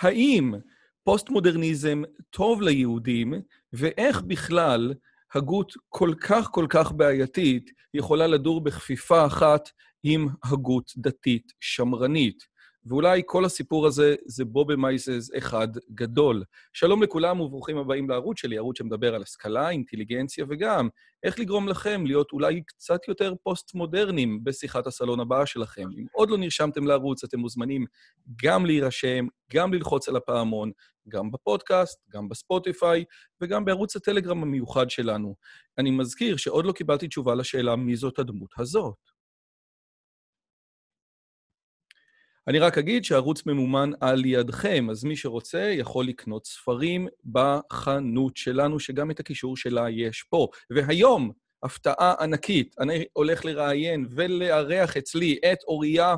האם פוסט-מודרניזם טוב ליהודים, ואיך בכלל הגות כל כך כל כך בעייתית יכולה לדור בכפיפה אחת עם הגות דתית שמרנית. ואולי כל הסיפור הזה זה בובה מייסעס אחד גדול. שלום לכולם וברוכים הבאים לערוץ שלי, ערוץ שמדבר על השכלה, אינטליגנציה וגם איך לגרום לכם להיות אולי קצת יותר פוסט-מודרניים בשיחת הסלון הבאה שלכם. אם עוד לא נרשמתם לערוץ, אתם מוזמנים גם להירשם, גם ללחוץ על הפעמון, גם בפודקאסט, גם בספוטיפיי וגם בערוץ הטלגרם המיוחד שלנו. אני מזכיר שעוד לא קיבלתי תשובה לשאלה מי זאת הדמות הזאת. אני רק אגיד שהערוץ ממומן על ידכם, אז מי שרוצה יכול לקנות ספרים בחנות שלנו, שגם את הקישור שלה יש פה. והיום, הפתעה ענקית, אני הולך לראיין ולארח אצלי את אוריה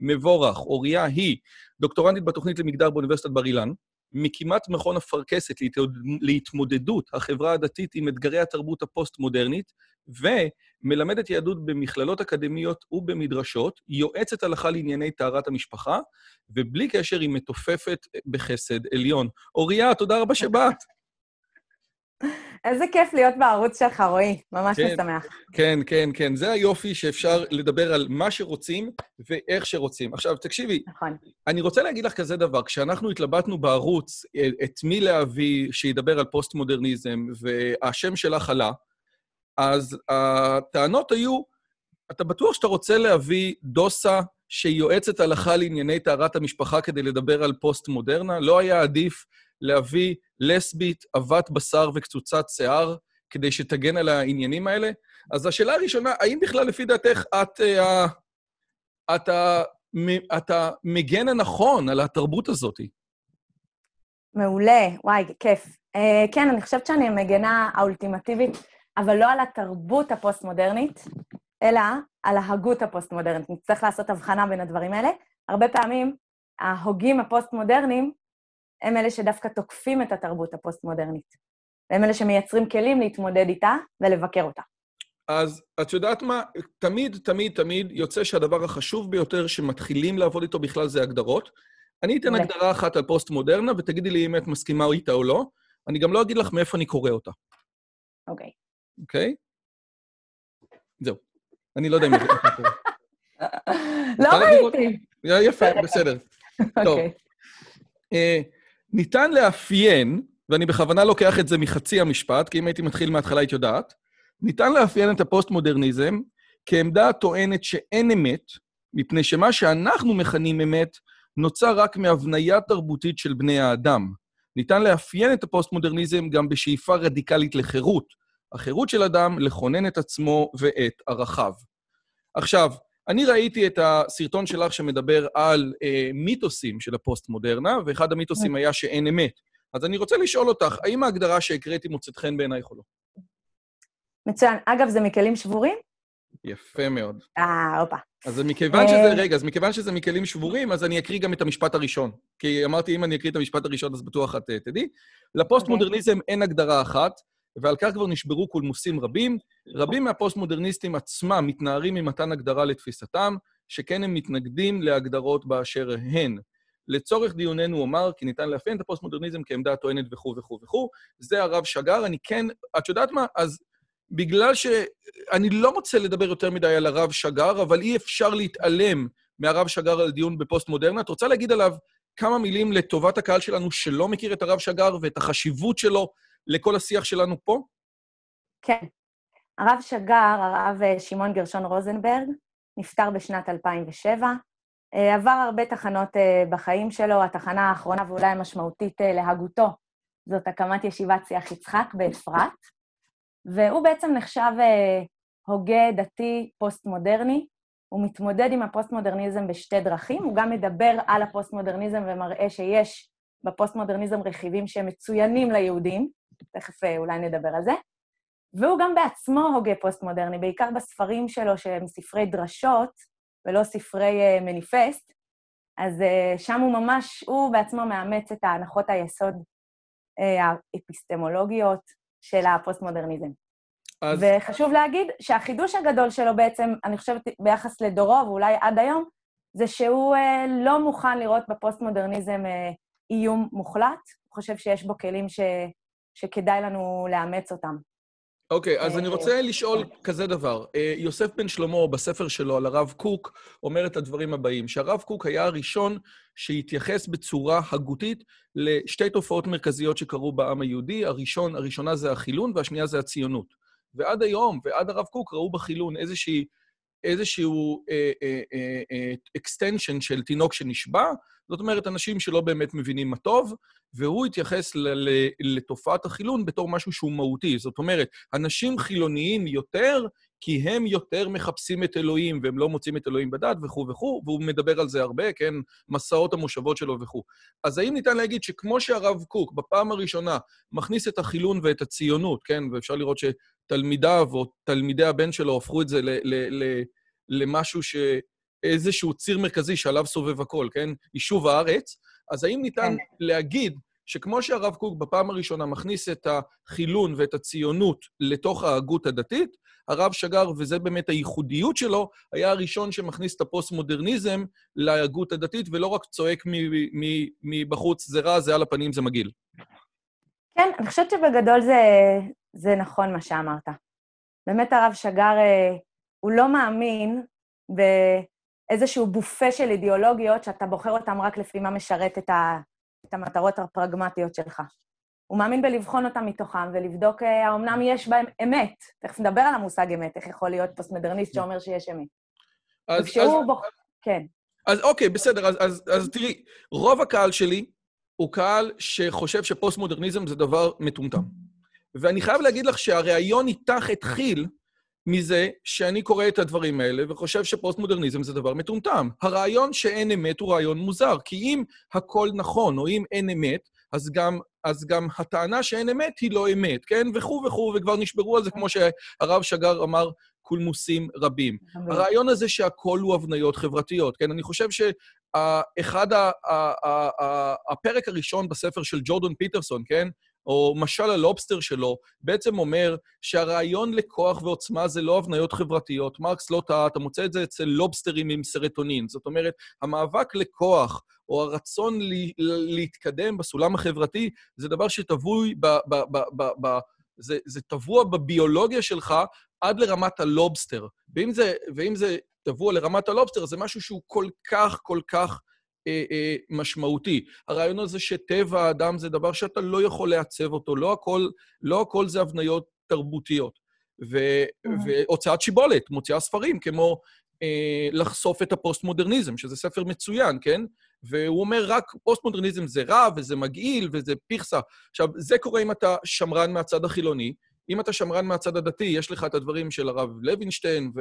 מבורך. אוריה היא דוקטורנטית בתוכנית למגדר באוניברסיטת בר אילן, מקימת מכון אפרכסת להתמודדות החברה הדתית עם אתגרי התרבות הפוסט-מודרנית, ומלמדת יהדות במכללות אקדמיות ובמדרשות, יועצת הלכה לענייני טהרת המשפחה, ובלי קשר היא מתופפת בחסד עליון. אוריה, תודה רבה שבאת. איזה כיף להיות בערוץ שלך, רועי. ממש כן, משמח. כן, כן, כן. זה היופי שאפשר לדבר על מה שרוצים ואיך שרוצים. עכשיו, תקשיבי, נכון. אני רוצה להגיד לך כזה דבר, כשאנחנו התלבטנו בערוץ אה, את מי להביא שידבר על פוסט-מודרניזם, והשם שלך עלה, אז הטענות היו, אתה בטוח שאתה רוצה להביא דוסה שהיא יועצת הלכה לענייני טהרת המשפחה כדי לדבר על פוסט-מודרנה? לא היה עדיף להביא לסבית, עבת בשר וקצוצת שיער כדי שתגן על העניינים האלה? אז השאלה הראשונה, האם בכלל לפי דעתך את, uh, את, את המגן הנכון על התרבות הזאת? מעולה, וואי, כיף. Uh, כן, אני חושבת שאני המגנה האולטימטיבית, אבל לא על התרבות הפוסט-מודרנית, אלא על ההגות הפוסט-מודרנית. נצטרך לעשות הבחנה בין הדברים האלה. הרבה פעמים ההוגים הפוסט-מודרניים הם אלה שדווקא תוקפים את התרבות הפוסט-מודרנית. והם אלה שמייצרים כלים להתמודד איתה ולבקר אותה. אז את יודעת מה? תמיד, תמיד, תמיד יוצא שהדבר החשוב ביותר שמתחילים לעבוד איתו בכלל זה הגדרות. אני אתן מעולה. הגדרה אחת על פוסט-מודרנה, ותגידי לי אם את מסכימה איתה או לא. אני גם לא אגיד לך מאיפה אני קורא אותה, אוקיי. אוקיי? זהו. אני לא יודע אם... לא? ראיתי. יפה, בסדר. טוב. אוקיי. אה, ניתן לאפיין, ואני בכוונה לוקח את זה מחצי המשפט, כי אם הייתי מתחיל מההתחלה היית יודעת, ניתן לאפיין את הפוסט-מודרניזם כעמדה הטוענת שאין אמת, מפני שמה שאנחנו מכנים אמת נוצר רק מהבניה תרבותית של בני האדם. ניתן לאפיין את הפוסט-מודרניזם גם בשאיפה רדיקלית לחירות, החירות של אדם לכונן את עצמו ואת ערכיו. עכשיו, אני ראיתי את הסרטון שלך שמדבר על אה, מיתוסים של הפוסט-מודרנה, ואחד המיתוסים היה שאין אמת. אז אני רוצה לשאול אותך, האם ההגדרה שהקראתי מוצאת חן בעינייך או לא? מצוין. אגב, זה מכלים שבורים? יפה מאוד. אה, הופה. אז מכיוון שזה, אה. רגע, אז מכיוון שזה מכלים שבורים, אז אני אקריא גם את המשפט הראשון. כי אמרתי, אם אני אקריא את המשפט הראשון, אז בטוח את אה, תדעי. לפוסט-מודרניזם אין הגדרה אחת, ועל כך כבר נשברו קולמוסים רבים. רבים מהפוסט-מודרניסטים עצמם מתנערים ממתן הגדרה לתפיסתם, שכן הם מתנגדים להגדרות באשר הן. לצורך דיוננו אומר כי ניתן לאפיין את הפוסט-מודרניזם כעמדה טוענת וכו' וכו' וכו'. זה הרב שגר, אני כן, את יודעת מה? אז בגלל שאני לא רוצה לדבר יותר מדי על הרב שגר, אבל אי אפשר להתעלם מהרב שגר על דיון בפוסט-מודרנה. את רוצה להגיד עליו כמה מילים לטובת הקהל שלנו שלא מכיר את הרב שגר ואת החשיבות שלו לכל השיח שלנו פה? כן. הרב שגר, הרב אה, שמעון גרשון רוזנברג, נפטר בשנת 2007. אה, עבר הרבה תחנות אה, בחיים שלו, התחנה האחרונה ואולי המשמעותית להגותו זאת הקמת ישיבת שיח יצחק באפרת, והוא בעצם נחשב הוגה דתי פוסט-מודרני. הוא מתמודד עם הפוסט-מודרניזם בשתי דרכים, הוא גם מדבר על הפוסט-מודרניזם ומראה שיש בפוסט-מודרניזם רכיבים שהם מצוינים ליהודים, תכף אה, אולי נדבר על זה, והוא גם בעצמו הוגה פוסט-מודרני, בעיקר בספרים שלו, שהם ספרי דרשות ולא ספרי אה, מניפסט, אז אה, שם הוא ממש, הוא בעצמו מאמץ את ההנחות היסוד אה, האפיסטמולוגיות של הפוסט-מודרניזם. אז... וחשוב להגיד שהחידוש הגדול שלו בעצם, אני חושבת ביחס לדורו, ואולי עד היום, זה שהוא uh, לא מוכן לראות בפוסט-מודרניזם uh, איום מוחלט, הוא חושב שיש בו כלים ש... שכדאי לנו לאמץ אותם. אוקיי, אז אני אה, רוצה לשאול כן. כזה דבר. אה, יוסף בן שלמה, בספר שלו על הרב קוק, אומר את הדברים הבאים, שהרב קוק היה הראשון שהתייחס בצורה הגותית לשתי תופעות מרכזיות שקרו בעם היהודי. הראשון, הראשונה זה החילון והשנייה זה הציונות. ועד היום, ועד הרב קוק, ראו בחילון איזושהי, איזשהו extension אה, אה, אה, של תינוק שנשבה, זאת אומרת, אנשים שלא באמת מבינים מה טוב, והוא התייחס לתופעת החילון בתור משהו שהוא מהותי. זאת אומרת, אנשים חילוניים יותר, כי הם יותר מחפשים את אלוהים, והם לא מוצאים את אלוהים בדת וכו' וכו', והוא מדבר על זה הרבה, כן? מסעות המושבות שלו וכו'. אז האם ניתן להגיד שכמו שהרב קוק בפעם הראשונה מכניס את החילון ואת הציונות, כן? ואפשר לראות שתלמידיו או תלמידי הבן שלו הפכו את זה ל- ל- ל- למשהו ש... איזשהו ציר מרכזי שעליו סובב הכל, כן? יישוב הארץ. אז האם ניתן כן. להגיד שכמו שהרב קוק בפעם הראשונה מכניס את החילון ואת הציונות לתוך ההגות הדתית, הרב שגר, וזה באמת הייחודיות שלו, היה הראשון שמכניס את הפוסט-מודרניזם להגות הדתית, ולא רק צועק מבחוץ, זה רע, זה על הפנים, זה מגעיל. כן, אני חושבת שבגדול זה, זה נכון מה שאמרת. באמת הרב שגר, אה, הוא לא מאמין באיזשהו בופה של אידיאולוגיות שאתה בוחר אותן רק לפי מה משרת את, ה, את המטרות הפרגמטיות שלך. הוא מאמין בלבחון אותם מתוכם ולבדוק אה, האומנם יש בהם אמת. תכף נדבר על המושג אמת, איך יכול להיות פוסט-מודרניסט שאומר שיש אמת. אז... וכשהוא אז... בוח... כן. אז אוקיי, בסדר, אז, אז, אז תראי, רוב הקהל שלי הוא קהל שחושב שפוסט-מודרניזם זה דבר מטומטם. ואני חייב להגיד לך שהריאיון איתך התחיל מזה שאני קורא את הדברים האלה וחושב שפוסט-מודרניזם זה דבר מטומטם. הרעיון שאין אמת הוא רעיון מוזר, כי אם הכל נכון, או אם אין אמת, אז גם, אז גם הטענה שאין אמת היא לא אמת, כן? וכו' וכו', וכבר נשברו על זה, כמו שהרב שגר אמר, קולמוסים רבים. הרעיון הזה שהכל הוא הבניות חברתיות, כן? אני חושב שאחד הפרק הראשון בספר של ג'ורדון פיטרסון, כן? או משל הלובסטר שלו, בעצם אומר שהרעיון לכוח ועוצמה זה לא הבניות חברתיות. מרקס לא טעה, אתה מוצא את זה אצל לובסטרים עם סרוטונין. זאת אומרת, המאבק לכוח, או הרצון להתקדם בסולם החברתי, זה דבר שטבוע ב... ב, ב, ב, ב זה, זה טבוע בביולוגיה שלך עד לרמת הלובסטר. ואם זה, ואם זה טבוע לרמת הלובסטר, זה משהו שהוא כל כך, כל כך משמעותי. הרעיון הזה שטבע האדם זה דבר שאתה לא יכול לעצב אותו, לא הכל, לא הכל זה הבניות תרבותיות. ו, אמ-המ. והוצאת שיבולת, מוציאה ספרים כמו אה, לחשוף את הפוסט-מודרניזם, שזה ספר מצוין, כן? והוא אומר רק פוסט-מודרניזם זה רע וזה מגעיל וזה פיכסה. עכשיו, זה קורה אם אתה שמרן מהצד החילוני. אם אתה שמרן מהצד הדתי, יש לך את הדברים של הרב לוינשטיין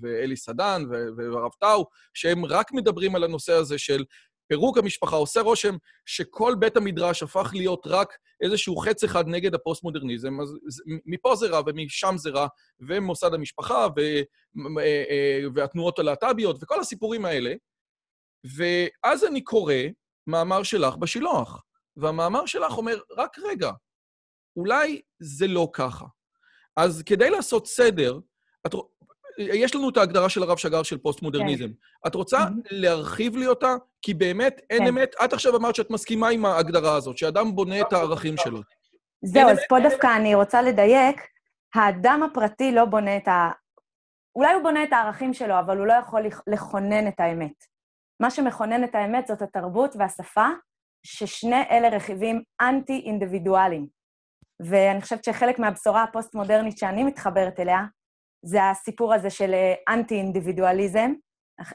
ואלי סדן והרב טאו, שהם רק מדברים על הנושא הזה של פירוק המשפחה. עושה רושם שכל בית המדרש הפך להיות רק איזשהו חץ אחד נגד הפוסט-מודרניזם, אז מפה זה רע ומשם זה רע, ומוסד המשפחה ו, אה, אה, והתנועות הלהט"ביות וכל הסיפורים האלה. ואז אני קורא מאמר שלך בשילוח, והמאמר שלך אומר, רק רגע, אולי זה לא ככה. אז כדי לעשות סדר, את, יש לנו את ההגדרה של הרב שגר של פוסט-מודרניזם. כן. את רוצה mm-hmm. להרחיב לי אותה? כי באמת אין כן. אמת. את עכשיו אמרת שאת מסכימה עם ההגדרה הזאת, שאדם בונה את הערכים שלו. זהו, אז פה דווקא אני רוצה לדייק. האדם הפרטי לא בונה את ה... אולי הוא בונה את הערכים שלו, אבל הוא לא יכול לכונן את האמת. מה שמכונן את האמת זאת התרבות והשפה, ששני אלה רכיבים אנטי-אינדיבידואליים. ואני חושבת שחלק מהבשורה הפוסט-מודרנית שאני מתחברת אליה, זה הסיפור הזה של אה, אנטי-אינדיבידואליזם.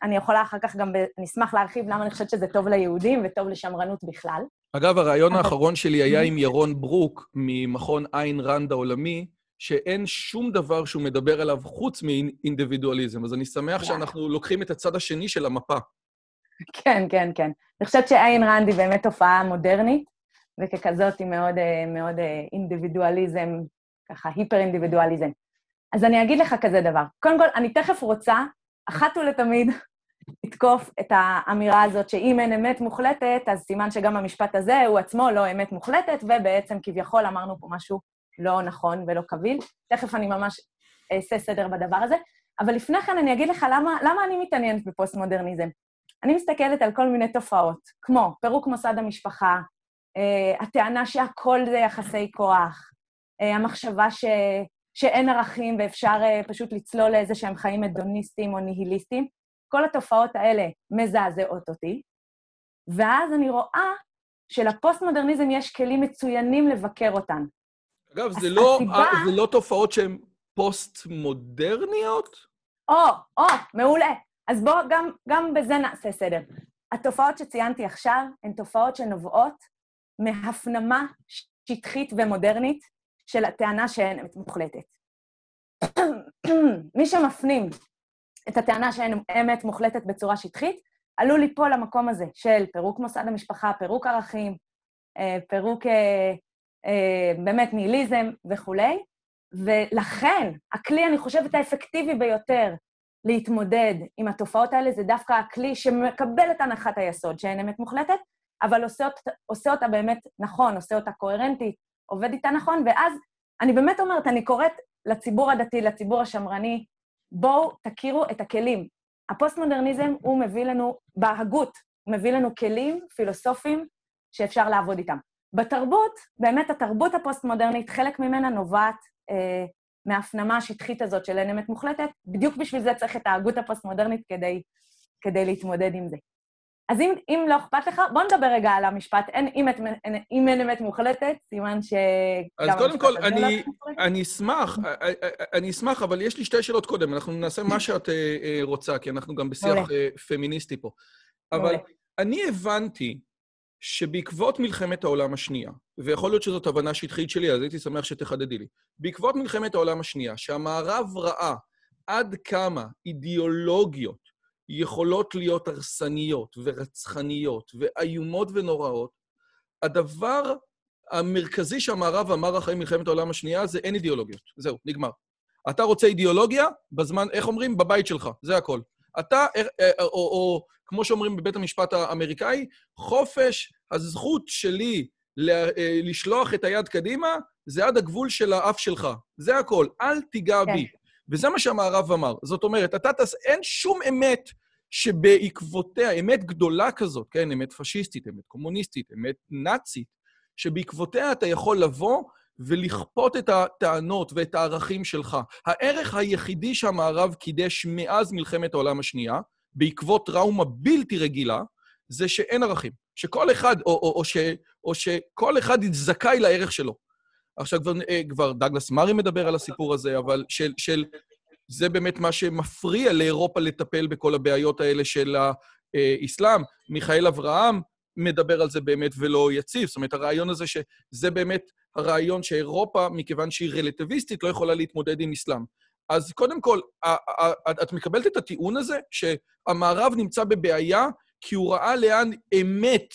אני יכולה אחר כך גם, אני אשמח להרחיב למה אני חושבת שזה טוב ליהודים וטוב לשמרנות בכלל. אגב, הרעיון האחרון שלי היה עם ירון ברוק ממכון איין ראנד העולמי, שאין שום דבר שהוא מדבר עליו חוץ מאינדיבידואליזם. אז אני שמח שאנחנו לוקחים את הצד השני של המפה. כן, כן, כן. אני חושבת שאיין ראנד היא באמת תופעה מודרנית, וככזאת היא מאוד, אה, מאוד אה, אינדיבידואליזם, ככה היפר-אינדיבידואליזם. אז אני אגיד לך כזה דבר. קודם כל, אני תכף רוצה, אחת ולתמיד, לתקוף את האמירה הזאת שאם אין אמת מוחלטת, אז סימן שגם המשפט הזה הוא עצמו לא אמת מוחלטת, ובעצם כביכול אמרנו פה משהו לא נכון ולא קביל. תכף אני ממש אעשה סדר בדבר הזה. אבל לפני כן אני אגיד לך למה, למה אני מתעניינת בפוסט-מודרניזם. אני מסתכלת על כל מיני תופעות, כמו פירוק מוסד המשפחה, הטענה שהכל זה יחסי כוח, uh, המחשבה ש, שאין ערכים ואפשר uh, פשוט לצלול לאיזה שהם חיים הדוניסטיים או ניהיליסטיים. כל התופעות האלה מזעזעות אותי, ואז אני רואה שלפוסט-מודרניזם יש כלים מצוינים לבקר אותן. אגב, זה לא, הסיבה... זה לא תופעות שהן פוסט-מודרניות? או, או, מעולה. אז בואו גם, גם בזה נעשה סדר. התופעות שציינתי עכשיו הן תופעות שנובעות מהפנמה שטחית ומודרנית של הטענה שאין אמת מוחלטת. מי שמפנים את הטענה שאין אמת מוחלטת בצורה שטחית, עלול ליפול למקום הזה של פירוק מוסד המשפחה, פירוק ערכים, אה, פירוק אה, אה, באמת ניהיליזם וכולי, ולכן הכלי, אני חושבת, האפקטיבי ביותר להתמודד עם התופעות האלה זה דווקא הכלי שמקבל את הנחת היסוד שאין אמת מוחלטת, אבל עושה, אותה, עושה אותה באמת נכון, עושה אותה קוהרנטית, עובד איתה נכון, ואז אני באמת אומרת, אני קוראת לציבור הדתי, לציבור השמרני, בואו תכירו את הכלים. הפוסט-מודרניזם הוא מביא לנו, בהגות, הוא מביא לנו כלים פילוסופיים שאפשר לעבוד איתם. בתרבות, באמת התרבות הפוסט-מודרנית, חלק ממנה נובעת אה, מההפנמה השטחית הזאת של אין אמת מוחלטת, בדיוק בשביל זה צריך את ההגות הפוסט-מודרנית כדי, כדי להתמודד עם זה. אז אם, אם לא אכפת לך, בוא נדבר רגע על המשפט, אין, אם, את, אין, אם אין אמת מוחלטת, סימן ש... אז קודם כל, אני, לא אני אשמח, אה, אה, אה, אני אשמח, אבל יש לי שתי שאלות קודם. אנחנו נעשה מה שאת רוצה, כי אנחנו גם בשיח פמיניסטי פה. אבל אני הבנתי שבעקבות מלחמת העולם השנייה, ויכול להיות שזאת הבנה שטחית שלי, אז הייתי שמח שתחדדי לי, בעקבות מלחמת העולם השנייה, שהמערב ראה עד כמה אידיאולוגיות יכולות להיות הרסניות ורצחניות ואיומות ונוראות, הדבר המרכזי שהמערב אמר אחרי מלחמת העולם השנייה זה אין אידיאולוגיות. זהו, נגמר. אתה רוצה אידיאולוגיה? בזמן, איך אומרים? בבית שלך, זה הכל. אתה, או, אה, או, או כמו שאומרים בבית המשפט האמריקאי, חופש, הזכות שלי אה, לשלוח את היד קדימה, זה עד הגבול של האף שלך. זה הכל, אל תיגע כן. בי. וזה מה שהמערב אמר. זאת אומרת, אתה תעשה, אין שום אמת שבעקבותיה, אמת גדולה כזאת, כן, אמת פשיסטית, אמת קומוניסטית, אמת נאצית, שבעקבותיה אתה יכול לבוא ולכפות את הטענות ואת הערכים שלך. הערך היחידי שהמערב קידש מאז מלחמת העולם השנייה, בעקבות טראומה בלתי רגילה, זה שאין ערכים. שכל אחד, או, או, או, ש, או שכל אחד זכאי לערך שלו. עכשיו, כבר, אה, כבר דגלס מארי מדבר על הסיפור הזה, אבל של, של... זה באמת מה שמפריע לאירופה לטפל בכל הבעיות האלה של האסלאם. מיכאל אברהם מדבר על זה באמת ולא יציב. זאת אומרת, הרעיון הזה שזה באמת הרעיון שאירופה, מכיוון שהיא רלטיביסטית, לא יכולה להתמודד עם אסלאם. אז קודם כל, את מקבלת את הטיעון הזה שהמערב נמצא בבעיה כי הוא ראה לאן אמת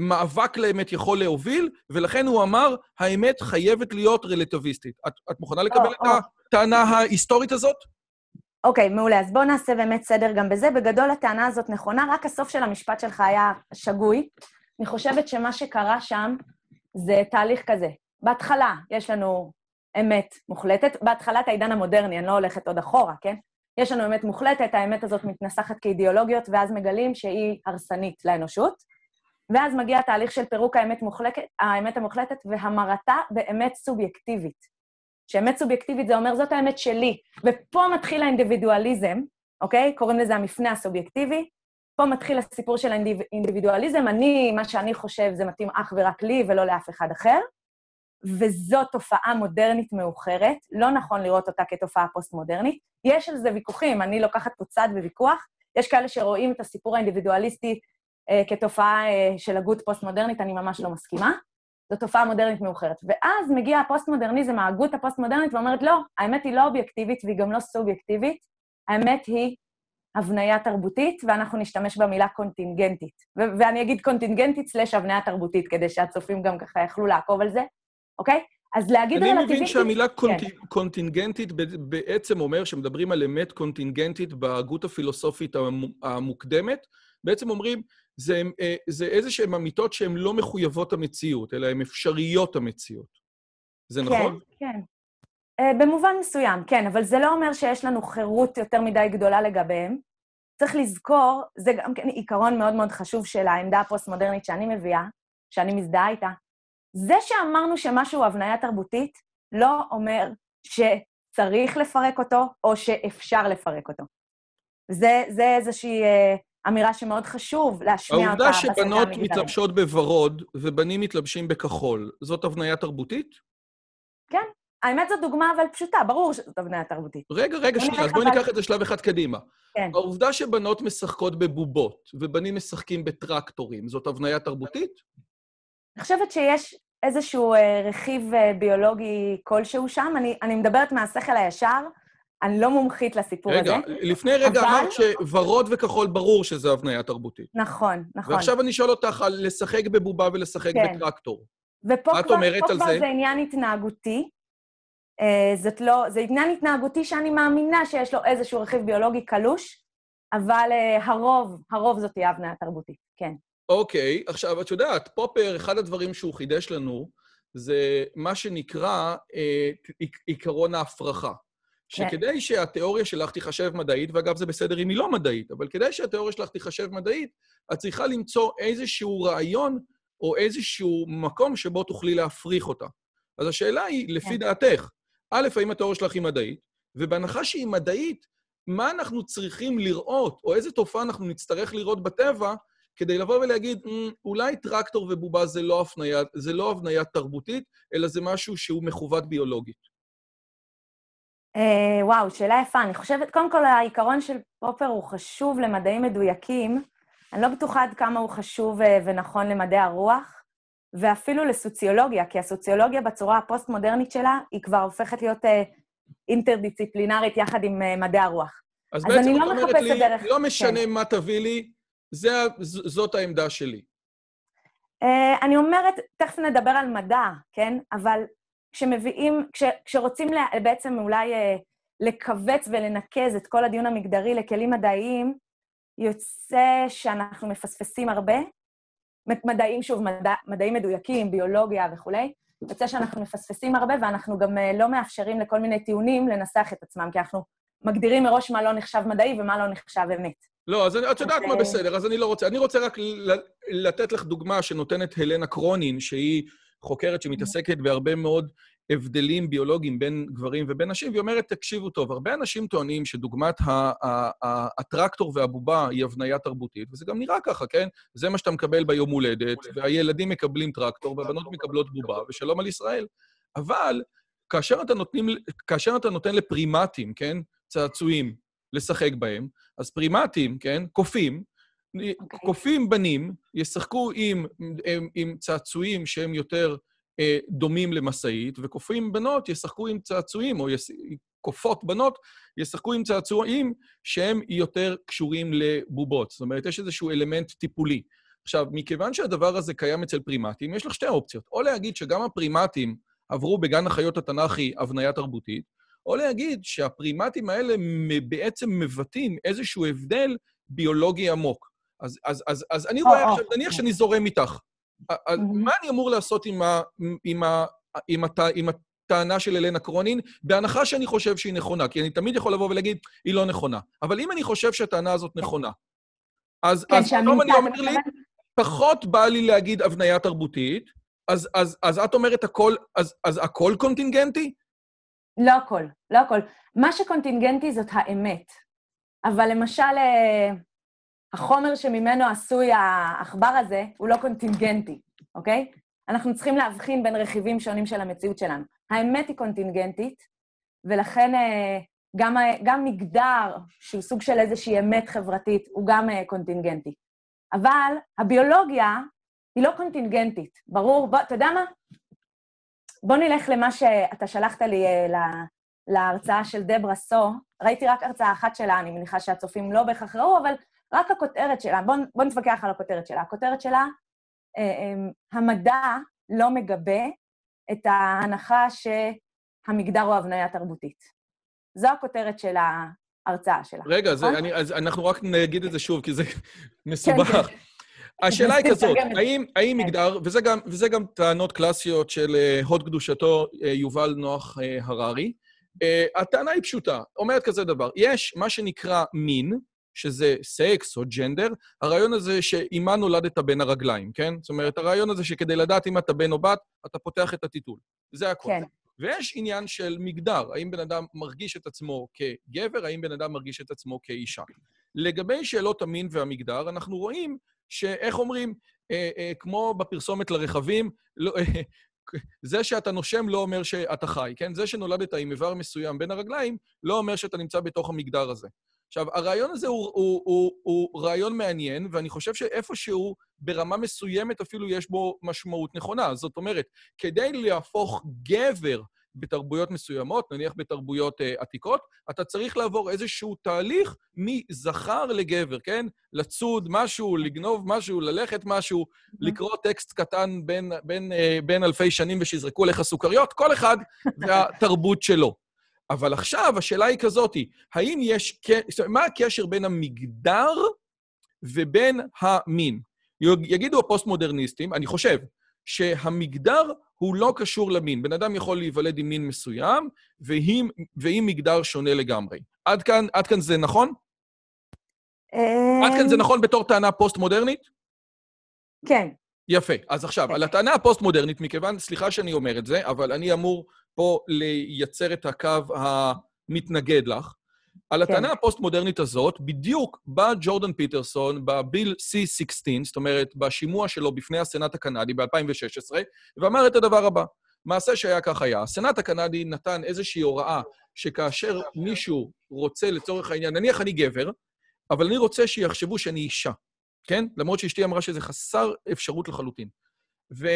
והמאבק לאמת יכול להוביל, ולכן הוא אמר, האמת חייבת להיות רלטיביסטית. את, את מוכנה לקבל oh, את oh. הטענה ההיסטורית הזאת? אוקיי, okay, מעולה. אז בואו נעשה באמת סדר גם בזה. בגדול הטענה הזאת נכונה, רק הסוף של המשפט שלך היה שגוי. אני חושבת שמה שקרה שם זה תהליך כזה. בהתחלה יש לנו אמת מוחלטת, בהתחלת העידן המודרני, אני לא הולכת עוד אחורה, כן? יש לנו אמת מוחלטת, האמת הזאת מתנסחת כאידיאולוגיות, ואז מגלים שהיא הרסנית לאנושות. ואז מגיע התהליך של פירוק האמת, מוחלקת, האמת המוחלטת והמרתה באמת סובייקטיבית. שאמת סובייקטיבית זה אומר, זאת האמת שלי. ופה מתחיל האינדיבידואליזם, אוקיי? קוראים לזה המפנה הסובייקטיבי. פה מתחיל הסיפור של האינדיבידואליזם. אני, מה שאני חושב, זה מתאים אך ורק לי ולא לאף אחד אחר. וזו תופעה מודרנית מאוחרת, לא נכון לראות אותה כתופעה פוסט-מודרנית. יש על זה ויכוחים, אני לוקחת פה צד בוויכוח. יש כאלה שרואים את הסיפור האינדיבידואליסטי כתופעה אה, של הגות פוסט-מודרנית, אני ממש לא מסכימה. זו תופעה מודרנית מאוחרת. ואז מגיע הפוסט-מודרניזם, ההגות הפוסט-מודרנית, ואומרת, לא, האמת היא לא אובייקטיבית והיא גם לא סובייקטיבית, האמת היא הבניה תרבותית, ואנחנו נשתמש במילה קונטינגנטית. ו- ואני אגיד קונטינגנטית סלש הבניה תרבותית, כדי שהצופים גם ככה יכלו לעקוב על זה, אוקיי? אז להגיד אני רלטיביסטית... מבין שהמילה כן. קונט- קונטינגנטית ב- בעצם אומר שמדברים על אמת קונטינגנטית בהגות הפילוסופית המו- המוקדמת. בעצם אומרים, זה, אה, זה איזה שהן אמיתות שהן לא מחויבות המציאות, אלא הן אפשריות המציאות. זה נכון? כן, כן. Uh, במובן מסוים, כן, אבל זה לא אומר שיש לנו חירות יותר מדי גדולה לגביהם. צריך לזכור, זה גם כן עיקרון מאוד מאוד חשוב של העמדה הפוסט-מודרנית שאני מביאה, שאני מזדהה איתה. זה שאמרנו שמשהו הוא הבניה תרבותית, לא אומר שצריך לפרק אותו או שאפשר לפרק אותו. זה, זה איזושהי uh, אמירה שמאוד חשוב להשמיע אותה העובדה שבנות. מתלבשות בוורוד ובנים מתלבשים בכחול, זאת הבניה תרבותית? כן, האמת זו דוגמה אבל פשוטה, ברור שזאת הבניה תרבותית. רגע, רגע, שנייה, אז בואי ניקח את זה שלב אחד קדימה. כן. העובדה שבנות משחקות בבובות ובנים משחקים בטרקטורים, זאת הבניה תרבותית? אני חושבת שיש איזשהו אה, רכיב אה, ביולוגי כלשהו שם. אני, אני מדברת מהשכל הישר, אני לא מומחית לסיפור רגע, הזה. לפני רגע אבל- אמרת שוורוד וכחול ברור שזה הבניה תרבותית. נכון, נכון. ועכשיו אני שואל אותך על לשחק בבובה ולשחק כן. בטרקטור. ופה כבר, פה זה? זה עניין התנהגותי. אה, זאת לא, זה עניין התנהגותי שאני מאמינה שיש לו איזשהו רכיב ביולוגי קלוש, אבל אה, הרוב, הרוב זאת תהיה הבניה תרבותית, כן. אוקיי, עכשיו, את יודעת, פופר, אחד הדברים שהוא חידש לנו, זה מה שנקרא אה, עיק- עיקרון ההפרחה. כן. שכדי שהתיאוריה שלך תיחשב מדעית, ואגב, זה בסדר אם היא לא מדעית, אבל כדי שהתיאוריה שלך תיחשב מדעית, את צריכה למצוא איזשהו רעיון או איזשהו מקום שבו תוכלי להפריך אותה. אז השאלה היא, לפי כן. דעתך, א', האם התיאוריה שלך היא מדעית, ובהנחה שהיא מדעית, מה אנחנו צריכים לראות, או איזה תופעה אנחנו נצטרך לראות בטבע, כדי לבוא ולהגיד, "מ, אולי טרקטור ובובה זה לא זה לא הבניה תרבותית, אלא זה משהו שהוא מכוות ביולוגית. אה, וואו, שאלה יפה. אני חושבת, קודם כל, העיקרון של פופר הוא חשוב למדעים מדויקים. אני לא בטוחה עד כמה הוא חשוב אה, ונכון למדעי הרוח, ואפילו לסוציולוגיה, כי הסוציולוגיה בצורה הפוסט-מודרנית שלה, היא כבר הופכת להיות אה, אינטרדיציפלינרית יחד עם אה, מדעי הרוח. אז אז בעצם אני את לא אומרת מחפשת לי, דרך- לא משנה כן. מה תביא לי, זה, ז- זאת העמדה שלי. אה, אני אומרת, תכף נדבר על מדע, כן? אבל כשמביאים, כש, כשרוצים לה, בעצם אולי אה, לכווץ ולנקז את כל הדיון המגדרי לכלים מדעיים, יוצא שאנחנו מפספסים הרבה. מדעים, שוב, מדע, מדעים מדויקים, ביולוגיה וכולי, יוצא שאנחנו מפספסים הרבה ואנחנו גם אה, לא מאפשרים לכל מיני טיעונים לנסח את עצמם, כי אנחנו מגדירים מראש מה לא נחשב מדעי ומה לא נחשב אמת. לא, אז אני, את יודעת מה אה, בסדר, אז אני לא רוצה. אני רוצה רק לתת לך דוגמה שנותנת הלנה קרונין, שהיא חוקרת שמתעסקת בהרבה מאוד הבדלים ביולוגיים בין גברים ובין נשים, והיא אומרת, תקשיבו טוב, הרבה אנשים טוענים שדוגמת הטרקטור והבובה היא הבניה תרבותית, וזה גם נראה ככה, כן? זה מה שאתה מקבל ביום הולדת, והילדים מקבלים טרקטור והבנות מקבלות בובה, ושלום על ישראל. אבל כאשר אתה, נותנים, כאשר אתה נותן לפרימטים, כן, צעצועים, לשחק בהם, אז פרימטים, כן, קופים, קופים בנים ישחקו עם, עם, עם צעצועים שהם יותר אה, דומים למשאית, וקופים בנות ישחקו עם צעצועים, או יס... קופות בנות ישחקו עם צעצועים שהם יותר קשורים לבובות. זאת אומרת, יש איזשהו אלמנט טיפולי. עכשיו, מכיוון שהדבר הזה קיים אצל פרימטים, יש לך שתי אופציות. או להגיד שגם הפרימטים עברו בגן החיות התנ"כי הבניה תרבותית, או להגיד שהפרימטים האלה בעצם מבטאים איזשהו הבדל ביולוגי עמוק. אז, אז, אז, אז אני או, רואה או. עכשיו, נניח שאני זורם איתך. מה אני אמור לעשות עם, ה, עם, ה, עם, הט, עם הטענה של אלנה קרונין, בהנחה שאני חושב שהיא נכונה? כי אני תמיד יכול לבוא ולהגיד, היא לא נכונה. אבל אם אני חושב שהטענה הזאת נכונה, אז, כן, פתאום אני אומר לי? פחות בא לי להגיד הבניה תרבותית, אז, אז, אז את אומרת הכל, אז, אז הכל קונטינגנטי? לא הכל, לא הכל. מה שקונטינגנטי זאת האמת. אבל למשל, אה, החומר שממנו עשוי העכבר הזה הוא לא קונטינגנטי, אוקיי? אנחנו צריכים להבחין בין רכיבים שונים של המציאות שלנו. האמת היא קונטינגנטית, ולכן אה, גם, גם מגדר, שהוא סוג של איזושהי אמת חברתית, הוא גם אה, קונטינגנטי. אבל הביולוגיה היא לא קונטינגנטית. ברור, בוא, אתה יודע מה? בוא נלך למה שאתה שלחת לי אה, לה- להרצאה של דברה סו. ראיתי רק הרצאה אחת שלה, אני מניחה שהצופים לא בהכרח ראו, אבל רק הכותרת שלה, בוא, בוא נתווכח על הכותרת שלה. הכותרת שלה, אה, אה, המדע לא מגבה את ההנחה שהמגדר הוא הבניה תרבותית. זו הכותרת של ההרצאה שלה. רגע, זה, נכון? אני, אז אנחנו רק נגיד את זה שוב, כי זה מסובך. כן. השאלה היא כזאת. האם, האם כן. מגדר, וזה גם, וזה גם טענות קלאסיות של אה, הוד קדושתו אה, יובל נוח אה, הררי, אה, הטענה היא פשוטה, אומרת כזה דבר, יש מה שנקרא מין, שזה סקס או ג'נדר, הרעיון הזה שעימה נולדת בין הרגליים, כן? זאת אומרת, הרעיון הזה שכדי לדעת אם אתה בן או בת, אתה פותח את הטיטול. זה הכול. כן. ויש עניין של מגדר, האם בן אדם מרגיש את עצמו כגבר, האם בן אדם מרגיש את עצמו כאישה. לגבי שאלות המין והמגדר, אנחנו רואים שאיך אומרים, אה, אה, כמו בפרסומת לרכבים, לא, אה, זה שאתה נושם לא אומר שאתה חי, כן? זה שנולדת עם איבר מסוים בין הרגליים, לא אומר שאתה נמצא בתוך המגדר הזה. עכשיו, הרעיון הזה הוא, הוא, הוא, הוא רעיון מעניין, ואני חושב שאיפשהו, ברמה מסוימת אפילו יש בו משמעות נכונה. זאת אומרת, כדי להפוך גבר בתרבויות מסוימות, נניח בתרבויות אה, עתיקות, אתה צריך לעבור איזשהו תהליך מזכר לגבר, כן? לצוד משהו, לגנוב משהו, ללכת משהו, לקרוא טקסט קטן בין, בין, אה, בין אלפי שנים ושיזרקו לך סוכריות, כל אחד והתרבות שלו. אבל עכשיו השאלה היא כזאתי, האם יש... זאת אומרת, מה הקשר בין המגדר ובין המין? יגידו הפוסט-מודרניסטים, אני חושב, שהמגדר הוא לא קשור למין. בן אדם יכול להיוולד עם מין מסוים, ועם, ועם מגדר שונה לגמרי. עד כאן, עד כאן זה נכון? עד כאן זה אמ, נכון בתור טענה פוסט-מודרנית? כן. יפה. אז עכשיו, על הטענה הפוסט-מודרנית, מכיוון, סליחה שאני אומר את זה, אבל אני אמור פה לייצר את הקו המתנגד לך. על כן. הטענה הפוסט-מודרנית הזאת, בדיוק בא ג'ורדן פיטרסון בביל C-16, זאת אומרת, בשימוע שלו בפני הסנאט הקנדי ב-2016, ואמר את הדבר הבא: מעשה שהיה כך היה, הסנאט הקנדי נתן איזושהי הוראה שכאשר מישהו רוצה, לצורך העניין, נניח אני גבר, אבל אני רוצה שיחשבו שאני אישה, כן? למרות שאשתי אמרה שזה חסר אפשרות לחלוטין. ו,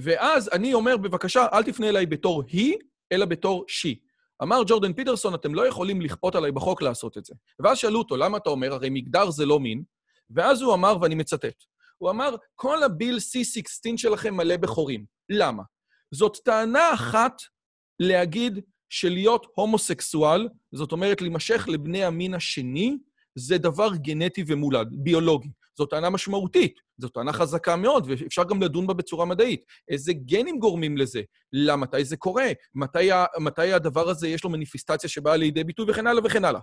ואז אני אומר, בבקשה, אל תפנה אליי בתור היא, אלא בתור she. אמר ג'ורדן פיטרסון, אתם לא יכולים לכפות עליי בחוק לעשות את זה. ואז שאלו אותו, למה אתה אומר? הרי מגדר זה לא מין. ואז הוא אמר, ואני מצטט, הוא אמר, כל הביל C-16 שלכם מלא בחורים. למה? זאת טענה אחת להגיד שלהיות הומוסקסואל, זאת אומרת, להימשך לבני המין השני, זה דבר גנטי ומולד, ביולוגי. זאת טענה משמעותית, זאת טענה חזקה מאוד, ואפשר גם לדון בה בצורה מדעית. איזה גנים גורמים לזה? למה? מתי זה קורה? מתי, ה- מתי הדבר הזה יש לו מניפיסטציה שבאה לידי ביטוי וכן הלאה וכן הלאה.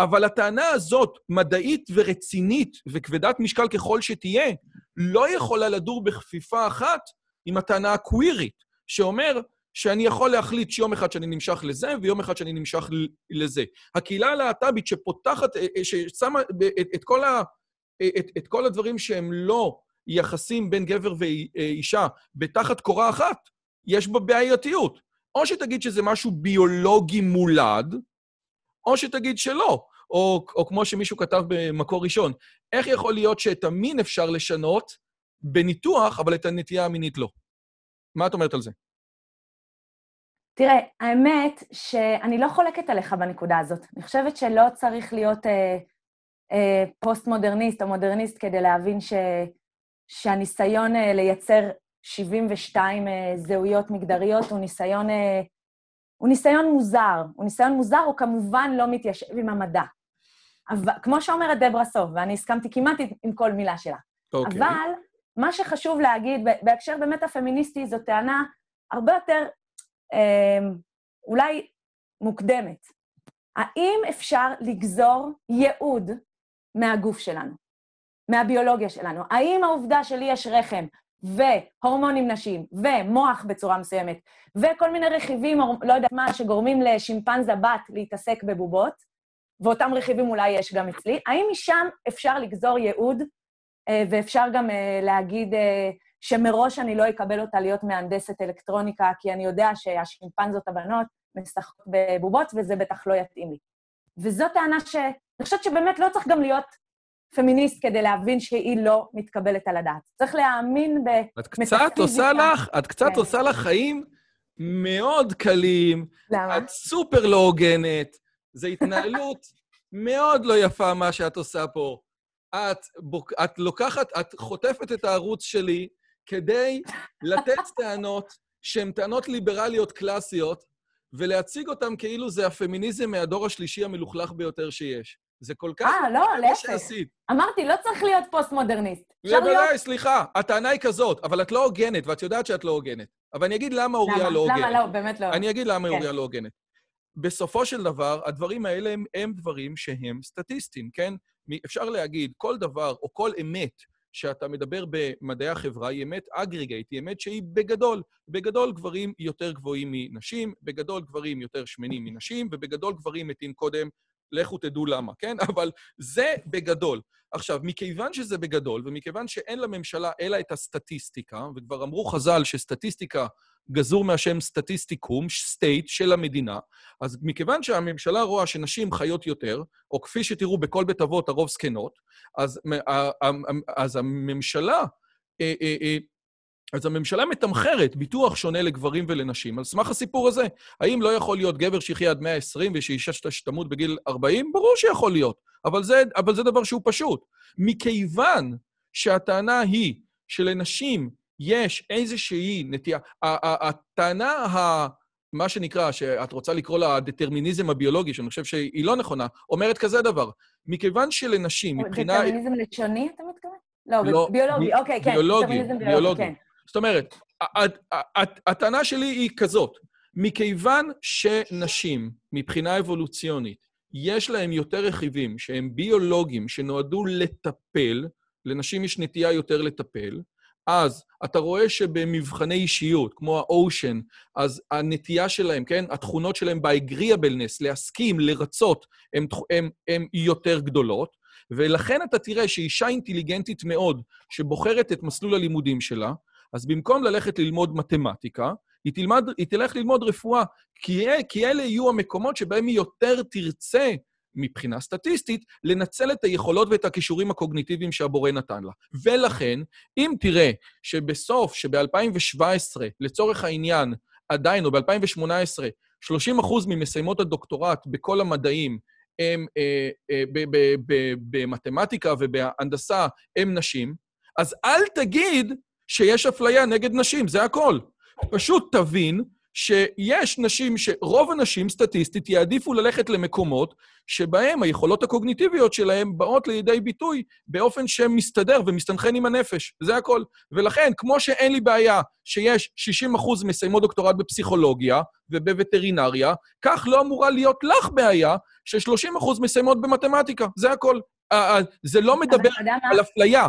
אבל הטענה הזאת, מדעית ורצינית וכבדת משקל ככל שתהיה, לא יכולה לדור בכפיפה אחת עם הטענה הקווירית, שאומר שאני יכול להחליט שיום אחד שאני נמשך לזה, ויום אחד שאני נמשך לזה. הקהילה הלהט"בית שפותחת, אה, אה, ששמה את, כל את, את כל הדברים שהם לא יחסים בין גבר ואישה בתחת קורה אחת, יש בה בעייתיות. או שתגיד שזה משהו ביולוגי מולד, או שתגיד שלא. או, או כמו שמישהו כתב במקור ראשון, איך יכול להיות שאת המין אפשר לשנות בניתוח, אבל את הנטייה המינית לא? מה את אומרת על זה? תראה, האמת שאני לא חולקת עליך בנקודה הזאת. אני חושבת שלא צריך להיות אה, אה, פוסט-מודרניסט או מודרניסט כדי להבין ש, שהניסיון אה, לייצר 72 אה, זהויות מגדריות הוא ניסיון, אה, הוא ניסיון מוזר. הוא ניסיון מוזר, הוא כמובן לא מתיישב עם המדע. אבל, כמו שאומרת דברה סוף, ואני הסכמתי כמעט עם כל מילה שלה. אוקיי. אבל מה שחשוב להגיד, בהקשר באמת הפמיניסטי, זו טענה הרבה יותר אה, אולי מוקדמת. האם אפשר לגזור ייעוד מהגוף שלנו, מהביולוגיה שלנו? האם העובדה שלי יש רחם והורמונים נשיים ומוח בצורה מסוימת וכל מיני רכיבים, לא יודעת מה, שגורמים לשימפנזה בת להתעסק בבובות, ואותם רכיבים אולי יש גם אצלי, האם משם אפשר לגזור ייעוד אה, ואפשר גם אה, להגיד אה, שמראש אני לא אקבל אותה להיות מהנדסת אלקטרוניקה, כי אני יודע שהשימפנזות הבנות משחקות בבובות, וזה בטח לא יתאים לי. וזו טענה ש... אני חושבת שבאמת לא צריך גם להיות פמיניסט כדי להבין שהיא לא מתקבלת על הדעת. צריך להאמין ב... את קצת עושה לך, את קצת כן. עושה לך חיים מאוד קלים, למה? את סופר לא הוגנת, זו התנהלות מאוד לא יפה מה שאת עושה פה. את, בוק, את לוקחת, את חוטפת את הערוץ שלי כדי לתת טענות שהן טענות ליברליות קלאסיות, ולהציג אותן כאילו זה הפמיניזם מהדור השלישי המלוכלך ביותר שיש. זה כל כך... אה, לא, להפך. אמרתי, לא צריך להיות פוסט-מודרניסט. אפשר להיות... בוודאי, סליחה, הטענה היא כזאת, אבל את לא הוגנת, ואת יודעת שאת לא הוגנת. אבל אני אגיד למה אוריה? לא הוגנת. למה לא? באמת לא. אני אגיד למה כן. אוריה לא הוגנת. בסופו של דבר, הדברים האלה הם, הם דברים שהם סטטיסטיים, כן? אפשר להגיד, כל דבר או כל אמת שאתה מדבר במדעי החברה היא אמת aggregate, היא אמת שהיא בגדול. בגדול גברים יותר גבוהים מנשים, בגדול גברים יותר שמנים מנשים, ובגדול גברים מתים קודם, לכו תדעו למה, כן? אבל זה בגדול. עכשיו, מכיוון שזה בגדול, ומכיוון שאין לממשלה אלא את הסטטיסטיקה, וכבר אמרו חז"ל שסטטיסטיקה גזור מהשם סטטיסטיקום, סטייט של המדינה, אז מכיוון שהממשלה רואה שנשים חיות יותר, או כפי שתראו בכל בית אבות, הרוב זקנות, אז, אז הממשלה, אה, אה, אה, אז הממשלה מתמחרת ביטוח שונה לגברים ולנשים. על סמך הסיפור הזה, האם לא יכול להיות גבר שיחיה עד 120 ושאישה שת- שתמות בגיל 40? ברור שיכול להיות, אבל זה, אבל זה דבר שהוא פשוט. מכיוון שהטענה היא שלנשים יש איזושהי נטייה, הטענה ה... מה שנקרא, שאת רוצה לקרוא לה הדטרמיניזם הביולוגי, שאני חושב שהיא לא נכונה, אומרת כזה דבר. מכיוון שלנשים, מבחינה... דטרמיניזם לשוני, אתה מתכוון? לא, לא, ביולוגי, בי- אוקיי, כן. ביולוגי, דטרמיניזם ביולוגי. זאת אומרת, הטענה שלי היא כזאת, מכיוון שנשים, מבחינה אבולוציונית, יש להם יותר רכיבים שהם ביולוגיים, שנועדו לטפל, לנשים יש נטייה יותר לטפל, אז אתה רואה שבמבחני אישיות, כמו האושן, אז הנטייה שלהם, כן, התכונות שלהם ב-agreeableness, להסכים, לרצות, הן יותר גדולות, ולכן אתה תראה שאישה אינטליגנטית מאוד, שבוחרת את מסלול הלימודים שלה, אז במקום ללכת ללמוד מתמטיקה, היא, תלמד, היא תלך ללמוד רפואה, כי, כי אלה יהיו המקומות שבהם היא יותר תרצה, מבחינה סטטיסטית, לנצל את היכולות ואת הכישורים הקוגניטיביים שהבורא נתן לה. ולכן, אם תראה שבסוף, שב-2017, לצורך העניין, עדיין, או ב-2018, 30 אחוז ממסיימות הדוקטורט בכל המדעים הם אה, אה, ב- ב- ב- במתמטיקה ובהנדסה הם נשים, אז אל תגיד שיש אפליה נגד נשים, זה הכל. פשוט תבין שיש נשים, שרוב הנשים סטטיסטית יעדיפו ללכת למקומות שבהם היכולות הקוגניטיביות שלהם באות לידי ביטוי באופן שמסתדר ומסתנכרן עם הנפש. זה הכל. ולכן, כמו שאין לי בעיה שיש 60 אחוז מסיימות דוקטורט בפסיכולוגיה ובווטרינריה, כך לא אמורה להיות לך בעיה ש-30 אחוז מסיימות במתמטיקה. זה הכל. אה, אה, זה לא מדבר? על אפליה.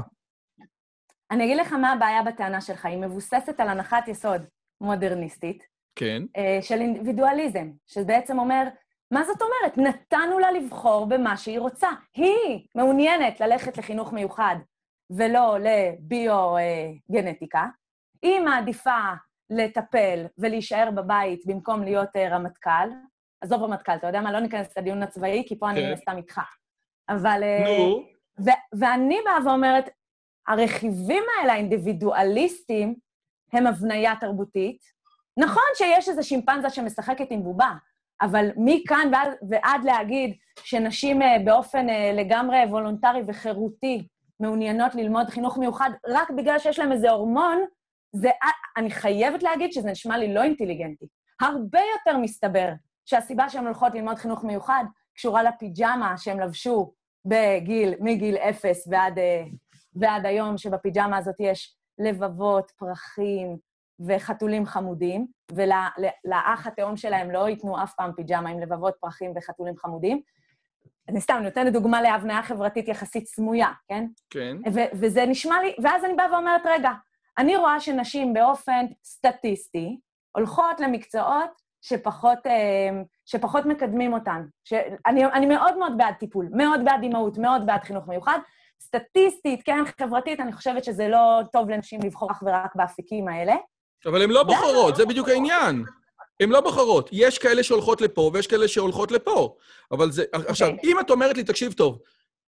אני אגיד לך מה הבעיה בטענה שלך. היא מבוססת על הנחת יסוד מודרניסטית, כן. אה, של אינדיבידואליזם, שבעצם אומר, מה זאת אומרת? נתנו לה לבחור במה שהיא רוצה. היא מעוניינת ללכת לחינוך מיוחד ולא לביו-גנטיקה. היא מעדיפה לטפל ולהישאר בבית במקום להיות אה, רמטכ"ל. עזוב רמטכ"ל, אתה יודע מה? לא ניכנס לדיון הצבאי, כי פה אני כן. מן הסתם איתך. אבל... אה, נו. ו- ואני באה ואומרת, הרכיבים האלה, האינדיבידואליסטים, הם הבניה תרבותית. נכון שיש איזו שימפנזה שמשחקת עם בובה, אבל מכאן ועד, ועד להגיד שנשים אה, באופן אה, לגמרי וולונטרי וחירותי מעוניינות ללמוד חינוך מיוחד רק בגלל שיש להם איזה הורמון, זה, אני חייבת להגיד שזה נשמע לי לא אינטליגנטי. הרבה יותר מסתבר שהסיבה שהן הולכות ללמוד חינוך מיוחד קשורה לפיג'מה שהם לבשו בגיל, מגיל אפס ועד, אה, ועד היום, שבפיג'מה הזאת יש לבבות, פרחים וחתולים חמודים, ולאח התאום שלהם לא ייתנו אף פעם פיג'מה עם לבבות, פרחים וחתולים חמודים. אני סתם נותנת דוגמה להבניה חברתית יחסית סמויה, כן? כן. וזה נשמע לי, ואז אני באה ואומרת, רגע, אני רואה שנשים באופן סטטיסטי הולכות למקצועות שפחות, אה, שפחות מקדמים אותן. שאני אני מאוד מאוד בעד טיפול, מאוד בעד אימהות, מאוד בעד חינוך מיוחד. סטטיסטית, כן, חברתית, אני חושבת שזה לא טוב לנשים לבחור אך ורק באפיקים האלה. אבל הן לא בוחרות, זה בדיוק העניין. הן לא בוחרות. יש כאלה שהולכות לפה ויש כאלה שהולכות לפה. אבל זה... עכשיו, אם את אומרת לי, תקשיב טוב,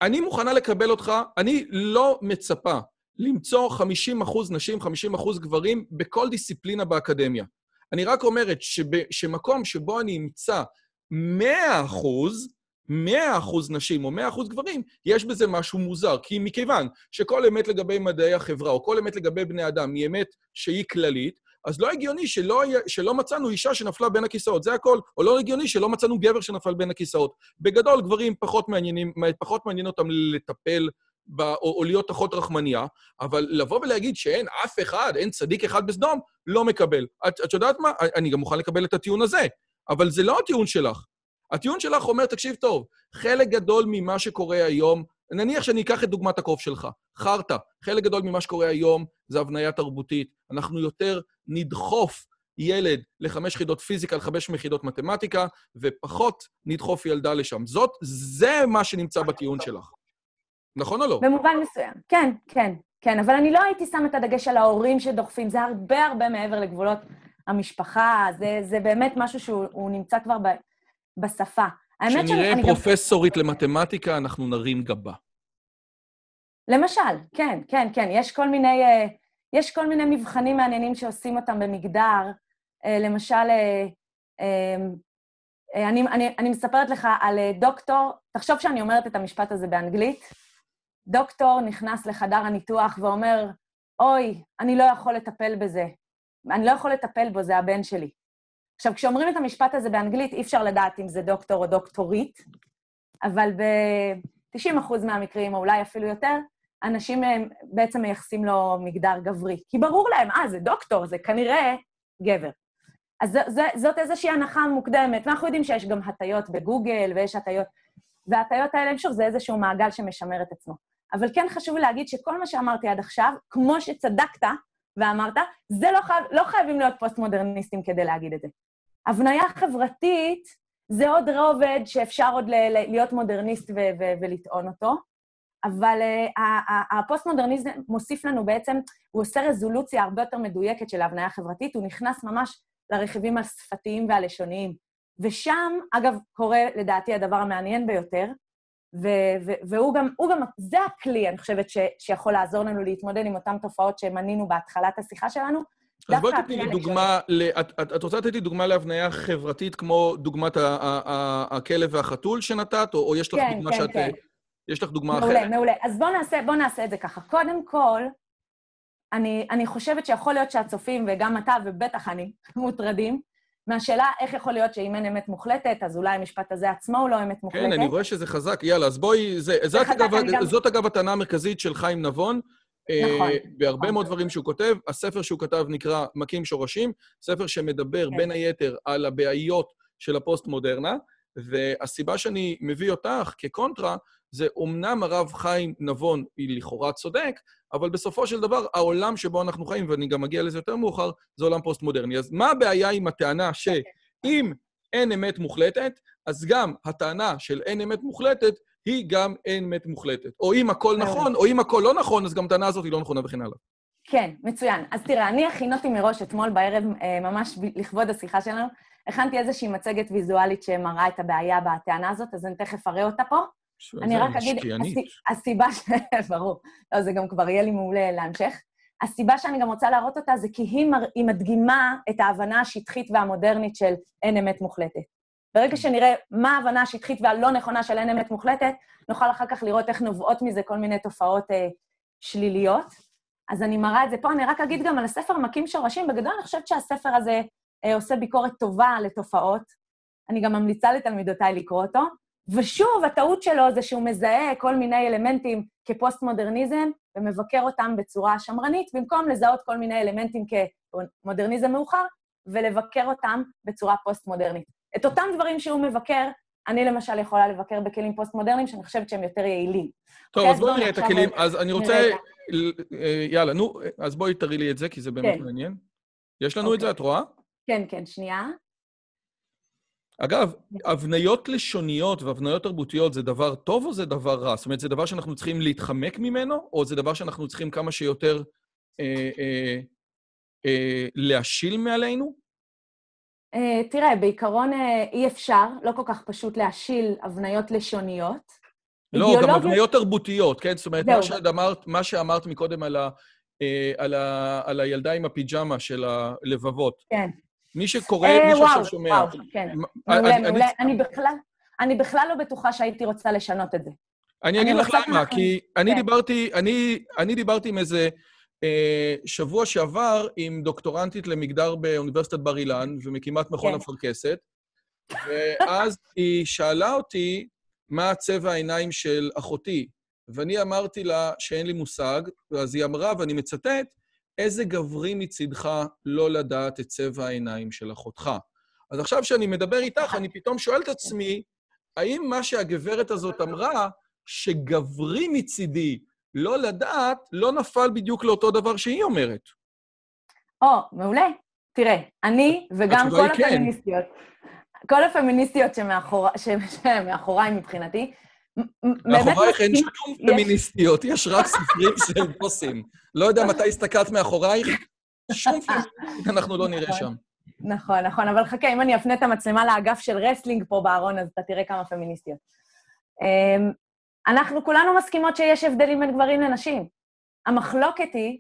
אני מוכנה לקבל אותך, אני לא מצפה למצוא 50 אחוז נשים, 50 אחוז גברים בכל דיסציפלינה באקדמיה. אני רק אומרת שב, שמקום שבו אני אמצא 100 אחוז, 100 אחוז נשים או 100 אחוז גברים, יש בזה משהו מוזר. כי מכיוון שכל אמת לגבי מדעי החברה, או כל אמת לגבי בני אדם, היא אמת שהיא כללית, אז לא הגיוני שלא, שלא מצאנו אישה שנפלה בין הכיסאות, זה הכל. או לא הגיוני שלא מצאנו גבר שנפל בין הכיסאות. בגדול, גברים פחות מעניינים, פחות מעניין אותם לטפל ב, או, או להיות אחות רחמניה, אבל לבוא ולהגיד שאין אף אחד, אין צדיק אחד בסדום, לא מקבל. את, את יודעת מה? אני גם מוכן לקבל את הטיעון הזה, אבל זה לא הטיעון שלך. הטיעון שלך אומר, תקשיב טוב, חלק גדול ממה שקורה היום, נניח שאני אקח את דוגמת הקוף שלך, חרטא, חלק גדול ממה שקורה היום זה הבניה תרבותית. אנחנו יותר נדחוף ילד לחמש יחידות פיזיקה, לחמש יחידות מתמטיקה, ופחות נדחוף ילדה לשם. זאת, זה מה שנמצא בטיעון שלך. נכון או לא? במובן מסוים. כן, כן, כן. אבל אני לא הייתי שם את הדגש על ההורים שדוחפים, זה הרבה הרבה מעבר לגבולות המשפחה, זה, זה באמת משהו שהוא נמצא כבר ב, בשפה. האמת שאני... כשנראה פרופסורית גם... למתמטיקה, אנחנו נרים גבה. למשל, כן, כן, כן. יש כל מיני, אה, יש כל מיני מבחנים מעניינים שעושים אותם במגדר. אה, למשל, אה, אני, אני, אני מספרת לך על דוקטור, תחשוב שאני אומרת את המשפט הזה באנגלית, דוקטור נכנס לחדר הניתוח ואומר, אוי, אני לא יכול לטפל בזה. אני לא יכול לטפל בו, זה הבן שלי. עכשיו, כשאומרים את המשפט הזה באנגלית, אי אפשר לדעת אם זה דוקטור או דוקטורית, אבל ב-90% מהמקרים, או אולי אפילו יותר, אנשים בעצם מייחסים לו מגדר גברי. כי ברור להם, אה, זה דוקטור, זה כנראה גבר. אז ז, ז, זאת איזושהי הנחה מוקדמת, ואנחנו יודעים שיש גם הטיות בגוגל, ויש הטיות... וההטיות האלה, שוב, זה איזשהו מעגל שמשמר את עצמו. אבל כן חשוב להגיד שכל מה שאמרתי עד עכשיו, כמו שצדקת ואמרת, זה לא, חייב, לא חייבים להיות פוסט-מודרניסטים כדי להגיד את זה. הבניה חברתית זה עוד רובד שאפשר עוד להיות מודרניסט ולטעון אותו, אבל אה, הפוסט-מודרניזם מוסיף לנו בעצם, הוא עושה רזולוציה הרבה יותר מדויקת של ההבניה החברתית, הוא נכנס ממש לרכיבים השפתיים והלשוניים. ושם, אגב, קורה לדעתי הדבר המעניין ביותר, והוא גם, גם, זה הכלי, אני חושבת, ש, שיכול לעזור לנו להתמודד עם אותן תופעות שמנינו בהתחלת השיחה שלנו. אז בואי תתני לי דוגמה, ל... את, רוצה לתת לי דוגמה להבניה חברתית כמו דוגמת ה, ה, ה, הכלב והחתול שנתת, או, או יש לך כן, דוגמה כן, שאת... כן. יש לך דוגמה אחרת? מעולה, מעולה. אז בואו נעשה, את זה ככה. קודם כל, אני, אני חושבת שיכול להיות שהצופים, וגם אתה, ובטח אני, מוטרדים, מהשאלה איך יכול להיות שאם אין אמת מוחלטת, אז אולי המשפט הזה עצמו הוא לא אמת מוחלטת. כן, אני רואה שזה חזק. יאללה, אז בואי... זה, חזק, אגב, גם... זאת אגב הטענה המרכזית של חיים נבון. נכון. אה, בהרבה. מאוד דברים שהוא כותב. הספר שהוא כתב נקרא מכים שורשים, ספר שמדבר כן. בין היתר על הבעיות של הפוסט-מודרנה, והסיבה שאני מביא אותך כקונטרה, זה אומנם הרב חיים נבון הוא לכאורה צודק, אבל בסופו של דבר, העולם שבו אנחנו חיים, ואני גם אגיע לזה יותר מאוחר, זה עולם פוסט-מודרני. אז מה הבעיה עם הטענה שאם אין אמת מוחלטת, אז גם הטענה של אין אמת מוחלטת היא גם אין אמת מוחלטת. או אם הכל נכון, או אם הכל לא נכון, אז גם הטענה הזאת היא לא נכונה וכן הלאה. כן, מצוין. אז תראה, אני הכינותי מראש אתמול בערב, אה, ממש לכבוד השיחה שלנו, הכנתי איזושהי מצגת ויזואלית שמראה את הבעיה בטענה הזאת, אז אני תכף אראה אותה פה. אני רק אגיד, הסיבה ש... ברור. לא, זה גם כבר יהיה לי מעולה להמשך. הסיבה שאני גם רוצה להראות אותה זה כי היא, מר... היא מדגימה את ההבנה השטחית והמודרנית של אין אמת מוחלטת. ברגע שנראה מה ההבנה השטחית והלא נכונה של אין אמת מוחלטת, נוכל אחר כך לראות איך נובעות מזה כל מיני תופעות אה, שליליות. אז אני מראה את זה פה. אני רק אגיד גם על הספר מכים שורשים. בגדול אני חושבת שהספר הזה אה, עושה ביקורת טובה לתופעות. אני גם ממליצה לתלמידותיי לקרוא אותו. ושוב, הטעות שלו זה שהוא מזהה כל מיני אלמנטים כפוסט-מודרניזם ומבקר אותם בצורה שמרנית, במקום לזהות כל מיני אלמנטים כמודרניזם מאוחר ולבקר אותם בצורה פוסט-מודרנית. את אותם דברים שהוא מבקר, אני למשל יכולה לבקר בכלים פוסט-מודרניים שאני חושבת שהם יותר יעילים. טוב, אז בואי נראה את הכלים. אז אני רוצה... יאללה, נו, אז בואי תראי לי את זה, כי זה באמת כן. מעניין. יש לנו את זה, את רואה? כן, כן, שנייה. אגב, הבניות לשוניות והבניות תרבותיות זה דבר טוב או זה דבר רע? זאת אומרת, זה דבר שאנחנו צריכים להתחמק ממנו, או זה דבר שאנחנו צריכים כמה שיותר אה, אה, אה, להשיל מעלינו? אה, תראה, בעיקרון אה, אי אפשר, לא כל כך פשוט להשיל הבניות לשוניות. לא, גם הבניות תרבותיות, כן? זאת אומרת. מה שאמרת, מה שאמרת מקודם על, ה, אה, על, ה, על הילדה עם הפיג'מה של הלבבות. כן. מי שקורא, מי שעכשיו וואו, שומע... וואו, כן. מה- מעולה, מעולה. אני- אני בכלל, אני בכלל לא בטוחה שהייתי רוצה לשנות את זה. אני אני אגיד לך למה, כי אני כן. דיברתי, אני, אני דיברתי עם איזה שבוע שעבר עם דוקטורנטית למגדר באוניברסיטת בר אילן, ומקימת מכון כן. אפרכסת, ואז היא שאלה אותי מה צבע העיניים של אחותי, ואני אמרתי לה שאין לי מושג, ואז היא אמרה, ואני מצטט, איזה גברי מצידך לא לדעת את צבע העיניים של אחותך. אז עכשיו שאני מדבר איתך, אני פתאום שואל את עצמי, האם מה שהגברת הזאת אמרה, שגברי מצידי לא לדעת, לא נפל בדיוק לאותו דבר שהיא אומרת? או, מעולה. תראה, אני וגם כל כן. הפמיניסטיות, כל הפמיניסטיות שמאחוריי מבחינתי, מאחורייך אין שום פמיניסטיות, יש רק סופרים של בוסים. לא יודע מתי הסתכלת מאחורייך, שום פמיניסטית אנחנו לא נראה שם. נכון, נכון, אבל חכה, אם אני אפנה את המצלמה לאגף של רסלינג פה בארון, אז אתה תראה כמה פמיניסטיות. אנחנו כולנו מסכימות שיש הבדלים בין גברים לנשים. המחלוקת היא,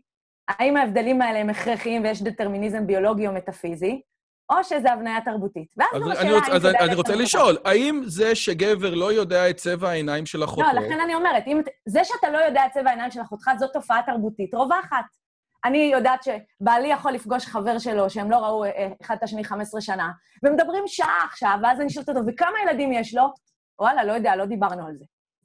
האם ההבדלים האלה הם הכרחיים ויש דטרמיניזם ביולוגי או מטאפיזי, או שזה הבניה תרבותית. ואז אז גם אני השאלה רוצ- האם אז אני רוצה לשאול, האם זה שגבר לא יודע את צבע העיניים של אחותו... לא, לכן אני אומרת, אם, זה שאתה לא יודע את צבע העיניים של אחותך, זאת תופעה תרבותית רווחת. אני יודעת שבעלי יכול לפגוש חבר שלו, שהם לא ראו אה, אחד את השני 15 שנה, ומדברים שעה עכשיו, ואז אני שואלת אותו, וכמה ילדים יש לו? וואלה, לא יודע, לא דיברנו על זה.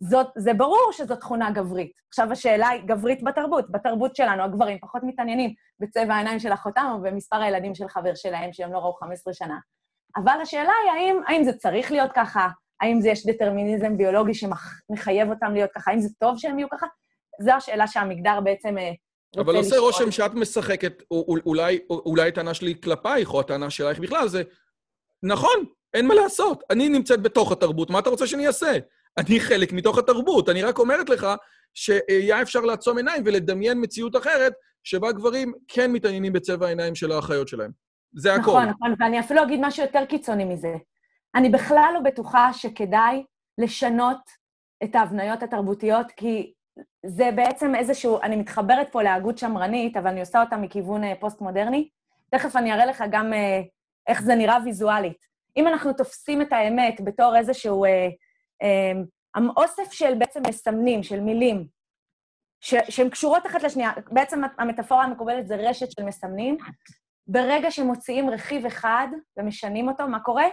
זאת, זה ברור שזו תכונה גברית. עכשיו השאלה היא גברית בתרבות. בתרבות שלנו הגברים פחות מתעניינים בצבע העיניים של אחותם או במספר הילדים של חבר שלהם שהם לא ראו 15 שנה. אבל השאלה היא, האם, האם זה צריך להיות ככה? האם זה יש דטרמיניזם ביולוגי שמחייב אותם להיות ככה? האם זה טוב שהם יהיו ככה? זו השאלה שהמגדר בעצם אה, רוצה אבל עושה לשאול. רושם שאת משחקת, או- או- אולי, או- אולי הטענה שלי כלפייך, או הטענה שלך בכלל, זה נכון, אין מה לעשות. אני נמצאת בתוך התרבות, מה אתה רוצה שאני אעשה? אני חלק מתוך התרבות. אני רק אומרת לך שהיה אפשר לעצום עיניים ולדמיין מציאות אחרת, שבה גברים כן מתעניינים בצבע העיניים של האחיות שלהם. זה הכל. נכון, נכון, ואני אפילו אגיד משהו יותר קיצוני מזה. אני בכלל לא בטוחה שכדאי לשנות את ההבניות התרבותיות, כי זה בעצם איזשהו, אני מתחברת פה להגות שמרנית, אבל אני עושה אותה מכיוון אה, פוסט-מודרני. תכף אני אראה לך גם אה, איך זה נראה ויזואלית. אם אנחנו תופסים את האמת בתור איזשהו אה, אוסף של בעצם מסמנים, של מילים, שהן קשורות אחת לשנייה, בעצם המטאפורה המקובלת זה רשת של מסמנים, ברגע שמוציאים רכיב אחד ומשנים אותו, מה קורה?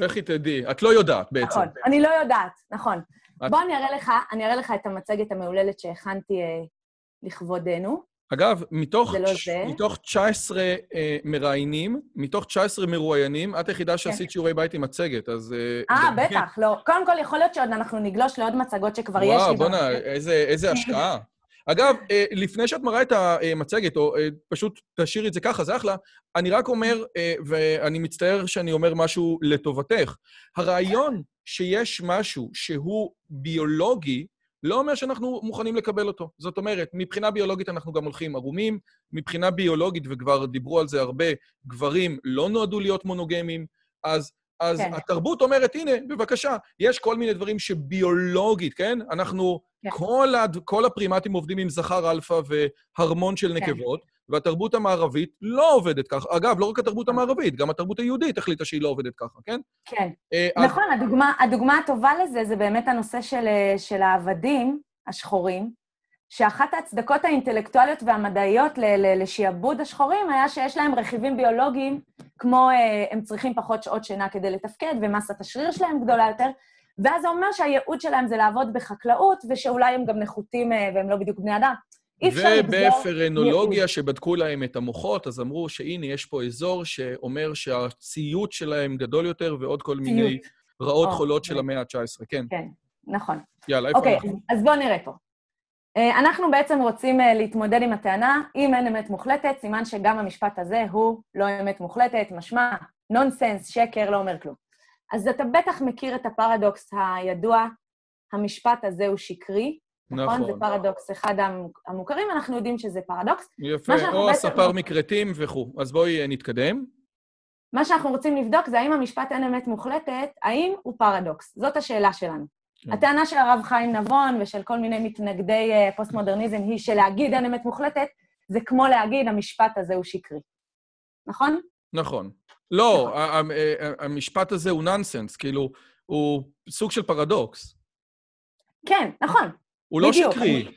לכי תדעי. את לא יודעת בעצם. נכון, אני לא יודעת, נכון. את- בוא אני אראה לך, אני אראה לך את המצגת המהוללת שהכנתי אה, לכבודנו. אגב, מתוך, זה לא זה. מתוך 19 אה, מראיינים, מתוך 19 מרואיינים, את היחידה שעשית שיעורי בית עם מצגת, אז... כן. אה, זה- בטח, לא. קודם כל, יכול להיות שעוד אנחנו נגלוש לעוד מצגות שכבר יש לי. וואו, בואנה. איזה, איזה השקעה. אגב, אה, לפני שאת מראה את המצגת, או פשוט תשאירי את זה ככה, זה אחלה, אני רק אומר, ואני מצטער שאני אומר משהו לטובתך, הרעיון שיש משהו שהוא ביולוגי, לא אומר שאנחנו מוכנים לקבל אותו. זאת אומרת, מבחינה ביולוגית אנחנו גם הולכים ערומים, מבחינה ביולוגית, וכבר דיברו על זה הרבה, גברים לא נועדו להיות מונוגמיים, אז, אז כן. התרבות אומרת, הנה, בבקשה, יש כל מיני דברים שביולוגית, כן? אנחנו, כן. כל, הד... כל הפרימטים עובדים עם זכר אלפא והרמון של כן. והתרבות המערבית לא עובדת ככה. אגב, לא רק התרבות המערבית, גם התרבות היהודית החליטה שהיא לא עובדת ככה, כן? כן. אה, אז- נכון, הדוגמה, הדוגמה הטובה לזה זה באמת הנושא של, אה, של העבדים השחורים, שאחת ההצדקות האינטלקטואליות והמדעיות ל- ל- לשעבוד השחורים היה שיש להם רכיבים ביולוגיים, כמו אה, הם צריכים פחות שעות שינה כדי לתפקד, ומסת השריר שלהם גדולה יותר, ואז זה אומר שהייעוד שלהם זה לעבוד בחקלאות, ושאולי הם גם נחותים אה, והם לא בדיוק בני אדם. ובפרנולוגיה שבדקו להם את המוחות, אז אמרו שהנה, יש פה אזור שאומר שהציות שלהם גדול יותר, ועוד כל מיני רעות חולות של כן. המאה ה-19. כן, כן, נכון. יאללה, איפה אוקיי, אנחנו? אז בואו נראה פה. אה, אנחנו בעצם רוצים אה, להתמודד עם הטענה, אם אין אמת מוחלטת, סימן שגם המשפט הזה הוא לא אמת מוחלטת, משמע נונסנס, שקר, לא אומר כלום. אז אתה בטח מכיר את הפרדוקס הידוע, המשפט הזה הוא שקרי, נכון? זה נכון. פרדוקס אחד המ- המוכרים, אנחנו יודעים שזה פרדוקס. יפה, או בעצם- הספר מכרתים וכו'. אז בואי אה, נתקדם. מה שאנחנו רוצים לבדוק זה האם המשפט אין אמת מוחלטת, האם הוא פרדוקס. זאת השאלה שלנו. כן. הטענה של הרב חיים נבון ושל כל מיני מתנגדי אה, פוסט-מודרניזם היא שלהגיד אין אמת מוחלטת, זה כמו להגיד המשפט הזה הוא שקרי. נכון? נכון. לא, נכון. ה- ה- ה- המשפט הזה הוא נונסנס, כאילו, הוא סוג של פרדוקס. כן, נכון. הוא לא בדיוק. שקרי,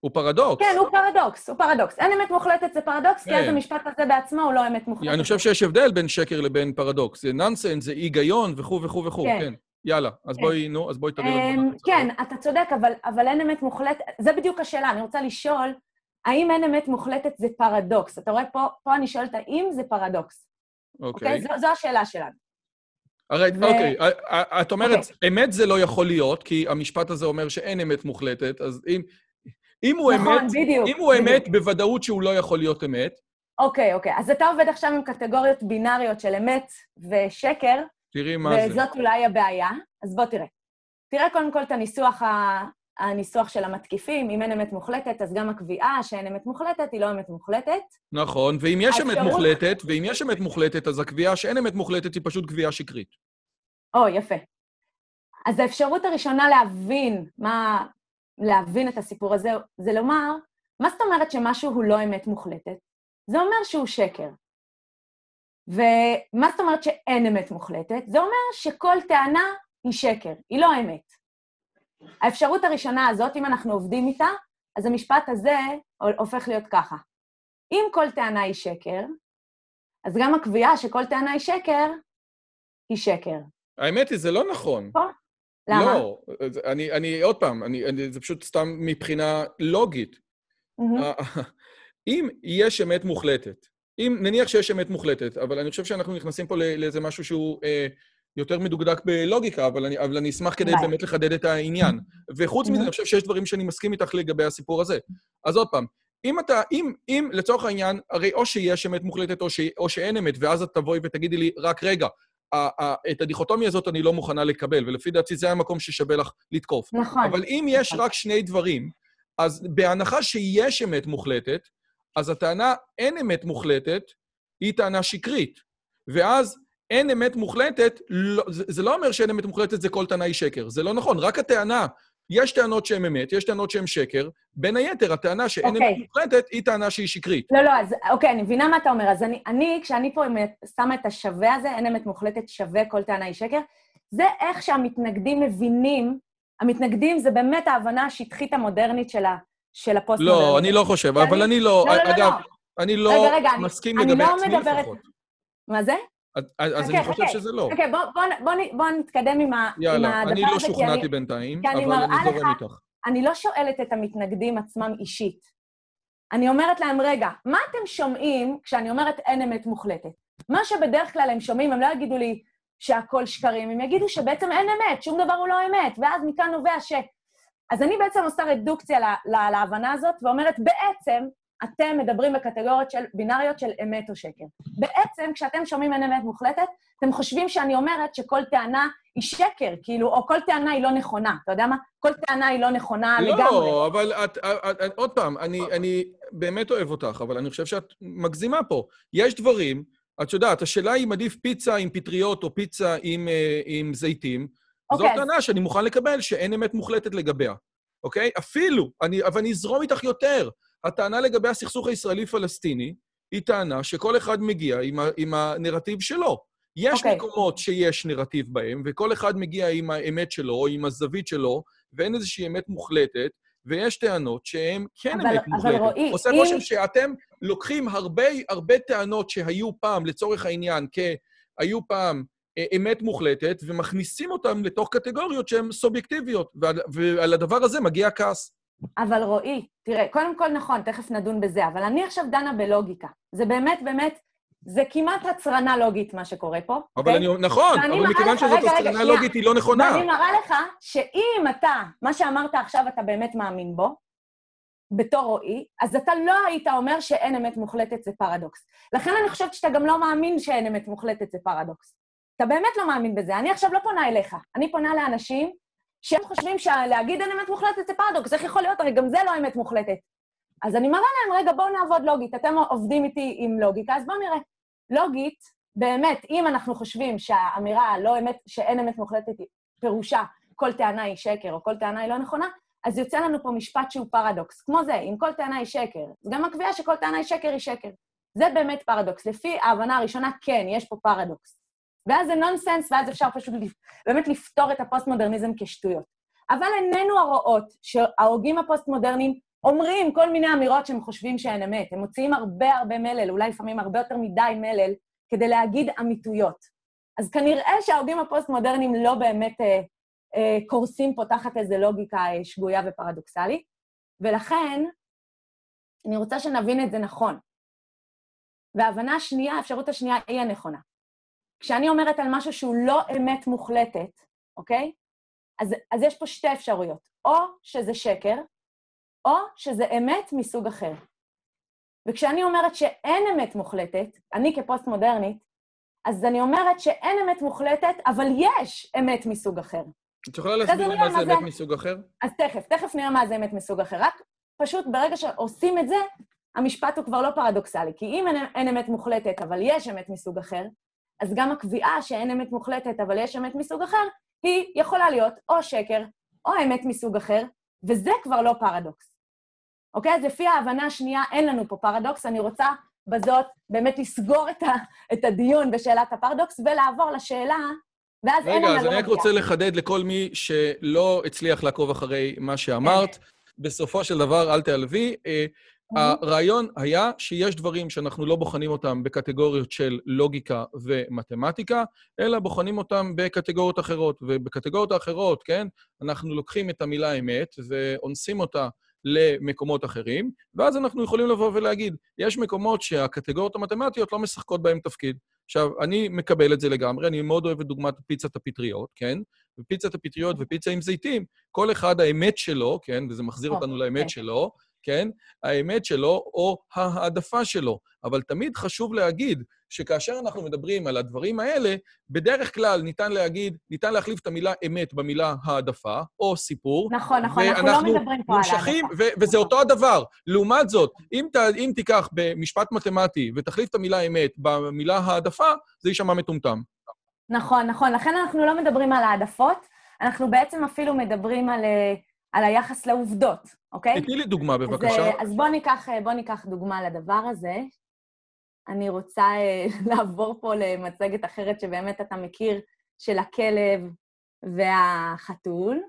הוא פרדוקס. כן, הוא פרדוקס, הוא פרדוקס. אין אמת מוחלטת זה פרדוקס, כי אז כן. המשפט הזה בעצמו הוא לא אמת מוחלטת. אני חושב שיש הבדל בין שקר לבין פרדוקס. זה נונסנס, זה היגיון וכו' וכו' וכו', כן. כן. יאללה, אז כן. בואי, נו, אז בואי תראי לנו. אמ, כן, אתה צודק, אבל, אבל אין אמת מוחלטת, זה בדיוק השאלה, אני רוצה לשאול, האם אין אמת מוחלטת זה פרדוקס? אתה רואה, פה, פה אני שואלת האם זה פרדוקס, אוקיי? אוקיי. זו, זו השאלה שלנו. הרי, ו- אוקיי, את אומרת, אוקיי. אמת זה לא יכול להיות, כי המשפט הזה אומר שאין אמת מוחלטת, אז אם... אם הוא נכון, אמת, בדיוק. אם הוא בדיוק. אמת, בוודאות שהוא לא יכול להיות אמת. אוקיי, אוקיי. אז אתה עובד עכשיו עם קטגוריות בינאריות של אמת ושקר, תראי מה זה. וזאת אולי הבעיה. אז בוא תראה. תראה קודם כל את הניסוח. הניסוח של המתקיפים, אם אין אמת מוחלטת, אז גם הקביעה שאין אמת מוחלטת היא לא אמת מוחלטת. נכון, ואם יש אמת האפשרות- מוחלטת, ואם יש אמת מוחלטת, אז הקביעה שאין אמת מוחלטת היא פשוט קביעה שקרית. או, יפה. אז האפשרות הראשונה להבין מה... להבין את הסיפור הזה, זה לומר, מה זאת אומרת שמשהו הוא לא אמת מוחלטת? זה אומר שהוא שקר. ומה זאת אומרת שאין אמת מוחלטת? זה אומר שכל טענה היא שקר, היא לא אמת. האפשרות הראשונה הזאת, אם אנחנו עובדים איתה, אז המשפט הזה הופך להיות ככה. אם כל טענה היא שקר, אז גם הקביעה שכל טענה היא שקר, היא שקר. האמת היא, זה לא נכון. למה? לא, אני, אני, עוד פעם, אני, אני, זה פשוט סתם מבחינה לוגית. ה- אם יש אמת מוחלטת, אם נניח שיש אמת מוחלטת, אבל אני חושב שאנחנו נכנסים פה לאיזה משהו שהוא אה, יותר מדוקדק בלוגיקה, אבל אני, אבל אני אשמח כדי. באמת לחדד את העניין. וחוץ מזה. אני חושב שיש דברים שאני מסכים איתך לגבי הסיפור הזה. אז עוד פעם, אם אתה, אם, אם לצורך העניין, הרי או שיש אמת מוחלטת או, ש, או שאין אמת, ואז את תבואי ותגידי לי, רק רגע, ה- ה- את הדיכוטומיה הזאת אני לא מוכנה לקבל, ולפי דעתי זה המקום ששווה לך לתקוף. נכון. אבל אם יש נכון. רק שני דברים, אז בהנחה שיש אמת מוחלטת, אז הטענה אין אמת מוחלטת היא טענה שקרית. ואז אין אמת מוחלטת, לא, זה, זה לא אומר שאין אמת מוחלטת זה כל טענה היא שקר. זה לא נכון, רק הטענה, יש טענות שהן אמת, יש טענות שהן שקר, בין היתר, הטענה שאין אוקיי. אמת מוחלטת היא טענה שהיא שקרית. לא, לא, אז אוקיי, אני מבינה מה אתה אומר. אז אני, אני כשאני פה שמה את השווה הזה, אין אמת מוחלטת שווה כל טענה היא שקר, זה איך שהמתנגדים מבינים, המתנגדים זה באמת ההבנה השטחית המודרנית של, ה, של הפוסט-מודרנית. לא, אני לא חושב, אבל אני לא, לא, לא, לא, אגב, לא. אני לא רגע, רגע, אני- מסכים אני לגבי לא עצמי מדברת- לפחות. מה זה? אז, חכה, אני חושב חכה. שזה לא. אוקיי, בוא, נתקדם עם, ה, עם יאללה, הדבר אני לא הזה, שוכנעתי אני, בינתיים, אבל אני זורם איתך. אני לא שואלת את המתנגדים עצמם אישית. אני אומרת להם, רגע, מה אתם שומעים כשאני אומרת אין אמת מוחלטת? מה שבדרך כלל הם שומעים, הם לא יגידו לי שהכל שקרים, הם יגידו שבעצם אין אמת, שום דבר הוא לא אמת, ואז מכאן נובע ש... אז אני בעצם עושה רדוקציה ל- ל- להבנה הזאת, ואומרת, בעצם אתם מדברים בקטגוריות של בינאריות של אמת או שקר. בעצם, כשאתם שומעים אין אמת מוחלטת, אתם חושבים שאני אומרת שכל טענה היא שקר, כאילו, או כל טענה היא לא נכונה. אתה יודע מה? כל טענה היא לא נכונה לגמרי. לא, אבל את, את, את, עוד פעם, אני, אני באמת אוהב אותך, אבל אני חושב שאת מגזימה פה. יש דברים, את יודעת, השאלה היא אם עדיף פיצה עם פטריות או פיצה עם, אה, עם זיתים, זו אוקיי, טענה שאני מוכן לקבל שאין אמת מוחלטת לגביה, אוקיי? אפילו, אני, אבל אני אזרום איתך יותר. הטענה לגבי הסכסוך הישראלי-פלסטיני היא טענה שכל אחד מגיע עם, ה, עם הנרטיב שלו. יש אוקיי. מקומות שיש נרטיב בהם, וכל אחד מגיע עם האמת שלו, או עם הזווית שלו, ואין איזושהי אמת מוחלטת, ויש טענות שהן כן אבל- אמת אבל מוחלטת. רועי, עושה אם- רושם שאתם לוקחים הרבה, הרבה טענות שהיו פעם, לצורך העניין, כהיו פעם אה, אמת מוחלטת, ומכניסים אותן לתוך קטגוריות שהן סובייקטיביות, ועל, ועל הדבר הזה מגיע כעס. אבל רועי, תראה, קודם כל נכון, תכף נדון בזה, אבל אני עכשיו דנה בלוגיקה. זה באמת, באמת, זה כמעט הצרנה לוגית מה שקורה פה. אבל אוקיי? אני... נכון, אבל מכיוון שזאת רגע, רגע, הסטרנה שנייה. לוגית, היא לא נכונה. ואני מראה לך שאם אתה, מה שאמרת עכשיו אתה באמת מאמין בו, בתור רועי, אז אתה לא היית אומר שאין אמת מוחלטת זה פרדוקס. לכן אני חושבת שאתה גם לא מאמין שאין אמת מוחלטת זה פרדוקס. אתה באמת לא מאמין בזה. אני עכשיו לא פונה אליך, אני פונה לאנשים שהם חושבים שלהגיד אין אמת מוחלטת זה פרדוקס, איך יכול להיות? הרי גם זה לא אמת מוחלטת. אז אני מראה להם, רגע, בואו נעבוד לוגית. אתם עובדים איתי עם לוגיקה, אז בואו נראה. לוגית, באמת, אם אנחנו חושבים שהאמירה לא אמת, שאין אמת מוחלטת, פירושה כל טענה היא שקר או כל טענה היא לא נכונה, אז יוצא לנו פה משפט שהוא פרדוקס. כמו זה, אם כל טענה היא שקר, אז גם הקביעה שכל טענה היא שקר היא שקר. זה באמת פרדוקס. לפי ההבנה הראשונה, כן, יש פה פרדוקס. ואז זה נונסנס, ואז אפשר פשוט באמת לפתור את הפוסט-מודרניזם כשטויות. אבל עינינו הרואות שההוגים הפוסט-מודרניים אומרים כל מיני אמירות שהם חושבים שהן אמת. הם מוציאים הרבה הרבה מלל, אולי לפעמים הרבה יותר מדי מלל, כדי להגיד אמיתויות. אז כנראה שההוגים הפוסט-מודרניים לא באמת אה, אה, קורסים פה תחת איזו לוגיקה אה, שגויה ופרדוקסלית, ולכן אני רוצה שנבין את זה נכון. וההבנה השנייה, האפשרות השנייה היא הנכונה. כשאני אומרת על משהו שהוא לא אמת מוחלטת, אוקיי? אז, אז יש פה שתי אפשרויות. או שזה שקר, או שזה אמת מסוג אחר. וכשאני אומרת שאין אמת מוחלטת, אני כפוסט-מודרנית, אז אני אומרת שאין אמת מוחלטת, אבל יש אמת מסוג אחר. את יכולה להסביר מה זה אמת מסוג אחר? אז תכף, תכף נראה מה זה אמת מסוג אחר. רק פשוט ברגע שעושים את זה, המשפט הוא כבר לא פרדוקסלי. כי אם אין, אין אמת מוחלטת, אבל יש אמת מסוג אחר, אז גם הקביעה שאין אמת מוחלטת, אבל יש אמת מסוג אחר, היא יכולה להיות או שקר או אמת מסוג אחר, וזה כבר לא פרדוקס. אוקיי? אז לפי ההבנה השנייה, אין לנו פה פרדוקס. אני רוצה בזאת באמת לסגור את, ה, את הדיון בשאלת הפרדוקס ולעבור לשאלה, ואז אין אנלוגיה. רגע, אז אני רק רוצה לחדד לכל מי שלא הצליח לעקוב אחרי מה שאמרת. בסופו של דבר, אל תעלבי. הרעיון היה שיש דברים שאנחנו לא בוחנים אותם בקטגוריות של לוגיקה ומתמטיקה, אלא בוחנים אותם בקטגוריות אחרות. ובקטגוריות האחרות, כן, אנחנו לוקחים את המילה אמת ואונסים אותה למקומות אחרים, ואז אנחנו יכולים לבוא ולהגיד, יש מקומות שהקטגוריות המתמטיות לא משחקות בהם תפקיד. עכשיו, אני מקבל את זה לגמרי, אני מאוד אוהב את דוגמת פיצת הפטריות, כן? ופיצת הפטריות ופיצה עם זיתים, כל אחד האמת שלו, כן? וזה מחזיר אותנו לאמת שלו, כן? האמת שלו או ההעדפה שלו. אבל תמיד חשוב להגיד שכאשר אנחנו מדברים על הדברים האלה, בדרך כלל ניתן להגיד, ניתן להחליף את המילה אמת במילה העדפה, או סיפור. נכון, נכון, אנחנו לא מדברים פה על העדפה. וזה אותו הדבר. לעומת זאת, אם, ת, אם תיקח במשפט מתמטי ותחליף את המילה אמת במילה העדפה, זה יישמע מטומטם. נכון, נכון. לכן אנחנו לא מדברים על העדפות, אנחנו בעצם אפילו מדברים על, אה, על היחס לעובדות, אוקיי? תני לי דוגמה, בבקשה. אז, אז בואו ניקח, בוא ניקח דוגמה לדבר הזה. אני רוצה אה, לעבור פה למצגת אחרת שבאמת אתה מכיר, של הכלב והחתול.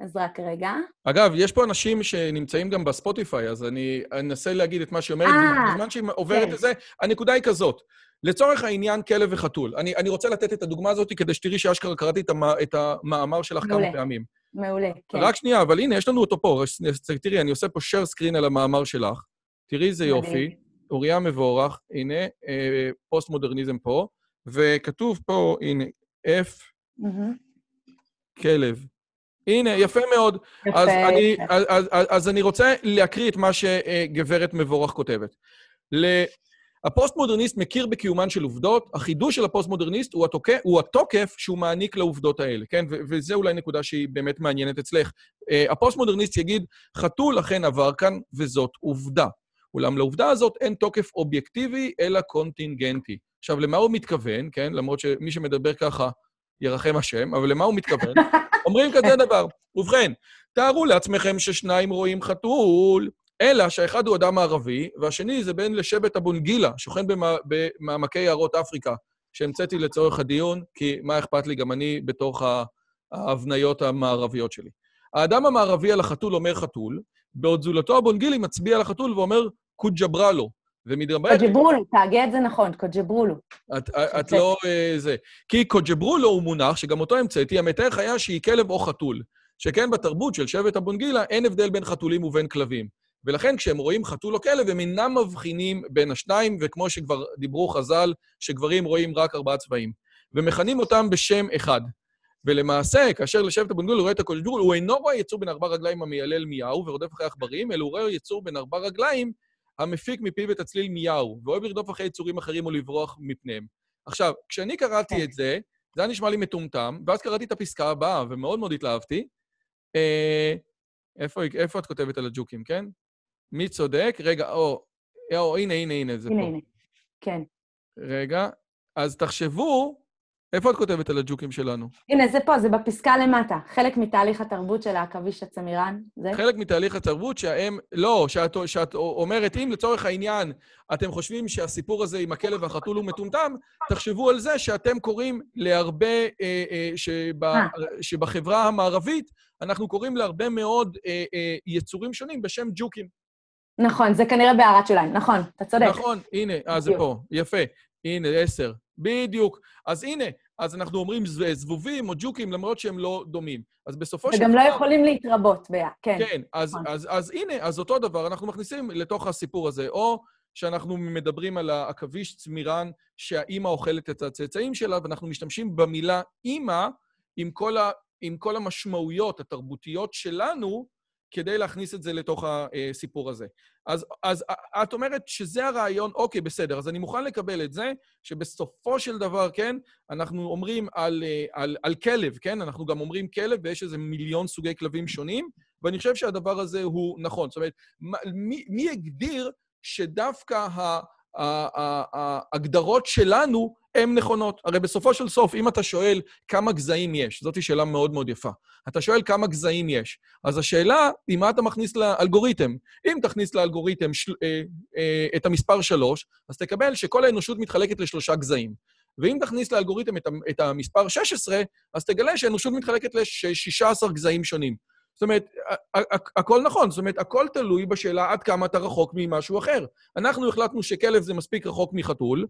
אז רק רגע. אגב, יש פה אנשים שנמצאים גם בספוטיפיי, אז אני אנסה להגיד את מה שהיא אומרת, אה, בזמן שהיא עוברת כן. את זה, הנקודה היא כזאת. לצורך העניין, כלב וחתול. אני, אני רוצה לתת את הדוגמה הזאת כדי שתראי שאשכרה קראתי את, המ, את המאמר שלך מעולה. כמה פעמים. מעולה, כן. רק שנייה, אבל הנה, יש לנו אותו פה. תראי, אני עושה פה share screen על המאמר שלך. תראי איזה יופי. אוריה מבורך, הנה, אה, פוסט-מודרניזם פה, וכתוב פה, הנה, F, כלב. הנה, יפה מאוד. יפה, אז. אני, אז, אז, אז אני רוצה להקריא את מה שגברת מבורך כותבת. הפוסט-מודרניסט מכיר בקיומן של עובדות, החידוש של הפוסט-מודרניסט הוא, התוק... הוא התוקף שהוא מעניק לעובדות האלה, כן? ו- וזה אולי נקודה שהיא באמת מעניינת אצלך. אה, הפוסט-מודרניסט יגיד, חתול אכן עבר כאן, וזאת עובדה. אולם לעובדה הזאת אין תוקף אובייקטיבי, אלא קונטינגנטי. עכשיו, למה הוא מתכוון, כן? למרות שמי שמדבר ככה, ירחם השם, אבל למה הוא מתכוון? אומרים כזה דבר. ובכן, תארו לעצמכם ששניים רואים חתול, אלא שהאחד הוא אדם ערבי, והשני זה בן לשבט אבונגילה, שוכן במעמקי יערות אפריקה, שהמצאתי לצורך הדיון, כי מה אכפת לי, גם אני בתוך ההבניות המערביות שלי. האדם המערבי על החתול אומר חתול, בעוד זולתו הבונגילי מצביע על החתול ואומר קוג'ברלו. ומדבר... קוג'ברולו, תאגה את זה נכון, קוג'ברולו. את, את לא... uh, זה. כי קוג'ברולו הוא מונח, שגם אותו המצאתי, המתאר חיה שהיא כלב או חתול. שכן בתרבות של שבט הבונגילה אין הבדל בין חתולים ובין כלבים. ולכן כשהם רואים חתול או כלב, הם אינם מבחינים בין השניים, וכמו שכבר דיברו חז"ל, שגברים רואים רק ארבעה צבעים. ומכנים אותם בשם אחד. ולמעשה, כאשר לשבט הבונגול רואה את הקודשדור, הוא אינו רואה יצור בין ארבע רגליים המיילל מיהו ורודף אחרי עכברים, אלא הוא רואה יצור בין ארבע רגליים המפיק מפיו את הצליל מיהו, ואוהב לרדוף אחרי יצורים אחרים ולברוח מפניהם. עכשיו, כשאני קראתי. את זה, זה היה נשמע לי מטומטם, ואז קראתי את הפסקה הבאה, ומאוד מאוד התלהבתי. אה, איפה, איפה את כותבת על הג'וקים, כן? מי צודק? רגע, או, או הנה, הנה, הנה, זה הנה, פה. הנה, כן. רגע, אז תחשבו איפה את כותבת על הג'וקים שלנו? הנה, זה פה, זה בפסקה למטה. חלק מתהליך התרבות של העכביש הצמירן, זה? חלק מתהליך התרבות שההם... לא, שאת, שאת אומרת, אם לצורך העניין אתם חושבים שהסיפור הזה עם הכלב והחתול הוא מטומטם, תחשבו על זה שאתם קוראים להרבה... אה, אה, שב, אה. שבחברה המערבית, אנחנו קוראים להרבה מאוד אה, אה, יצורים שונים בשם ג'וקים. נכון, זה כנראה בהערת שוליים, נכון, אתה צודק. נכון, הנה, אה, זה. פה, יפה. הנה, עשר. בדיוק. אז הנה, אז אנחנו אומרים זבובים או ג'וקים, למרות שהם לא דומים. אז בסופו של וגם לא יכולים להתרבות ביחד, כן. כן, אז, נכון. אז, אז הנה, אז אותו דבר אנחנו מכניסים לתוך הסיפור הזה. או שאנחנו מדברים על העכביש צמירן, שהאימא אוכלת את הצאצאים שלה, ואנחנו משתמשים במילה אימא עם כל, ה, עם כל המשמעויות התרבותיות שלנו, כדי להכניס את זה לתוך הסיפור הזה. אז, אז את אומרת שזה הרעיון, אוקיי, בסדר, אז אני מוכן לקבל את זה, שבסופו של דבר, כן, אנחנו אומרים על, אה, על, על כלב, כן? אנחנו גם אומרים כלב, ויש איזה מיליון סוגי כלבים שונים, ואני חושב שהדבר הזה הוא נכון. זאת אומרת, מי, מי הגדיר שדווקא ה- ההגדרות שלנו הן נכונות? הרי בסופו של סוף, אם אתה שואל כמה גזעים יש, זאת שאלה מאוד מאוד יפה. אתה שואל כמה גזעים יש, אז השאלה היא מה אתה מכניס לאלגוריתם. אם תכניס לאלגוריתם של, אה, אה, את המספר 3, אז תקבל שכל האנושות מתחלקת לשלושה גזעים. ואם תכניס לאלגוריתם את, המספר 16, אז תגלה שהאנושות מתחלקת ל-16 גזעים שונים. זאת אומרת, הכל נכון, זאת אומרת, הכל תלוי בשאלה עד כמה אתה רחוק ממשהו אחר. אנחנו החלטנו שכלב זה מספיק רחוק מחתול,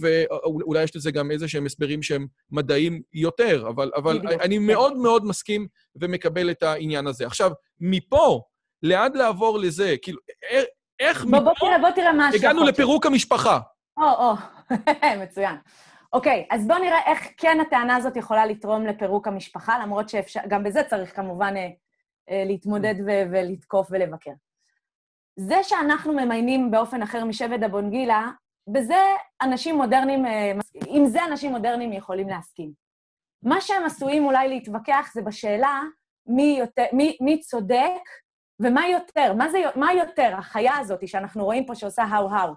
ואולי יש לזה גם איזה שהם הסברים שהם מדעיים יותר, אבל, אבל אני. מאוד מאוד מסכים ומקבל את העניין הזה. עכשיו, מפה, לאן לעבור לזה? כאילו, א- איך בוא, בוא מפה תראה, בוא תראה מה ההשלכות. הגענו לפירוק המשפחה? או, או, מצוין. אוקיי, אז בואו נראה איך כן הטענה הזאת יכולה לתרום לפירוק המשפחה, למרות שאפשר, גם בזה צריך כמובן אה, אה, להתמודד ו- ולתקוף ולבקר. זה שאנחנו ממיינים באופן אחר משבט הבונגילה, בזה אנשים מודרניים, אה, עם זה אנשים מודרניים יכולים להסכים. מה שהם עשויים אולי להתווכח זה בשאלה מי, יותר, מי, מי צודק ומה יותר, מה, זה, מה יותר, החיה הזאת שאנחנו רואים פה שעושה האו-האו,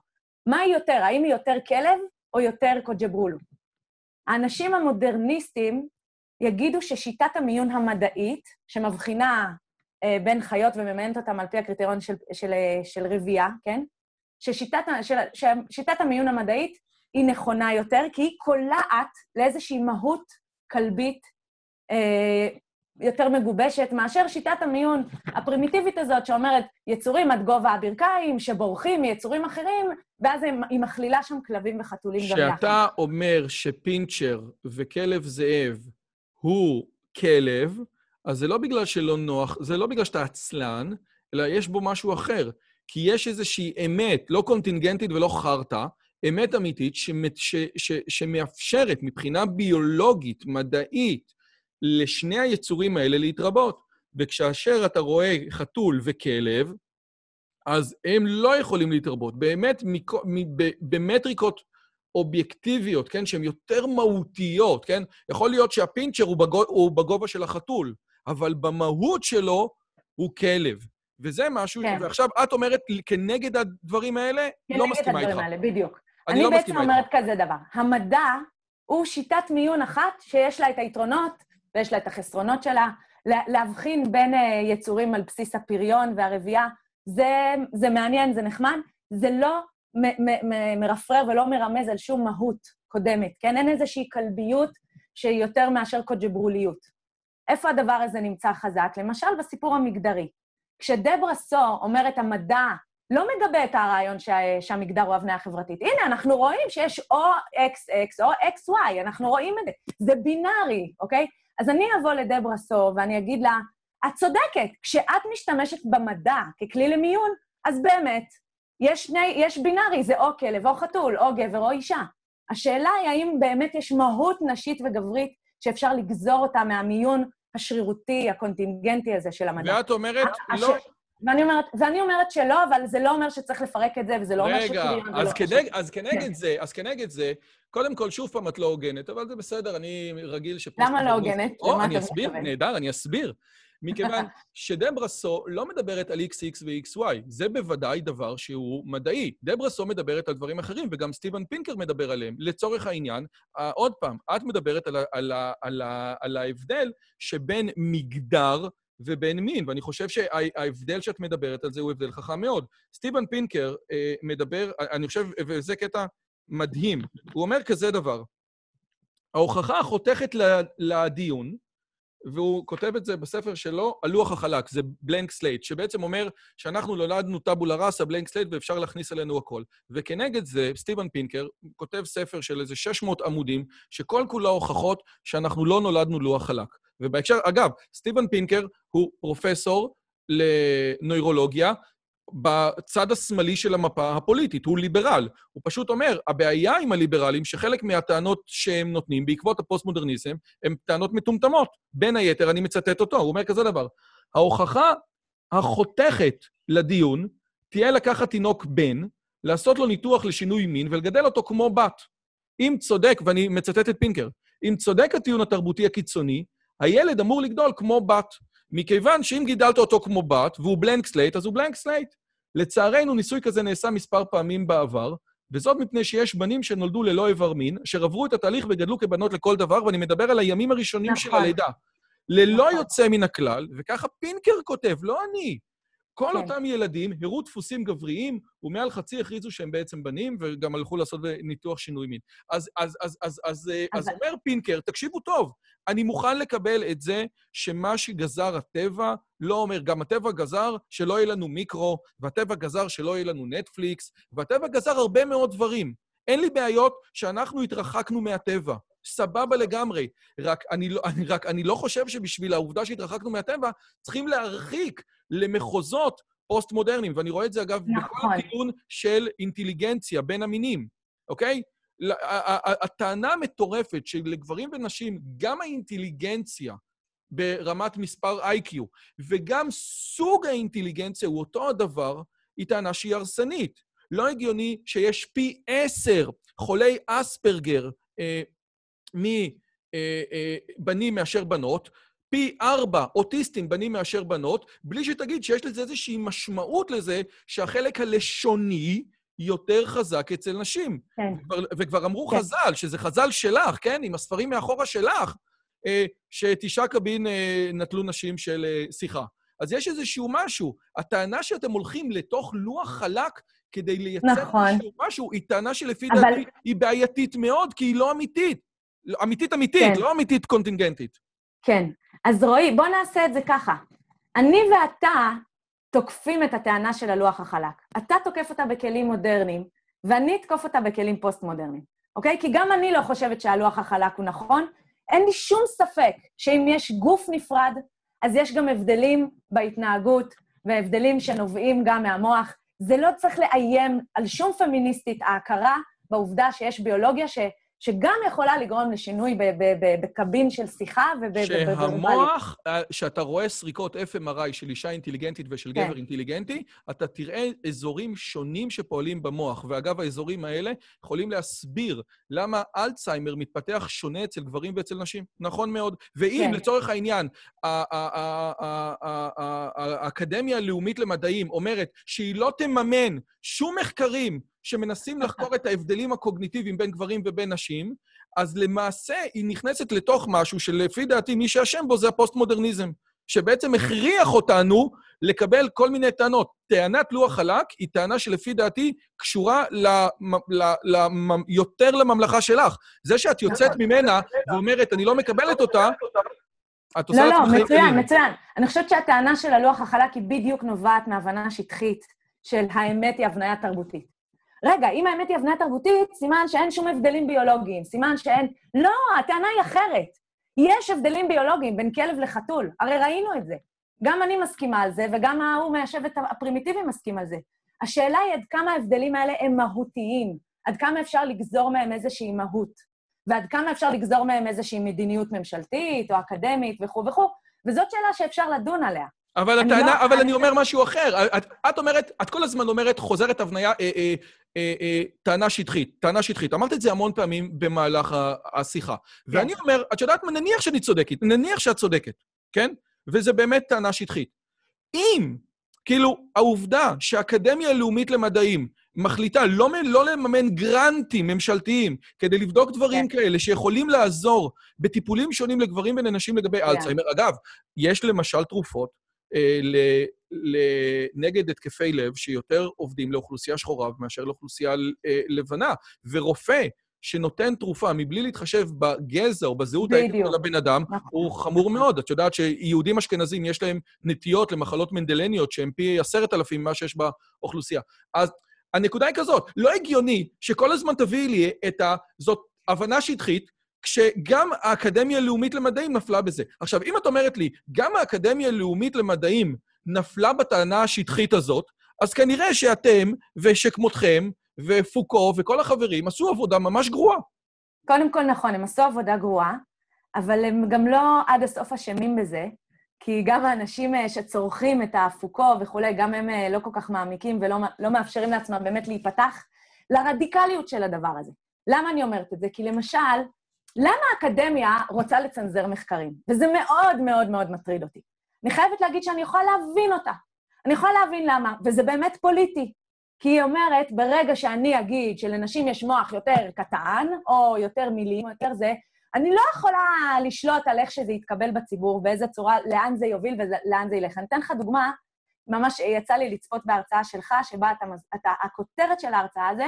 מה היא יותר, האם היא יותר כלב או יותר קוג'ברולו? האנשים המודרניסטים יגידו ששיטת המיון המדעית, שמבחינה אה, בין חיות וממיינת אותם על פי הקריטריון של, של, אה, של רבייה, כן? ששיטת, של, ששיטת המיון המדעית היא נכונה יותר, כי היא קולעת לאיזושהי מהות כלבית אה, יותר מגובשת, מאשר שיטת המיון הפרימיטיבית הזאת, שאומרת יצורים עד גובה הברכיים, שבורחים מיצורים אחרים, ואז היא- היא מכלילה שם כלבים וחתולים גם יחד. כשאתה אומר שפינצ'ר וכלב זאב הוא כלב, אז זה לא בגלל שלא נוח, זה לא בגלל שאתה עצלן, אלא יש בו משהו אחר. כי יש איזושהי אמת, לא קונטינגנטית ולא חרטא, אמת אמיתית שמת, ש, ש, שמאפשרת מבחינה ביולוגית, מדעית, לשני היצורים האלה להתרבות. וכשאשר אתה רואה חתול וכלב, אז הם לא יכולים להתרבות. באמת, מכו- מ- ב- במטריקות אובייקטיביות, כן, שהן יותר מהותיות, כן? יכול להיות שהפינצ'ר הוא, בגו, הוא בגובה של החתול, אבל במהות שלו הוא כלב. וזה משהו, כן. ועכשיו את אומרת כנגד הדברים האלה, לא כנגד מסכימה איתך. הדברים האלה, בדיוק. אני אני לא בעצם מסכימה איתך. אומרת כזה דבר, המדע הוא שיטת מיון אחת שיש לה את היתרונות ויש לה את החסרונות שלה. לה- להבחין בין אה, יצורים על בסיס הפריון והרבייה, זה, זה מעניין, זה נחמד, זה לא מרפרר ולא מרמז על שום מהות קודמת, כן? אין איזושהי כלביות שהיא יותר מאשר קוג'ברוליות. איפה הדבר הזה נמצא חזק? למשל בסיפור המגדרי. כשדברה סו אומרת המדע לא מגבה את הרעיון שה, שהמגדר הוא הבניה חברתית. הנה, אנחנו רואים שיש או XX או XY, אנחנו רואים את זה. זה בינארי, אוקיי? אז אני אבוא לדברה סו ואני אגיד לה, את צודקת, כשאת משתמשת במדע ככלי למיון, אז באמת, יש, שני, יש בינארי, זה או כלב או חתול, או גבר או אישה. השאלה היא האם באמת יש מהות נשית וגברית שאפשר לגזור אותה מהמיון השרירותי, הקונטינגנטי הזה של המדע. ואת אומרת, הש- לא... ואני אומרת, ואני אומרת שלא, אבל זה לא אומר שצריך לפרק את זה, וזה לא אומר רגע, שפריון אז, ולא כנג, אז כנגד כן. זה, אז כנגד זה, קודם כל, שוב פעם, את לא הוגנת, אבל זה בסדר, אני רגיל ש... למה לא הוגנת? או, אני אסביר? נהדר, אני אסביר. מכיוון שדברה סו לא מדברת על XX ו-XY, זה בוודאי דבר שהוא מדעי. דברה סו מדברת על דברים אחרים, וגם סטיבן פינקר מדבר עליהם. לצורך העניין, אה, עוד פעם, את מדברת על, על, על, ה- על ההבדל שבין מגדר ובין מין, ואני חושב שההבדל שאת מדברת על זה הוא הבדל חכם מאוד. סטיבן פינקר אה, מדבר, אני חושב, וזה קטע מדהים, הוא אומר כזה דבר, ההוכחה החותכת לדיון, והוא כותב את זה בספר שלו, הלוח החלק, The Blank Slate, שבעצם אומר שאנחנו נולדנו טבולה ראסה, blank slate, ואפשר להכניס אלינו הכל. וכנגד זה, סטיבן פינקר כותב ספר של איזה 600 עמודים, שכל כולו הוכחות שאנחנו לא נולדנו לוח חלק. ובהקשר, אגב, סטיבן פינקר הוא פרופסור לנוירולוגיה, בצד השמאלי של המפה הפוליטית, הוא ליברל. הוא פשוט אומר, הבעיה עם הליברלים, שחלק מהטענות שהם נותנים בעקבות הפוסט-מודרניזם, הן טענות מטומטמות. בין היתר, אני מצטט אותו, הוא אומר כזה דבר, ההוכחה החותכת לדיון תהיה לקחת תינוק בן, לעשות לו ניתוח לשינוי מין ולגדל אותו כמו בת. אם צודק, ואני מצטט את פינקר, אם צודק הטיעון התרבותי הקיצוני, הילד אמור לגדול כמו בת. מכיוון שאם גידלת אותו כמו בת, והוא blank slate, אז הוא blank slate. לצערנו, ניסוי כזה נעשה מספר פעמים בעבר, וזאת מפני שיש בנים שנולדו ללא איבר מין, אשר עברו את התהליך וגדלו כבנות לכל דבר, ואני מדבר על הימים הראשונים נכון. של הלידה. ללא נכון. יוצא מן הכלל, וככה פינקר כותב, לא אני. כל כן. אותם ילדים הראו דפוסים גבריים, ומעל חצי הכריזו שהם בעצם בנים, וגם הלכו לעשות ניתוח שינוי מין. אז, אז, אז, אז, אז, אה, אז אומר פינקר, תקשיבו טוב, אני מוכן לקבל את זה שמה שגזר הטבע, לא אומר, גם הטבע גזר שלא יהיה לנו מיקרו, והטבע גזר שלא יהיה לנו נטפליקס, והטבע גזר הרבה מאוד דברים. אין לי בעיות שאנחנו התרחקנו מהטבע. סבבה לגמרי. רק אני לא, אני, רק אני לא חושב שבשביל העובדה שהתרחקנו מהטבע, צריכים להרחיק למחוזות פוסט-מודרניים. ואני רואה את זה, אגב, בכל נכון. הטיעון של אינטליגנציה בין המינים, אוקיי? הטענה המטורפת שלגברים ונשים, גם האינטליגנציה ברמת מספר איי-קיו, וגם סוג האינטליגנציה הוא אותו הדבר, היא טענה שהיא הרסנית. לא הגיוני שיש פי עשר חולי אספרגר אה, מבנים מאשר בנות, פי ארבע אוטיסטים בנים מאשר בנות, בלי שתגיד שיש לזה איזושהי משמעות לזה שהחלק הלשוני יותר חזק אצל נשים. כן. וכבר, וכבר אמרו כן. חז"ל, שזה חז"ל שלך, כן? עם הספרים מאחורה שלך, אה, שתשעה קבין אה, נטלו נשים של אה, שיחה. אז יש איזשהו משהו. הטענה שאתם הולכים לתוך לוח חלק כדי לייצר נכון. איזשהו משהו, היא טענה שלפי אבל- דעתי היא בעייתית מאוד, כי היא לא אמיתית. אמיתית אמיתית, כן. לא אמיתית קונטינגנטית. כן. אז רועי, בוא נעשה את זה ככה. אני ואתה תוקפים את הטענה של הלוח החלק. אתה תוקף אותה בכלים מודרניים, ואני אתקוף אותה בכלים פוסט-מודרניים, אוקיי? כי גם אני לא חושבת שהלוח החלק הוא נכון. אין לי שום ספק שאם יש גוף נפרד, אז יש גם הבדלים בהתנהגות, והבדלים שנובעים גם מהמוח. זה לא צריך לאיים על שום פמיניסטית ההכרה בעובדה שיש ביולוגיה ש, שגם יכולה לגרום לשינוי בקבין של שיחה ובוורבליות. שהמוח, אה, שאתה רואה סריקות FMRI של אישה אינטליגנטית ושל כן. גבר אינטליגנטי, אתה תראה אזורים שונים שפועלים במוח. ואגב, האזורים האלה יכולים להסביר למה אלצהיימר מתפתח שונה אצל גברים ואצל נשים. נכון מאוד. ואם, כן. לצורך העניין, האקדמיה הלאומית למדעים אומרת שהיא לא תממן שום מחקרים שמנסים לחקור את ההבדלים הקוגניטיביים בין גברים ובין נשים, אז למעשה היא נכנסת לתוך משהו שלפי דעתי מי שאשם בו זה הפוסט-מודרניזם, שבעצם הכריח אותנו לקבל כל מיני טענות. טענת לוח חלק היא טענה שלפי דעתי קשורה למ, ל, למ, יותר לממלכה שלך. זה שאת יוצאת ממנה ואומרת, אני לא מקבלת אותה, את עושה לא, לא, מצוין. מצוין. אני חושבת שהטענה של הלוח החלק היא בדיוק נובעת מהבנה שטחית של האמת היא הבניה תרבותית. רגע, אם האמת היא הבניה תרבותית, סימן שאין שום הבדלים ביולוגיים, סימן שאין... לא, הטענה היא אחרת. יש הבדלים ביולוגיים בין כלב לחתול, הרי ראינו את זה. גם אני מסכימה על זה, וגם ההוא מהשבט הפרימיטיבי מסכים על זה. השאלה היא עד כמה ההבדלים האלה הם מהותיים, עד כמה אפשר לגזור מהם איזושהי מהות, ועד כמה אפשר לגזור מהם איזושהי מדיניות ממשלתית או אקדמית וכו' וכו', וזאת שאלה שאפשר לדון עליה. אבל אני הטענה, לא- אבל אני- אני אומר משהו אחר. את, את אומרת, את כל הזמן אומרת, חוזרת הבניה, אה, אה, אה, אה, טענה שטחית, טענה שטחית. אמרת את זה המון פעמים במהלך השיחה. ואני אומר, את יודעת מה, נניח שאני צודקת, נניח שאת צודקת, כן? וזה באמת טענה שטחית. אם, כאילו, העובדה שהאקדמיה הלאומית למדעים מחליטה לא, לא לממן גרנטים ממשלתיים כדי לבדוק דברים כן. כאלה שיכולים לעזור בטיפולים שונים לגברים ולנשים לגבי כן. אלצהיימר. אגב, יש למשל תרופות נגד התקפי לב שיותר עובדים לאוכלוסייה שחורה מאשר לאוכלוסייה אה, לבנה, ורופא שנותן תרופה מבלי להתחשב בגזע או בזהות האתית של הבן אדם, נכון. הוא חמור מאוד. את יודעת שיהודים אשכנזים, יש להם נטיות למחלות מנדלניות שהן פי עשרת אלפים ממה שיש באוכלוסייה. אז הנקודה היא כזאת, לא הגיוני שכל הזמן תביאי לי את ה... זאת הבנה שטחית, כשגם האקדמיה הלאומית למדעים נפלה בזה. עכשיו, אם את אומרת לי, גם האקדמיה הלאומית למדעים נפלה בטענה השטחית הזאת, אז כנראה שאתם ושכמותכם ופוקו וכל החברים עשו עבודה ממש גרועה. קודם כל, נכון, הם עשו עבודה גרועה, אבל הם גם לא עד הסוף אשמים בזה, כי גם האנשים אה, שצורכים את הפוקו וכולי, גם הם אה, לא כל כך מעמיקים ולא לא מאפשרים לעצמם באמת להיפתח לרדיקליות של הדבר הזה. למה אני אומרת את זה? כי למשל, למה האקדמיה רוצה לצנזר מחקרים? וזה מאוד מאוד מאוד מטריד אותי. אני חייבת להגיד שאני יכולה להבין אותה. אני יכולה להבין למה, וזה באמת פוליטי. כי היא אומרת, ברגע שאני אגיד שלנשים יש מוח יותר קטן, או יותר מילים, או יותר זה, אני לא יכולה לשלוט על איך שזה יתקבל בציבור, באיזה צורה, לאן זה יוביל ולאן זה ילך. אני אתן לך דוגמה, ממש יצא לי לצפות בהרצאה שלך, שבה אתה, אתה, הכותרת של ההרצאה זה,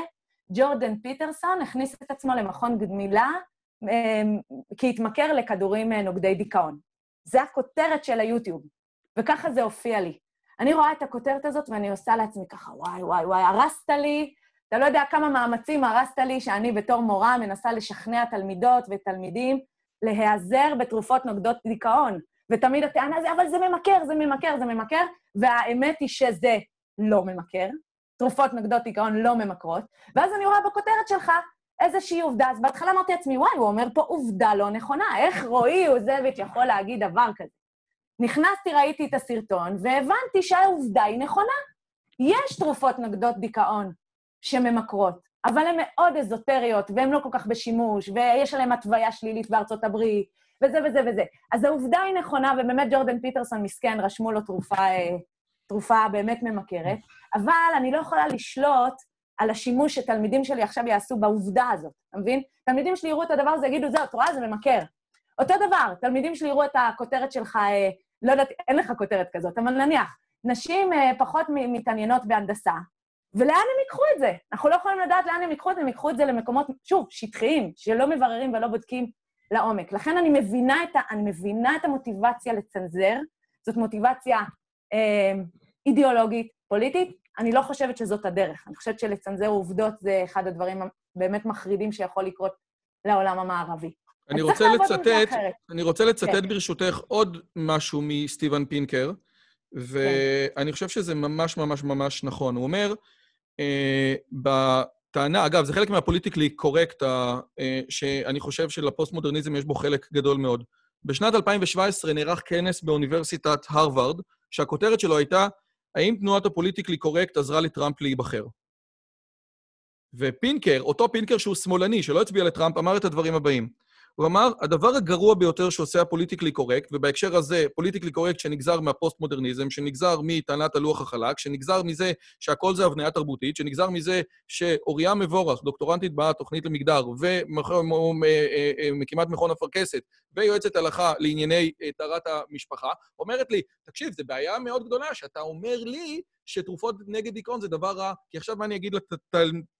ג'ורדן פיטרסון הכניס את עצמו למכון גמילה אמ, כי התמכר לכדורים אה, נוגדי דיכאון. זה הכותרת של היוטיוב, וככה זה הופיע לי. אני רואה את הכותרת הזאת ואני עושה לעצמי ככה, וואי, וואי, וואי, הרסת לי, אתה לא יודע כמה מאמצים הרסת לי שאני בתור מורה מנסה לשכנע תלמידות ותלמידים להיעזר בתרופות נוגדות דיכאון. ותמיד הטענה זה, אבל זה ממכר, זה ממכר, זה ממכר, והאמת היא שזה לא ממכר. תרופות נוגדות דיכאון לא ממכרות. ואז אני רואה בכותרת שלך איזושהי עובדה, אז בהתחלה אמרתי לעצמי, וואי, הוא אומר פה עובדה לא נכונה, איך רועי יוזביץ' יכול להגיד דבר כזה? נכנסתי, ראיתי את הסרטון, והבנתי שהעובדה היא נכונה. יש תרופות נוגדות דיכאון שממכרות, אבל הן מאוד אזוטריות, והן לא כל כך בשימוש, ויש עליהן התוויה שלילית בארצות הברית, וזה וזה וזה. אז העובדה היא נכונה, ובאמת ג'ורדן פיטרסון מסכן, רשמו לו תרופה, אה, תרופה באמת ממכרת, אבל אני לא יכולה לשלוט על השימוש שתלמידים שלי עכשיו יעשו בעובדה הזאת, אתה מבין? תלמידים שלי יראו את הדבר הזה, יגידו, זהו, את רואה? זה ממכר. אותו דבר, תלמידים שלי יראו את הכותרת שלך, אה, לא יודעת, אין לך כותרת כזאת, אבל נניח, נשים אה, פחות מתעניינות בהנדסה, ולאן הם ייקחו את זה? אנחנו לא יכולים לדעת לאן הם ייקחו את זה, הם ייקחו את זה למקומות, שוב, שטחיים, שלא מבררים ולא בודקים לעומק. לכן אני מבינה את, ה, אני מבינה את המוטיבציה לצנזר, זאת מוטיבציה אה, אידיאולוגית, פוליטית, אני לא חושבת שזאת הדרך. אני חושבת שלצנזר עובדות זה אחד הדברים הבאמת מחרידים שיכול לקרות לעולם המערבי. אני רוצה לצטט, אני רוצה לצטט כן. ברשותך עוד משהו מסטיבן פינקר, ואני כן. חושב שזה ממש ממש ממש נכון. הוא אומר, אה, בטענה, אגב, זה חלק מהפוליטיקלי קורקט, אה, שאני חושב שלפוסט-מודרניזם יש בו חלק גדול מאוד. בשנת 2017 נערך כנס באוניברסיטת הרווארד, שהכותרת שלו הייתה, האם תנועת הפוליטיקלי קורקט עזרה לטראמפ להיבחר? ופינקר, אותו פינקר שהוא שמאלני, שלא הצביע לטראמפ, אמר את הדברים הבאים. הוא אמר, הדבר הגרוע ביותר שעושה הפוליטיקלי קורקט, ובהקשר הזה, פוליטיקלי קורקט שנגזר מהפוסט-מודרניזם, שנגזר מטענת הלוח החלק, שנגזר מזה שהכל זה הבניה תרבותית, שנגזר מזה שאוריה מבורך, דוקטורנטית בתוכנית למגדר, ומקימת מכון אפרכסת, ויועצת הלכה לענייני אה, טהרת המשפחה, אומרת לי, תקשיב, זו בעיה מאוד גדולה שאתה אומר לי שתרופות נגד דיכאון זה דבר רע, כי עכשיו מה אני אגיד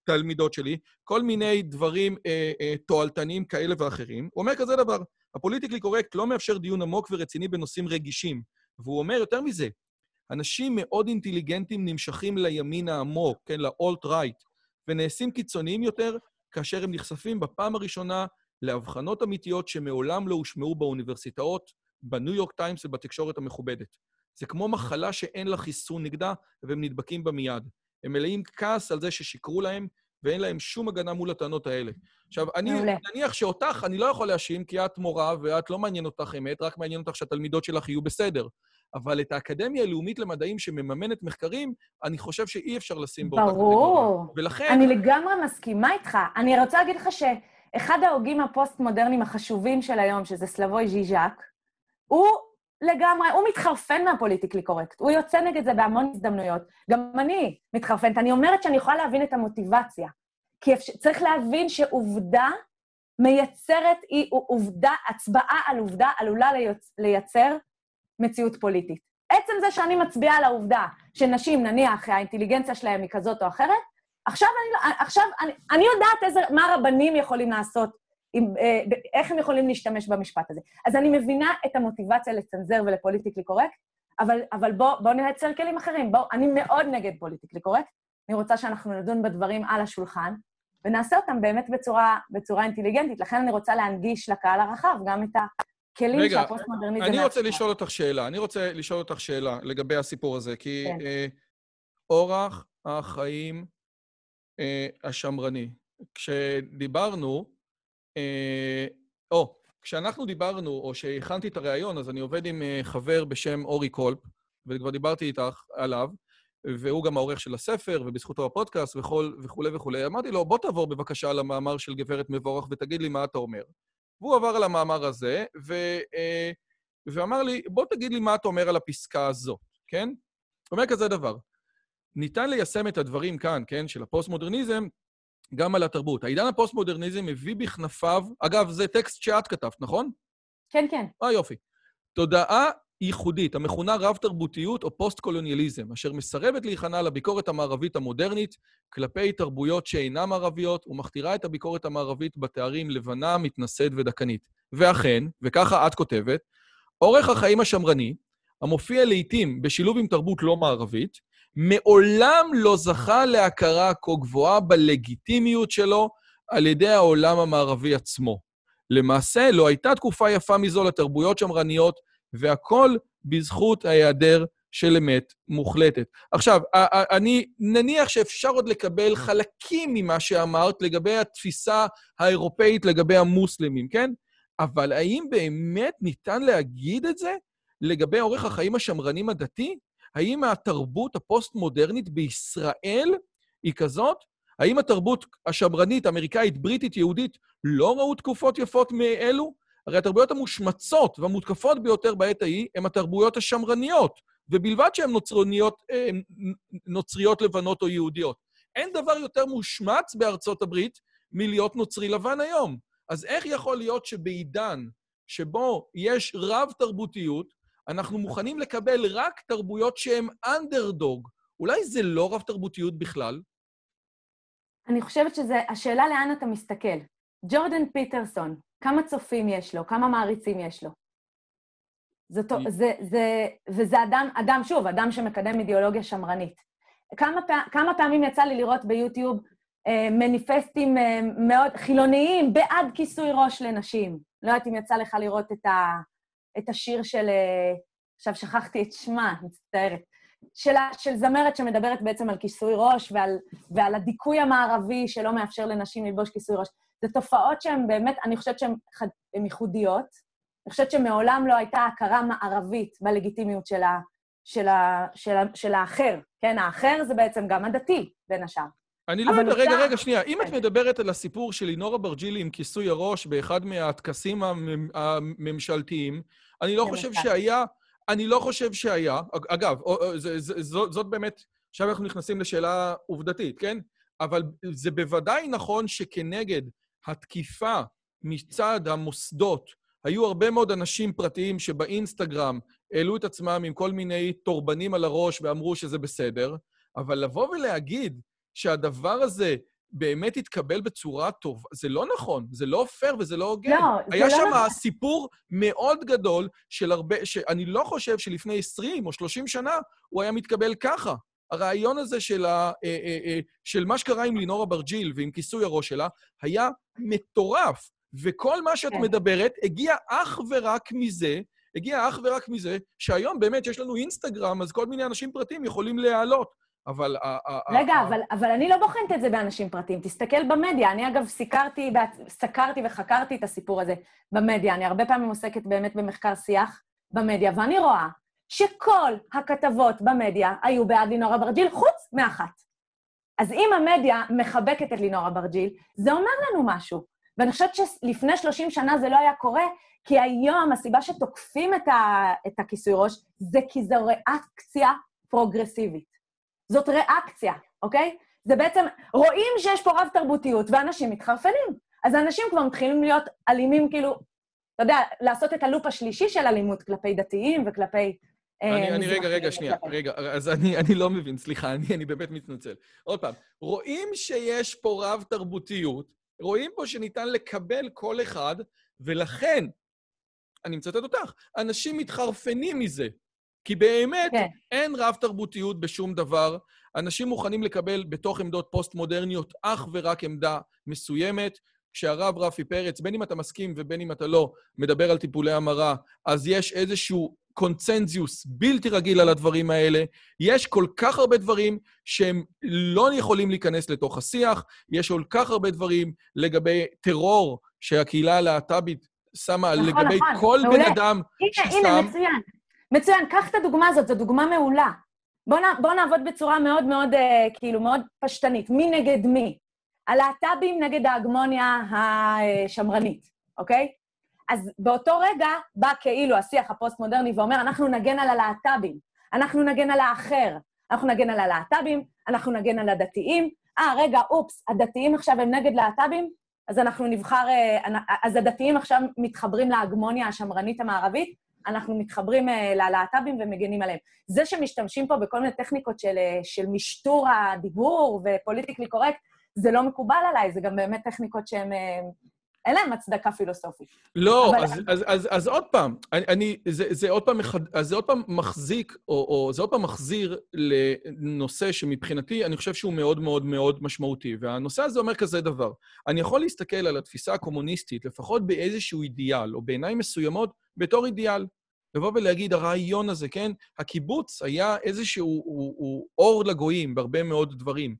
לתלמידות שלי? כל מיני דברים אה, אה, תועלתניים כאלה ואחרים. הוא אומר כזה דבר, הפוליטיקלי קורקט לא מאפשר דיון עמוק ורציני בנושאים רגישים. והוא אומר יותר מזה, אנשים מאוד אינטליגנטים נמשכים לימין העמוק, כן, לאולט-רייט, ונעשים קיצוניים יותר כאשר הם נחשפים בפעם הראשונה להבחנות אמיתיות שמעולם לא הושמעו באוניברסיטאות, בניו יורק טיימס ובתקשורת המכובדת. זה כמו מחלה שאין לה חיסון נגדה, והם נדבקים בה מיד. הם מלאים כעס על זה ששיקרו להם, ואין להם שום הגנה מול הטענות האלה. עכשיו, אני נניח שאותך אני לא יכול להאשים, כי את מורה ואת לא מעניין אותך אמת, רק מעניין אותך שהתלמידות שלך יהיו בסדר. אבל את האקדמיה הלאומית למדעים שמממנת מחקרים, אני חושב שאי אפשר לשים באותה קטגוריה. ברור. ולכן... אני לגמרי מסכימה איתך. אני רוצה להגיד לך שאחד ההוגים הפוסט-מודרניים החשובים של היום, שזה סלבוי ז'יז'ק, הוא לגמרי, הוא מתחרפן מהפוליטיקלי קורקט. הוא יוצא נגד זה בהמון הזדמנויות. גם אני מתחרפנת. אני אומרת שאני יכולה להבין את המוטיבציה. כי אפשר, צריך להבין שעובדה מייצרת, היא עובדה, הצבעה על עובדה עלולה ליוצ, לייצר מציאות פוליטית. עצם זה שאני מצביעה על העובדה שנשים, נניח, האינטליגנציה שלהם היא כזאת או אחרת, עכשיו אני, לא, עכשיו אני, אני יודעת איזה, מה רבנים יכולים לעשות, איך הם יכולים להשתמש במשפט הזה. אז אני מבינה את המוטיבציה לצנזר ולפוליטיקלי קורקט, אבל, אבל בואו בוא נייצר כלים אחרים. בואו, אני מאוד נגד פוליטיקלי קורקט, אני רוצה שאנחנו נדון בדברים על השולחן, ונעשה אותם באמת בצורה, בצורה אינטליגנטית. לכן אני רוצה להנגיש לקהל הרחב גם את הכלים שהפוסט-מודרניזם... רגע, אני רוצה לשאול אותך שאלה. אני רוצה לשאול אותך שאלה לגבי הסיפור הזה, כי כן. אה, אורח החיים אה, השמרני. כשדיברנו, אה, או, כשאנחנו דיברנו, או שהכנתי את הריאיון, אז אני עובד עם אה, חבר בשם אורי קולפ, וכבר דיברתי איתך עליו, והוא גם העורך של הספר, ובזכותו הפודקאסט וכולי וכולי. אמרתי לו, בוא תעבור בבקשה על המאמר של גברת מבורך ותגיד לי מה אתה אומר. והוא עבר על המאמר הזה, ו, אה, ואמר לי, בוא תגיד לי מה אתה אומר על הפסקה הזאת, כן? הוא אומר כזה דבר, ניתן ליישם את הדברים כאן, כן, של הפוסט-מודרניזם, גם על התרבות. העידן הפוסט-מודרניזם מביא בכנפיו, אגב, זה טקסט שאת כתבת, נכון? כן, כן. אה, יופי. תודעה ייחודית, המכונה רב-תרבותיות או פוסט-קולוניאליזם, אשר מסרבת להיכנע לביקורת המערבית המודרנית כלפי תרבויות שאינן מערביות, ומכתירה את הביקורת המערבית בתארים לבנה, מתנשאת ודכאנית. ואכן, וככה את כותבת, אורך החיים השמרני, המופיע לעתים בשילוב עם תרבות לא מערבית, מעולם לא זכה להכרה כה גבוהה בלגיטימיות שלו על ידי העולם המערבי עצמו. למעשה, לא הייתה תקופה יפה מזו לתרבויות שמרניות, והכל בזכות ההיעדר של אמת מוחלטת. עכשיו, אני נניח שאפשר עוד לקבל חלקים ממה שאמרת לגבי התפיסה האירופאית לגבי המוסלמים, כן? אבל האם באמת ניתן להגיד את זה לגבי אורך החיים השמרנים הדתי? האם התרבות הפוסט-מודרנית בישראל היא כזאת? האם התרבות השמרנית, אמריקאית, בריטית, יהודית, לא ראו תקופות יפות מאלו? הרי התרבויות המושמצות והמותקפות ביותר בעת ההיא הן התרבויות השמרניות, ובלבד שהן נוצריות, אה, נוצריות לבנות או יהודיות. אין דבר יותר מושמץ בארצות הברית מלהיות נוצרי לבן היום. אז איך יכול להיות שבעידן שבו יש רב-תרבותיות, אנחנו מוכנים לקבל רק תרבויות שהן אנדרדוג? אולי זה לא רב-תרבותיות בכלל? אני חושבת שזה, השאלה לאן אתה מסתכל. ג'ורדן פיטרסון, כמה צופים יש לו? כמה מעריצים יש לו? זאת, זה, זה, וזה אדם, אדם, שוב, אדם שמקדם אידיאולוגיה שמרנית. כמה, כמה פעמים יצא לי לראות ביוטיוב אה, מניפסטים אה, מאוד חילוניים בעד כיסוי ראש לנשים? לא יודעת אם יצא לך לראות את, ה, את השיר של... אה, עכשיו שכחתי את שמה, מצטערת. של, של זמרת שמדברת בעצם על כיסוי ראש ועל, ועל הדיכוי המערבי שלא מאפשר לנשים ללבוש כיסוי ראש. זה תופעות שהן באמת, אני חושבת שהן ייחודיות. אני חושבת שמעולם לא הייתה הכרה מערבית בלגיטימיות של, ה, של, ה, של, ה, של האחר. כן, האחר זה בעצם גם הדתי, בין השאר. אני לא יודע, רגע, רגע, שנייה. אם את כן. מדברת על הסיפור של לינור אברג'ילי עם כיסוי הראש באחד מהטקסים הממשלתיים, אני לא חושב שהיה... אני לא חושב שהיה. אגב, זאת באמת... עכשיו אנחנו נכנסים לשאלה עובדתית, כן? אבל זה בוודאי נכון שכנגד התקיפה מצד המוסדות, היו הרבה מאוד אנשים פרטיים שבאינסטגרם העלו את עצמם עם כל מיני טורבנים על הראש ואמרו שזה בסדר, אבל לבוא ולהגיד שהדבר הזה באמת התקבל בצורה טוב, זה לא נכון, זה לא פייר וזה לא הוגן. לא, זה לא נכון. היה שם סיפור מאוד גדול של הרבה, שאני לא חושב שלפני 20 או 30 שנה הוא היה מתקבל ככה. הרעיון הזה של, ה, אה, אה, אה, של מה שקרה עם לינור אברג'יל ועם כיסוי הראש שלה היה מטורף. וכל מה שאת כן. מדברת הגיע אך ורק מזה, הגיע אך ורק מזה, שהיום באמת יש לנו אינסטגרם, אז כל מיני אנשים פרטיים יכולים להעלות. אבל... רגע, אבל, אבל אני לא בוחנת את זה באנשים פרטיים. תסתכל במדיה. אני, אגב, סיקרתי, סקרתי וחקרתי את הסיפור הזה במדיה. אני הרבה פעמים עוסקת באמת במחקר שיח במדיה, ואני רואה שכל הכתבות במדיה היו בעד לינור אברג'יל, חוץ מאחת. אז אם המדיה מחבקת את לינור אברג'יל, זה אומר לנו משהו. ואני חושבת שלפני 30 שנה זה לא היה קורה, כי היום הסיבה שתוקפים את, ה, את הכיסוי ראש זה כי זו ריאקציה פרוגרסיבית. זאת ריאקציה, אוקיי? זה בעצם, רואים שיש פה רב-תרבותיות ואנשים מתחרפנים. אז האנשים כבר מתחילים להיות אלימים, כאילו, אתה יודע, לעשות את הלופ השלישי של אלימות כלפי דתיים וכלפי... אה, אני, אני רגע, רגע, שנייה, רגע, אז אני, אני לא מבין, סליחה, אני, אני באמת מתנצל. עוד פעם, רואים שיש פה רב-תרבותיות, רואים פה שניתן לקבל כל אחד, ולכן, אני מצטט אותך, אנשים מתחרפנים מזה. כי באמת כן. אין רב-תרבותיות בשום דבר. אנשים מוכנים לקבל בתוך עמדות פוסט-מודרניות אך ורק עמדה מסוימת. כשהרב רפי פרץ, בין אם אתה מסכים ובין אם אתה לא, מדבר על טיפולי המרה, אז יש איזשהו קונצנזיוס בלתי רגיל על הדברים האלה. יש כל כך הרבה דברים שהם לא יכולים להיכנס לתוך השיח, יש כל כך הרבה דברים לגבי טרור שהקהילה הלהט"בית שמה נכון, לגבי נכון, כל מעולה. בן אדם הנה, ששם... הנה, מצוין. מצוין, קח את הדוגמה הזאת, זו דוגמה מעולה. בואו בוא נעבוד בצורה מאוד מאוד, אה, כאילו, מאוד פשטנית. מי נגד מי? הלהט"בים נגד ההגמוניה השמרנית, אוקיי? אז באותו רגע בא כאילו השיח הפוסט-מודרני ואומר, אנחנו נגן על הלהט"בים, אנחנו נגן על האחר, אנחנו נגן על הלהט"בים, אנחנו נגן על הדתיים. אה, רגע, אופס, הדתיים עכשיו הם נגד להט"בים? אז אנחנו נבחר... אה, אז הדתיים עכשיו מתחברים להגמוניה השמרנית המערבית? אנחנו מתחברים אה, ללהט"בים ומגנים עליהם. זה שמשתמשים פה בכל מיני טכניקות של, אה, של משטור הדיבור ו politically correct, זה לא מקובל עליי, זה גם באמת טכניקות שהן... אה, אין להם הצדקה פילוסופית. לא, אבל... אז, אז, אז, אז עוד פעם, אני, אני, זה, זה, עוד פעם מחד, זה עוד פעם מחזיק, או, או זה עוד פעם מחזיר לנושא שמבחינתי, אני חושב שהוא מאוד מאוד מאוד משמעותי. והנושא הזה אומר כזה דבר, אני יכול להסתכל על התפיסה הקומוניסטית, לפחות באיזשהו אידיאל, או בעיניים מסוימות, בתור אידיאל. לבוא ולהגיד, הרעיון הזה, כן? הקיבוץ היה איזשהו הוא, הוא אור לגויים בהרבה מאוד דברים.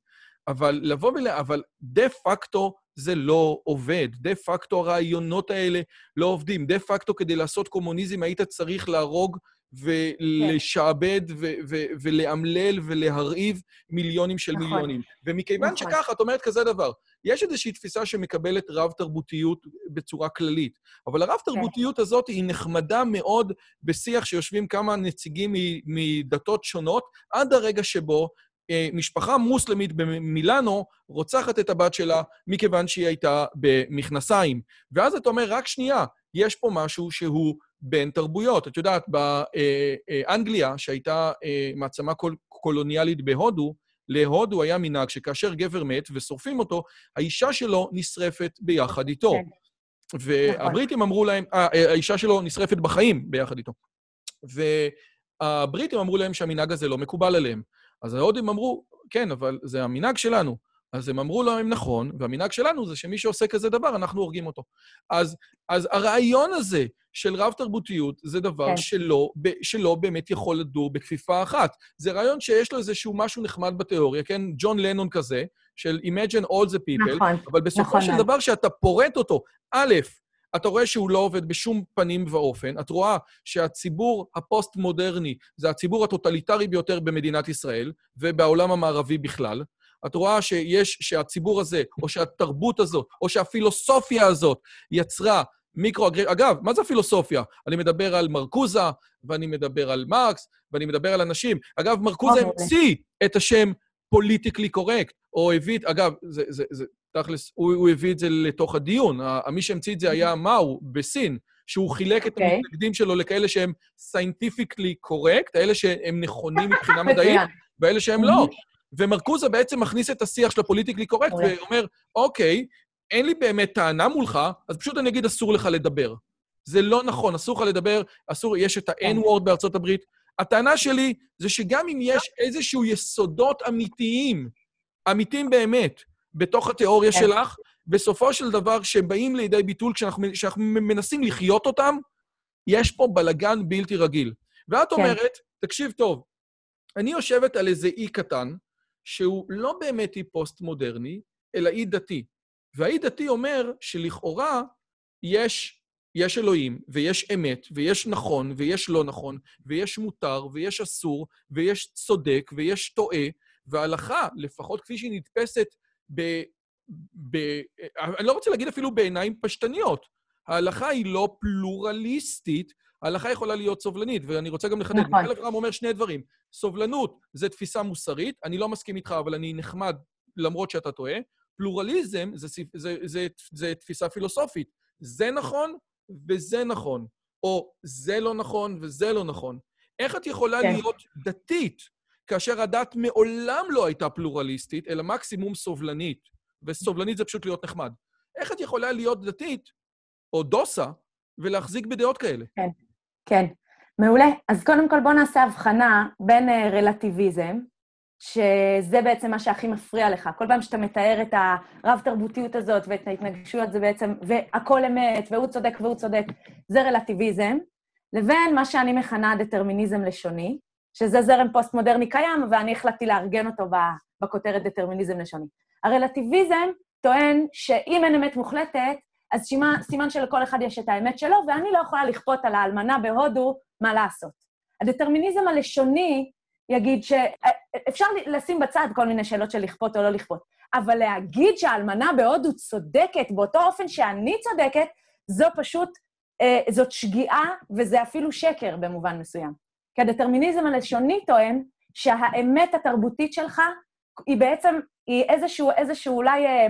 אבל לבוא ול... אבל דה פקטו זה לא עובד. דה פקטו הרעיונות האלה לא עובדים. דה פקטו כדי לעשות קומוניזם היית צריך להרוג ולשעבד ו- ו- ולאמלל ולהרעיב מיליונים של נכון. מיליונים. ומכיוון נכון. שככה, את אומרת כזה דבר, יש איזושהי תפיסה שמקבלת רב-תרבותיות בצורה כללית, אבל הרב-תרבותיות כן. הזאת היא נחמדה מאוד בשיח שיושבים כמה נציגים מדתות שונות, עד הרגע שבו אה, משפחה מוסלמית במילאנו רוצחת את הבת שלה מכיוון שהיא הייתה במכנסיים. ואז אתה אומר, רק שנייה, יש פה משהו שהוא בין תרבויות. את יודעת, באנגליה, שהייתה אה, מעצמה קול, קולוניאלית בהודו, להודו היה מנהג שכאשר גבר מת ושורפים אותו, האישה שלו נשרפת ביחד איתו. כן. והבריטים אמרו להם, אה, האישה שלו נשרפת בחיים ביחד איתו. והבריטים אמרו להם שהמנהג הזה לא מקובל עליהם. אז ההודים אמרו, כן, אבל זה המנהג שלנו. אז הם אמרו להם, נכון, והמנהג שלנו זה שמי שעושה כזה דבר, אנחנו הורגים אותו. אז, אז הרעיון הזה של רב-תרבותיות זה דבר כן. שלא, שלא באמת יכול לדור בכפיפה אחת. זה רעיון שיש לו איזשהו משהו נחמד בתיאוריה, כן? ג'ון לנון כזה, של Imagine all the people, נכון, אבל בסופו נכון. של דבר, כשאתה פורט אותו, א', אתה רואה שהוא לא עובד בשום פנים ואופן. את רואה שהציבור הפוסט-מודרני זה הציבור הטוטליטרי ביותר במדינת ישראל, ובעולם המערבי בכלל. את רואה שיש, שהציבור הזה, או שהתרבות הזאת, או שהפילוסופיה הזאת יצרה מיקרו... אגב, מה זה הפילוסופיה? אני מדבר על מרקוזה, ואני מדבר על מרקס, ואני מדבר על אנשים. אגב, מרקוזה המציא את השם politically correct, או הביא... אגב, זה, זה, זה, תכלס, הוא, הוא הביא את זה לתוך הדיון. מי שהמציא את זה היה מאו בסין, שהוא חילק okay. את אוקיי. המתנגדים שלו לכאלה שהם scientifically correct, האלה שהם נכונים מבחינה מדעית, ואלה שהם לא. ומרקוזה בעצם מכניס את השיח של ה politically correct ואומר, אוקיי, אין לי באמת טענה מולך, אז פשוט אני אגיד, אסור לך לדבר. זה לא נכון, אסור לך לדבר, אסור, יש את ה-N-word בארצות הברית. הטענה שלי זה שגם אם יש איזשהו יסודות אמיתיים, אמיתיים באמת, בתוך התיאוריה כן. שלך, בסופו של דבר, כשהם באים לידי ביטול, כשאנחנו, כשאנחנו מנסים לחיות אותם, יש פה בלגן בלתי רגיל. ואת כן. אומרת, תקשיב טוב, אני יושבת על איזה אי קטן, שהוא לא באמת אי פוסט-מודרני, אלא אי דתי. והאי דתי אומר שלכאורה יש, יש אלוהים, ויש אמת, ויש נכון, ויש לא נכון, ויש מותר, ויש אסור, ויש צודק, ויש טועה, וההלכה, לפחות כפי שהיא נתפסת ב... אני לא רוצה להגיד אפילו בעיניים פשטניות. ההלכה היא לא פלורליסטית, ההלכה יכולה להיות סובלנית, ואני רוצה גם לחדד. נכון. מיכאל אברהם אומר שני דברים. סובלנות זה תפיסה מוסרית, אני לא מסכים איתך, אבל אני נחמד למרות שאתה טועה. פלורליזם זה, זה, זה, זה, זה תפיסה פילוסופית. זה נכון וזה נכון. או זה לא נכון וזה לא נכון. איך את יכולה כן. להיות דתית כאשר הדת מעולם לא הייתה פלורליסטית, אלא מקסימום סובלנית? וסובלנית זה פשוט להיות נחמד. איך את יכולה להיות דתית, או דוסה, ולהחזיק בדעות כאלה? כן, מעולה. אז קודם כל בואו נעשה הבחנה בין אה, רלטיביזם, שזה בעצם מה שהכי מפריע לך. כל פעם שאתה מתאר את הרב-תרבותיות הזאת ואת ההתנגשויות, זה בעצם, והכל אמת, והוא צודק והוא צודק, זה רלטיביזם, לבין מה שאני מכנה דטרמיניזם לשוני, שזה זרם פוסט-מודרני קיים, ואני החלטתי לארגן אותו בכותרת דטרמיניזם לשוני. הרלטיביזם טוען שאם אין אמת מוחלטת, אז שימה, סימן שלכל אחד יש את האמת שלו, ואני לא יכולה לכפות על האלמנה בהודו מה לעשות. הדטרמיניזם הלשוני יגיד שאפשר לשים בצד כל מיני שאלות של לכפות או לא לכפות, אבל להגיד שהאלמנה בהודו צודקת באותו אופן שאני צודקת, זו פשוט, אה, זאת שגיאה וזה אפילו שקר במובן מסוים. כי הדטרמיניזם הלשוני טוען שהאמת התרבותית שלך היא בעצם, היא איזשהו, איזשהו אולי אה, אה,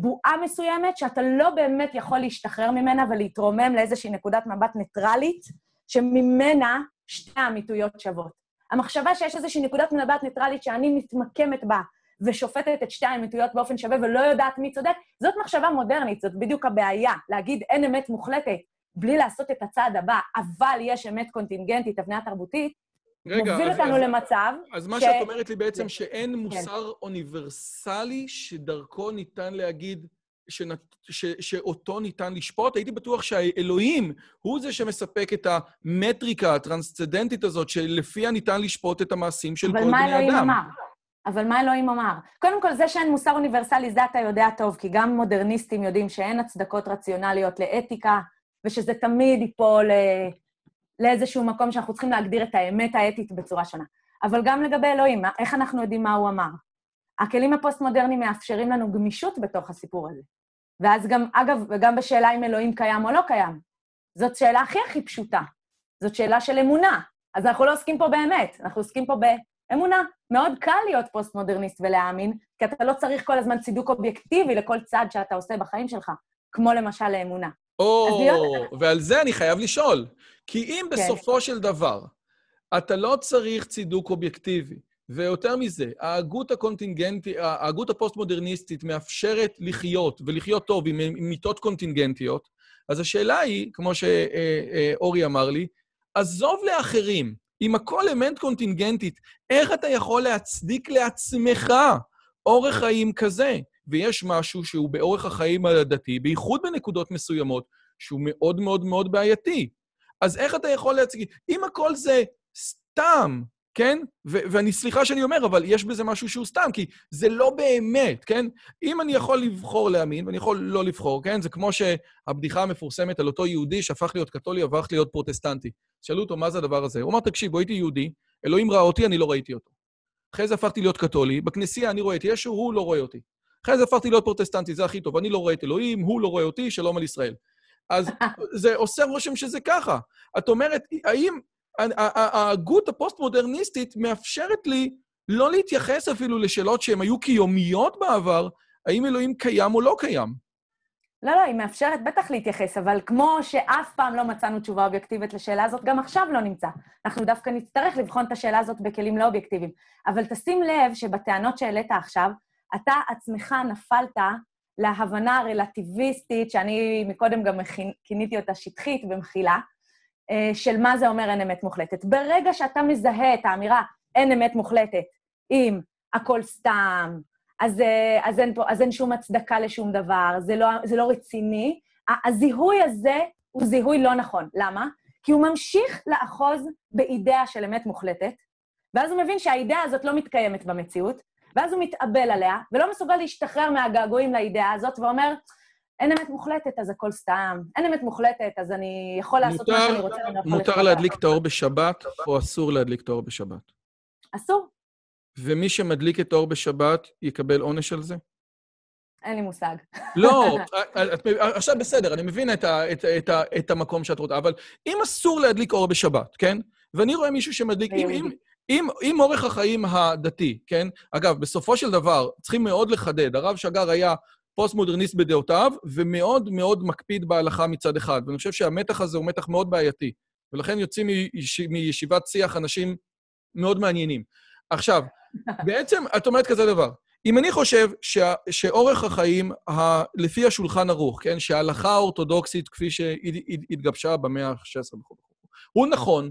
בועה מסוימת שאתה לא באמת יכול להשתחרר ממנה ולהתרומם לאיזושהי נקודת מבט ניטרלית, שממנה שתי האמיתויות שוות. המחשבה שיש איזושהי נקודת מבט ניטרלית שאני מתמקמת בה ושופטת את שתי האמיתויות באופן שווה ולא יודעת מי צודק, זאת מחשבה מודרנית, זאת בדיוק הבעיה. להגיד אין אמת מוחלטת בלי לעשות את הצעד הבא, אבל יש אמת קונטינגנטית, הבניה תרבותית, רגע, מוביל אז- אותנו אז- למצב אז מה ש- שאת אומרת לי בעצם כן. שאין מוסר אוניברסלי שדרכו ניתן להגיד, שנת, ש, שאותו ניתן לשפוט. הייתי בטוח שהאלוהים הוא זה שמספק את המטריקה הטרנסצדנטית הזאת, שלפיה ניתן לשפוט את המעשים של כל אבל מה בני אלוהים אדם. אמר? אבל מה אלוהים אמר? קודם כל, זה שאין מוסר אוניברסלי, זה אתה יודע טוב, כי גם מודרניסטים יודעים שאין הצדקות רציונליות לאתיקה, ושזה תמיד ייפול אה, לאיזשהו מקום שאנחנו צריכים להגדיר את האמת האתית בצורה שונה. אבל גם לגבי אלוהים, איך אנחנו יודעים מה הוא אמר? הכלים הפוסט-מודרניים מאפשרים לנו גמישות בתוך הסיפור הזה. ואז גם, אגב, וגם בשאלה אם אלוהים קיים או לא קיים. זאת שאלה הכי הכי פשוטה. זאת שאלה של אמונה. אז אנחנו לא עוסקים פה באמת, אנחנו עוסקים פה באמונה. מאוד קל להיות פוסט-מודרניסט ולהאמין, כי אתה לא צריך כל הזמן צידוק אובייקטיבי לכל צעד שאתה עושה בחיים שלך, כמו למשל לאמונה. או, להיות- ועל זה אני חייב לשאול. כי אם כן. בסופו של דבר אתה לא צריך צידוק אובייקטיבי, ויותר מזה, ההגות הקונטינגנטית, ההגות הפוסט-מודרניסטית מאפשרת לחיות, ולחיות טוב עם אמיתות קונטינגנטיות, אז השאלה היא, כמו שאורי אמר לי, עזוב לאחרים, אם הכל אמת קונטינגנטית, איך אתה יכול להצדיק לעצמך אורח חיים כזה? ויש משהו שהוא באורח החיים הדתי, בייחוד בנקודות מסוימות, שהוא מאוד מאוד מאוד בעייתי. אז איך אתה יכול להצדיק? אם הכל זה סתם, כן? ואני, סליחה שאני אומר, אבל יש בזה משהו שהוא סתם, כי זה לא באמת, כן? אם אני יכול לבחור להאמין, ואני יכול לא לבחור, כן? זה כמו שהבדיחה המפורסמת על אותו יהודי שהפך להיות קתולי, הפך להיות פרוטסטנטי. שאלו אותו, מה זה הדבר הזה? הוא אמר, תקשיב, הייתי יהודי, אלוהים ראה אותי, אני לא ראיתי אותו. אחרי זה הפכתי להיות קתולי, בכנסייה אני רואה את ישו, הוא לא רואה אותי. אחרי זה הפכתי להיות פרוטסטנטי, זה הכי טוב. אני לא רואה את אלוהים, הוא לא רואה אותי, שלום על ישראל. אז זה עושה רושם שזה ככה. את אומרת, האם ההגות הפוסט-מודרניסטית מאפשרת לי לא להתייחס אפילו לשאלות שהן היו קיומיות בעבר, האם אלוהים קיים או לא קיים? לא, לא, היא מאפשרת בטח להתייחס, אבל כמו שאף פעם לא מצאנו תשובה אובייקטיבית לשאלה הזאת, גם עכשיו לא נמצא. אנחנו דווקא נצטרך לבחון את השאלה הזאת בכלים לא אובייקטיביים. אבל תשים לב שבטענות שהעלית עכשיו, אתה עצמך נפלת להבנה הרלטיביסטית, שאני מקודם גם כיניתי אותה שטחית במחילה, אה, של מה זה אומר אין אמת מוחלטת. ברגע שאתה מזהה את האמירה אין אמת מוחלטת עם הכל סתם, אז, אה, אז, אין, פה, אז אין שום הצדקה לשום דבר, זה לא, זה לא רציני. הזיהוי הזה הוא זיהוי לא נכון. למה? כי הוא ממשיך לאחוז באידאה של אמת מוחלטת, ואז הוא מבין שהאידאה הזאת לא מתקיימת במציאות, ואז הוא מתאבל עליה, ולא מסוגל להשתחרר מהגעגועים לאידאה הזאת, ואומר, אין אמת מוחלטת, אז הכל סתם. אין אמת מוחלטת, אז אני יכול לעשות מה מותר- שאני רוצה, אני יכול מותר להדליק. את האור בשבת, או אסור להדליק את האור בשבת? אסור. ומי שמדליק את האור בשבת יקבל עונש על זה? אין לי מושג. לא, את- עכשיו בסדר, אני מבין את, ה, את, את, את המקום שאת רוצה, אבל אם אסור להדליק אור בשבת, כן? ואני רואה מישהו שמדליק, אם, אם, אם, אם אורך החיים הדתי, כן? אגב, בסופו של דבר, צריכים מאוד לחדד, הרב שגר היה פוסט-מודרניסט בדעותיו, ומאוד מאוד מקפיד בהלכה מצד אחד, ואני חושב שהמתח הזה הוא מתח מאוד בעייתי, ולכן יוצאים מיש, מישיבת שיח אנשים מאוד מעניינים. עכשיו, בעצם את אומרת כזה דבר, אם אני חושב שה, שאורך החיים, ה, לפי השולחן ערוך, כן, שההלכה האורתודוקסית כפי שהתגבשה במאה ה-16 וכו', הוא נכון,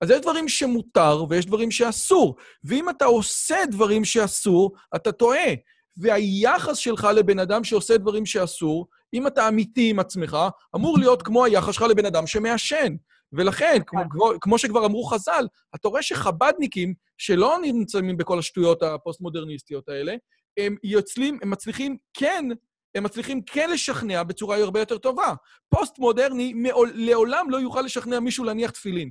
אז יש דברים שמותר ויש דברים שאסור. ואם אתה עושה דברים שאסור, אתה טועה. והיחס שלך לבן אדם שעושה דברים שאסור, אם אתה אמיתי עם עצמך, אמור להיות כמו היחס שלך לבן אדם שמעשן. ולכן, כמו, כמו שכבר אמרו חז"ל, אתה רואה שחבדניקים, שלא נמצאים בכל השטויות הפוסט-מודרניסטיות האלה, הם יוצלים, הם מצליחים כן, הם מצליחים כן לשכנע בצורה הרבה יותר טובה. פוסט-מודרני מעול, לעולם לא יוכל לשכנע מישהו להניח תפילין.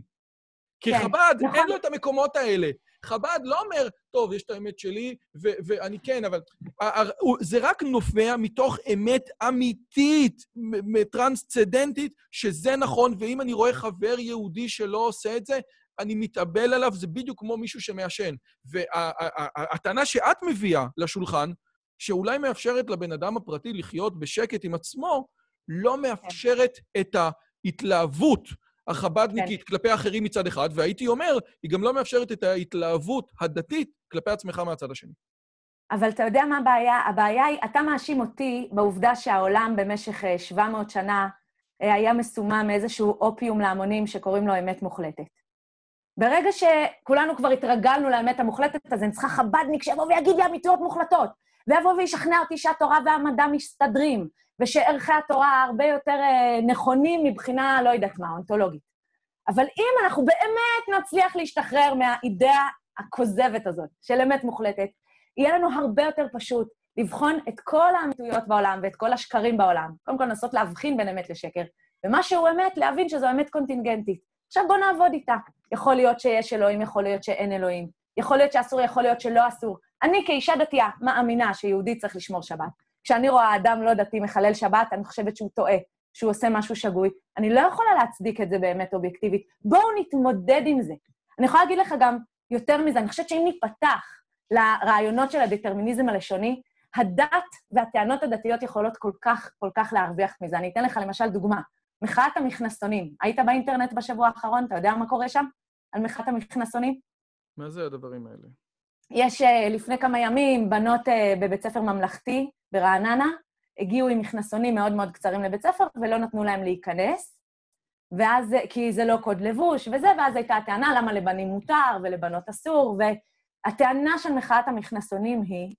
כי כן, חב"ד, נכון. אין לו את המקומות האלה. חב"ד לא אומר, טוב, יש את האמת שלי, ואני כן, אבל... זה רק נובע מתוך אמת אמיתית, טרנסצדנטית, שזה נכון, ואם אני רואה חבר יהודי שלא עושה את זה, אני מתאבל עליו, זה בדיוק כמו מישהו שמעשן. והטענה שאת מביאה לשולחן, שאולי מאפשרת לבן אדם הפרטי לחיות בשקט עם עצמו, לא מאפשרת את ההתלהבות החבדניקית כלפי האחרים מצד אחד, והייתי אומר, היא גם לא מאפשרת את ההתלהבות הדתית כלפי עצמך מהצד השני. אבל אתה יודע מה הבעיה? הבעיה היא, אתה מאשים אותי בעובדה שהעולם במשך אה, 700 שנה אה, היה מסומם מאיזשהו אופיום להמונים שקוראים לו אמת מוחלטת. ברגע שכולנו כבר התרגלנו לאמת המוחלטת, אז אני צריכה חבדניק שיבוא ויגיד לי אמיתויות מוחלטות, ויבוא וישכנע אותי שהתורה והמדע מסתדרים, ושערכי התורה הרבה יותר אה, נכונים מבחינה, לא יודעת מה, אונתולוגית. אבל אם אנחנו באמת נצליח להשתחרר מהאידאה הכוזבת הזאת של אמת מוחלטת, יהיה לנו הרבה יותר פשוט לבחון את כל האמיתויות בעולם ואת כל השקרים בעולם. קודם כל, לנסות להבחין בין אמת לשקר, ומה שהוא אמת, להבין שזו אמת קונטינגנטית. עכשיו בואו נעבוד איתה. יכול להיות שיש אלוהים, יכול להיות שאין אלוהים. יכול להיות שאסור, יכול להיות שלא אסור. אני כאישה דתייה מאמינה שיהודי צריך לשמור שבת. כשאני רואה אדם לא דתי מחלל שבת, אני חושבת שהוא טועה, שהוא עושה משהו שגוי. אני לא יכולה להצדיק את זה באמת אובייקטיבית. בואו נתמודד עם זה. אני יכולה להגיד לך גם יותר מזה, אני חושבת שאם ניפתח לרעיונות של הדטרמיניזם הלשוני, הדת והטענות הדתיות יכולות כל כך, כל כך להרוויח מזה. אני אתן לך למשל דוגמה. מחאת המכנסונים. היית באינטרנט בשבוע האחרון? אתה יודע מה קורה שם? על מחאת המכנסונים? מה זה הדברים האלה? יש אה, לפני כמה ימים בנות אה, בבית ספר ממלכתי ברעננה, הגיעו עם מכנסונים מאוד מאוד קצרים לבית ספר ולא נתנו להם להיכנס, ואז, כי זה לא קוד לבוש וזה, ואז הייתה הטענה למה לבנים מותר ולבנות אסור, והטענה של מחאת המכנסונים היא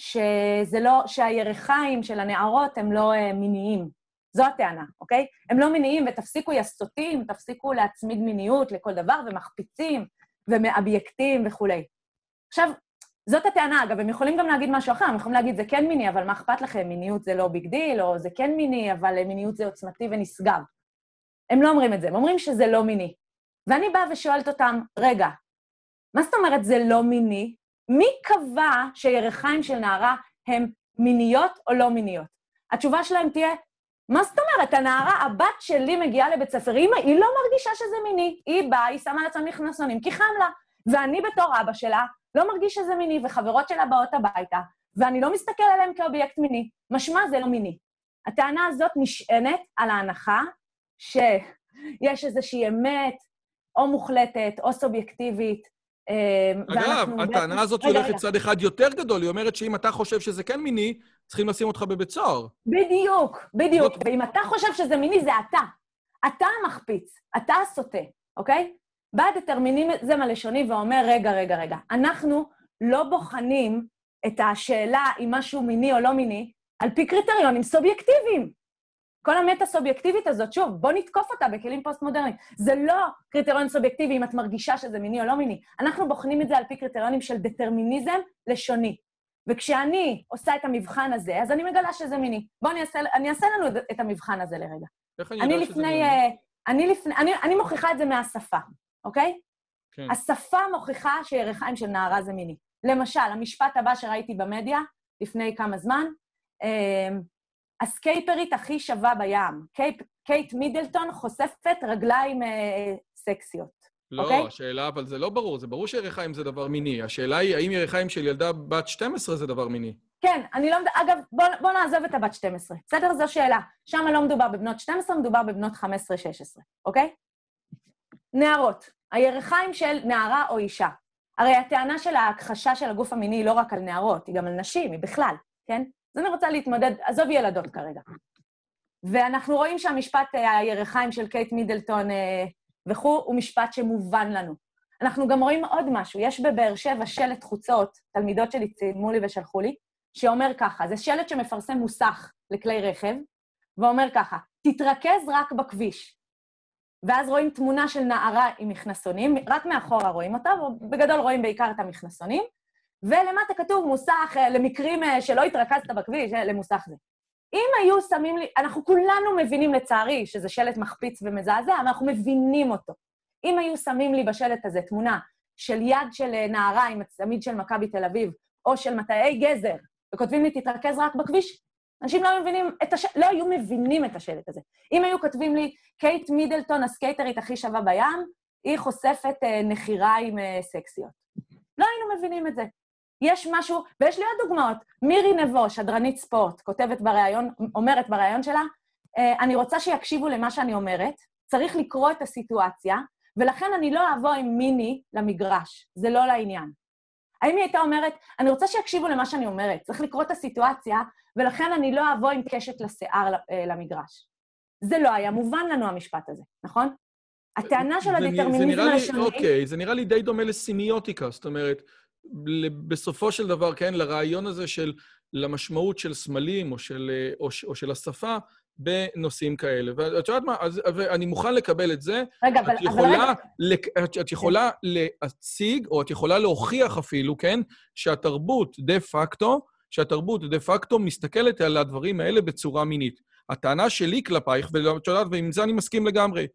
שזה לא, שהירכיים של הנערות הם לא אה, מיניים. זו הטענה, אוקיי? הם לא מיניים, ותפסיקו יסטוטים, תפסיקו להצמיד מיניות לכל דבר, ומחפיצים, ומאבייקטים וכולי. עכשיו, זאת הטענה, אגב, הם יכולים גם להגיד משהו אחר, הם יכולים להגיד, זה כן מיני, אבל מה אכפת לכם? מיניות זה לא big deal, או זה כן מיני, אבל מיניות זה עוצמתי ונשגב. הם לא אומרים את זה, הם אומרים שזה לא מיני. ואני באה ושואלת אותם, רגע, מה זאת אומרת זה לא מיני? מי קבע שירכיים של נערה הן מיניות או לא מיניות? התשובה שלהם תהיה, מה זאת אומרת? הנערה, הבת שלי מגיעה לבית ספר, היא, היא לא מרגישה שזה מיני. היא באה, היא שמה לעצמה מכנסונים, כי חם לה. ואני בתור אבא שלה לא מרגיש שזה מיני, וחברות שלה באות הביתה, ואני לא מסתכל עליהם כאובייקט מיני. משמע זה לא מיני. הטענה הזאת נשענת על ההנחה שיש איזושהי אמת, או מוחלטת, או סובייקטיבית, אה, אגב, הטענה הזאת הולכת. צד אחד יותר גדול, היא אומרת שאם אתה חושב שזה כן מיני, צריכים לשים אותך בבית סוהר. בדיוק, בדיוק. זאת- ואם אתה חושב שזה מיני, זה אתה. אתה המחפיץ, אתה הסוטה, אוקיי? בא הדטרמיניזם הלשוני ואומר, רגע, רגע, רגע, אנחנו לא בוחנים את השאלה אם משהו מיני או לא מיני על פי קריטריונים סובייקטיביים. כל המטה-סובייקטיבית הזאת, שוב, בוא נתקוף אותה בכלים פוסט-מודרניים. זה לא קריטריון סובייקטיבי אם את מרגישה שזה מיני או לא מיני. אנחנו בוחנים את זה על פי קריטריונים של דטרמיניזם לשוני. וכשאני עושה את המבחן הזה, אז אני מגלה שזה מיני. בואו אני אעשה, אני אעשה לנו את- המבחן הזה לרגע. איך אני אני יודע שזה לפני... מיני? אה, אני לפני... אני, אני מוכיחה את זה מהשפה, אוקיי? כן. השפה מוכיחה שירכיים של נערה זה מיני. למשל, המשפט הבא שראיתי במדיה לפני כמה זמן, אה, הסקייטרית הכי שווה בים. קייפ, קייט מידלטון חושפת רגליים אה, סקסיות. לא, אוקיי? השאלה, אבל זה לא ברור. זה ברור שירכיים זה דבר מיני. השאלה היא, האם ירכיים של ילדה בת 12 זה דבר מיני? כן, אני לא... אגב, בוא, בוא נעזוב את הבת 12. בסדר? זו שאלה. שם לא מדובר בבנות 12, מדובר בבנות 15-16, אוקיי? נערות. הירכיים של נערה או אישה. הרי הטענה של ההכחשה של הגוף המיני היא לא רק על נערות, היא גם על נשים, היא בכלל, כן? אז אני רוצה להתמודד, עזוב ילדות כרגע. ואנחנו רואים שהמשפט, אה, הירכיים של קייט מידלטון אה, וכו', הוא משפט שמובן לנו. אנחנו גם רואים עוד משהו, יש בבאר שבע שלט חוצות, תלמידות שלי צילמו לי ושלחו לי, שאומר ככה, זה שלט שמפרסם מוסך לכלי רכב, ואומר ככה, תתרכז רק בכביש. ואז רואים תמונה של נערה עם מכנסונים, רק מאחורה רואים אותה, ובגדול רואים בעיקר את המכנסונים, ולמטה כתוב מוסך אה, למקרים אה, שלא התרכזת בכביש, אה, למוסך זה. אם היו שמים לי, אנחנו כולנו מבינים לצערי שזה שלט מחפיץ ומזעזע, אבל אנחנו מבינים אותו. אם היו שמים לי בשלט הזה תמונה של יד של נערה עם הצמיד של מכבי תל אביב, או של מטעי גזר, וכותבים לי, תתרכז רק בכביש, אנשים לא מבינים את הש... לא היו מבינים את השלט הזה. אם היו כותבים לי, קייט מידלטון, הסקייטרית הכי שווה בים, היא חושפת אה, נחיריים אה, סקסיות. לא היינו מבינים את זה. יש משהו, ויש לי עוד דוגמאות. מירי נבו, שדרנית ספורט, כותבת בריאיון, אומרת בריאיון שלה, אה, אני רוצה שיקשיבו למה שאני אומרת, צריך לקרוא את הסיטואציה, ולכן אני לא אבוא עם מיני למגרש, זה לא לעניין. האם היא הייתה אומרת, אני רוצה שיקשיבו למה שאני אומרת, צריך לקרוא את הסיטואציה, ולכן אני לא אבוא עם קשת לשיער אה, למגרש. זה לא היה מובן לנו, המשפט הזה, נכון? הטענה של הדטרמיניזם הלשוני... אוקיי, זה נראה לי די דומה לסימיוטיקה, זאת אומרת, בסופו של דבר, כן, לרעיון הזה של, למשמעות של סמלים או של, אה, או, או של השפה בנושאים כאלה. ואת יודעת מה, אז, ואני מוכן לקבל את זה. רגע, אבל, את אבל יכולה, רגע, לק- את, את יכולה להציג, או את יכולה להוכיח אפילו, כן, שהתרבות דה פקטו, שהתרבות דה פקטו מסתכלת על הדברים האלה בצורה מינית. הטענה שלי כלפייך, ואת יודעת, ועם זה אני מסכים לגמרי,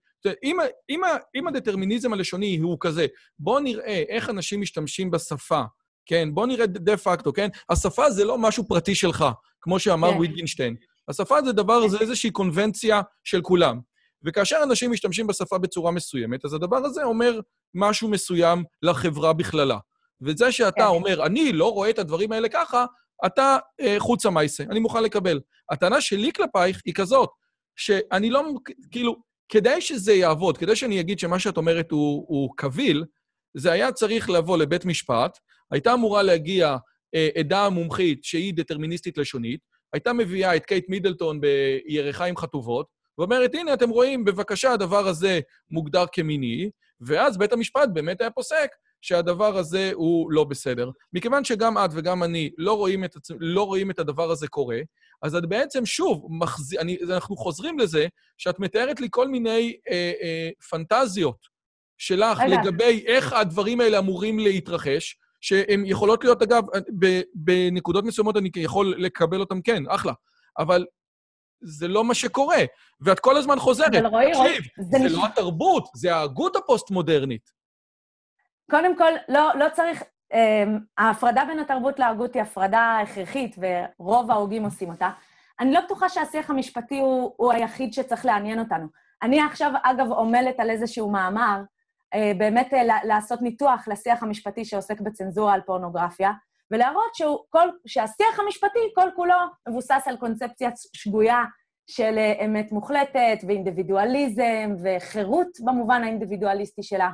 אם, אם, אם הדטרמיניזם הלשוני הוא כזה, בואו נראה איך אנשים משתמשים בשפה, כן? בואו נראה דה פקטו, כן? השפה זה לא משהו פרטי שלך, כמו שאמר כן. ויטגינשטיין. השפה זה דבר, זה איזושהי קונבנציה של כולם. וכאשר אנשים משתמשים בשפה בצורה מסוימת, אז הדבר הזה אומר משהו מסוים לחברה בכללה. וזה שאתה כן. אומר, אני לא רואה את הדברים האלה ככה, אתה אה, חוצה מייסה, אני מוכן לקבל. הטענה שלי כלפייך היא כזאת, שאני לא, כאילו, כדי שזה יעבוד, כדי שאני אגיד שמה שאת אומרת הוא, הוא קביל, זה היה צריך לבוא לבית משפט, הייתה אמורה להגיע אה, עדה מומחית שהיא דטרמיניסטית לשונית, הייתה מביאה את קייט מידלטון בירכיים חטובות, ואומרת, הנה, אתם רואים, בבקשה, הדבר הזה מוגדר כמיני, ואז בית המשפט באמת היה פוסק שהדבר הזה הוא לא בסדר. מכיוון שגם את וגם אני לא רואים את, עצ... לא רואים את הדבר הזה קורה, אז את בעצם, שוב, מחז... אני... אנחנו חוזרים לזה שאת מתארת לי כל מיני אה, אה, פנטזיות שלך רגע. לגבי איך הדברים האלה אמורים להתרחש, שהן יכולות להיות, אגב, ב... בנקודות מסוימות אני יכול לקבל אותן, כן, אחלה, אבל זה לא מה שקורה. ואת כל הזמן חוזרת, אבל רועי, רועי, תקשיב, זה זה נשמע- לא התרבות, זה ההגות הפוסט-מודרנית. קודם כל, לא, לא צריך... Um, ההפרדה בין התרבות להגות היא הפרדה הכרחית, ורוב ההוגים עושים אותה. אני לא בטוחה שהשיח המשפטי הוא, הוא היחיד שצריך לעניין אותנו. אני עכשיו, אגב, עמלת על איזשהו מאמר, באמת uh, לעשות ניתוח לשיח המשפטי שעוסק בצנזורה על פורנוגרפיה, ולהראות שהוא, כל, שהשיח המשפטי כל כולו מבוסס על קונספציה שגויה של uh, אמת מוחלטת, ואינדיבידואליזם, וחירות במובן האינדיבידואליסטי שלה.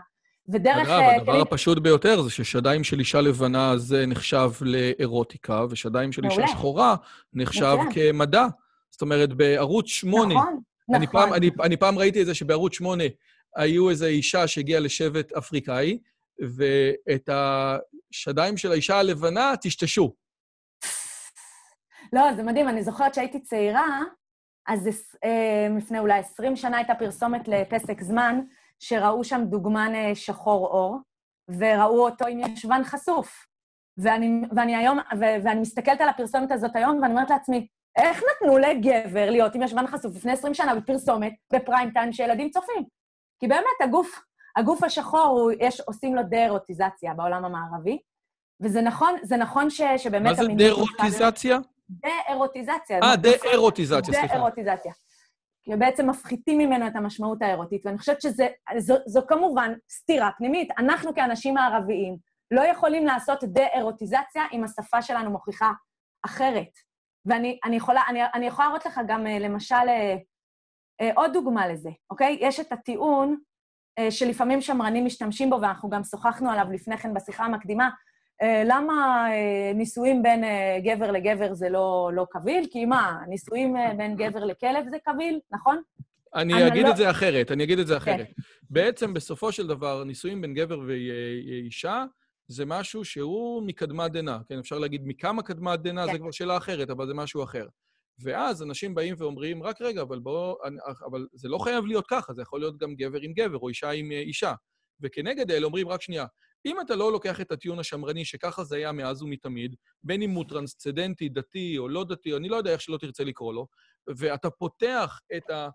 ודרך... אגב, אה, הדבר כלים- הפשוט ביותר זה ששדיים של אישה לבנה זה נחשב לאירוטיקה, ושדיים של אישה. שחורה נחשב. כמדע. זאת אומרת, בערוץ 8, נכון, אני נכון. פעם, אני, אני פעם ראיתי את זה שבערוץ 8 היו איזו אישה שהגיעה לשבט אפריקאי, ואת השדיים של האישה הלבנה טשטשו. לא, זה מדהים, אני זוכרת שהייתי צעירה, אז אה, לפני אולי 20 שנה הייתה פרסומת לפסק זמן, שראו שם דוגמן אה, שחור אור, וראו אותו עם ישבן חשוף. ואני, ואני היום, ו, ואני מסתכלת על הפרסומת הזאת היום, ואני אומרת לעצמי, איך נתנו לגבר להיות עם ישבן חשוף לפני 20 שנה בפרסומת, בפריים טיים, שילדים צופים? כי באמת, הגוף, הגוף השחור, הוא, יש, עושים לו דה-אירוטיזציה בעולם המערבי, וזה נכון, זה נכון ש, שבאמת מה זה המיניות... דרוטיזציה? דה-אירוטיזציה. אה, דה-אירוטיזציה, סליחה. דה-אירוטיזציה. כי בעצם מפחיתים ממנו את המשמעות האירוטית, ואני חושבת שזו זו, זו כמובן סתירה פנימית. אנחנו כאנשים הערביים לא יכולים לעשות דה-אירוטיזציה אם השפה שלנו מוכיחה אחרת. ואני אני יכולה, אני, אני יכולה להראות לך גם, אה, למשל, אה, עוד דוגמה לזה, אוקיי? יש את הטיעון שלפעמים שמרנים משתמשים בו, ואנחנו גם שוחחנו עליו לפני כן בשיחה המקדימה, למה נישואים בין גבר לגבר זה לא, לא קביל? כי מה, נישואים בין גבר לכלב זה קביל, נכון? אני, אגיד לא... את זה אחרת, אני אגיד את זה כן. אחרת. Okay. בעצם, בסופו של דבר, נישואים בין גבר ואישה, זה משהו שהוא מקדמת דנא, כן? אפשר להגיד מכמה קדמת דנא, כן. זה כבר שאלה אחרת, אבל זה משהו אחר. ואז אנשים באים ואומרים, רק רגע, אבל בואו... אבל זה לא חייב להיות ככה, זה יכול להיות גם גבר עם גבר, או אישה עם אה, אישה. וכנגד אלה אומרים, רק שנייה, אם אתה לא לוקח את הטיעון השמרני, שככה זה היה מאז ומתמיד, בין אם הוא טרנסצדנטי, דתי או לא דתי, אני לא יודע איך שלא תרצה לקרוא לו, ואתה פותח את, ה,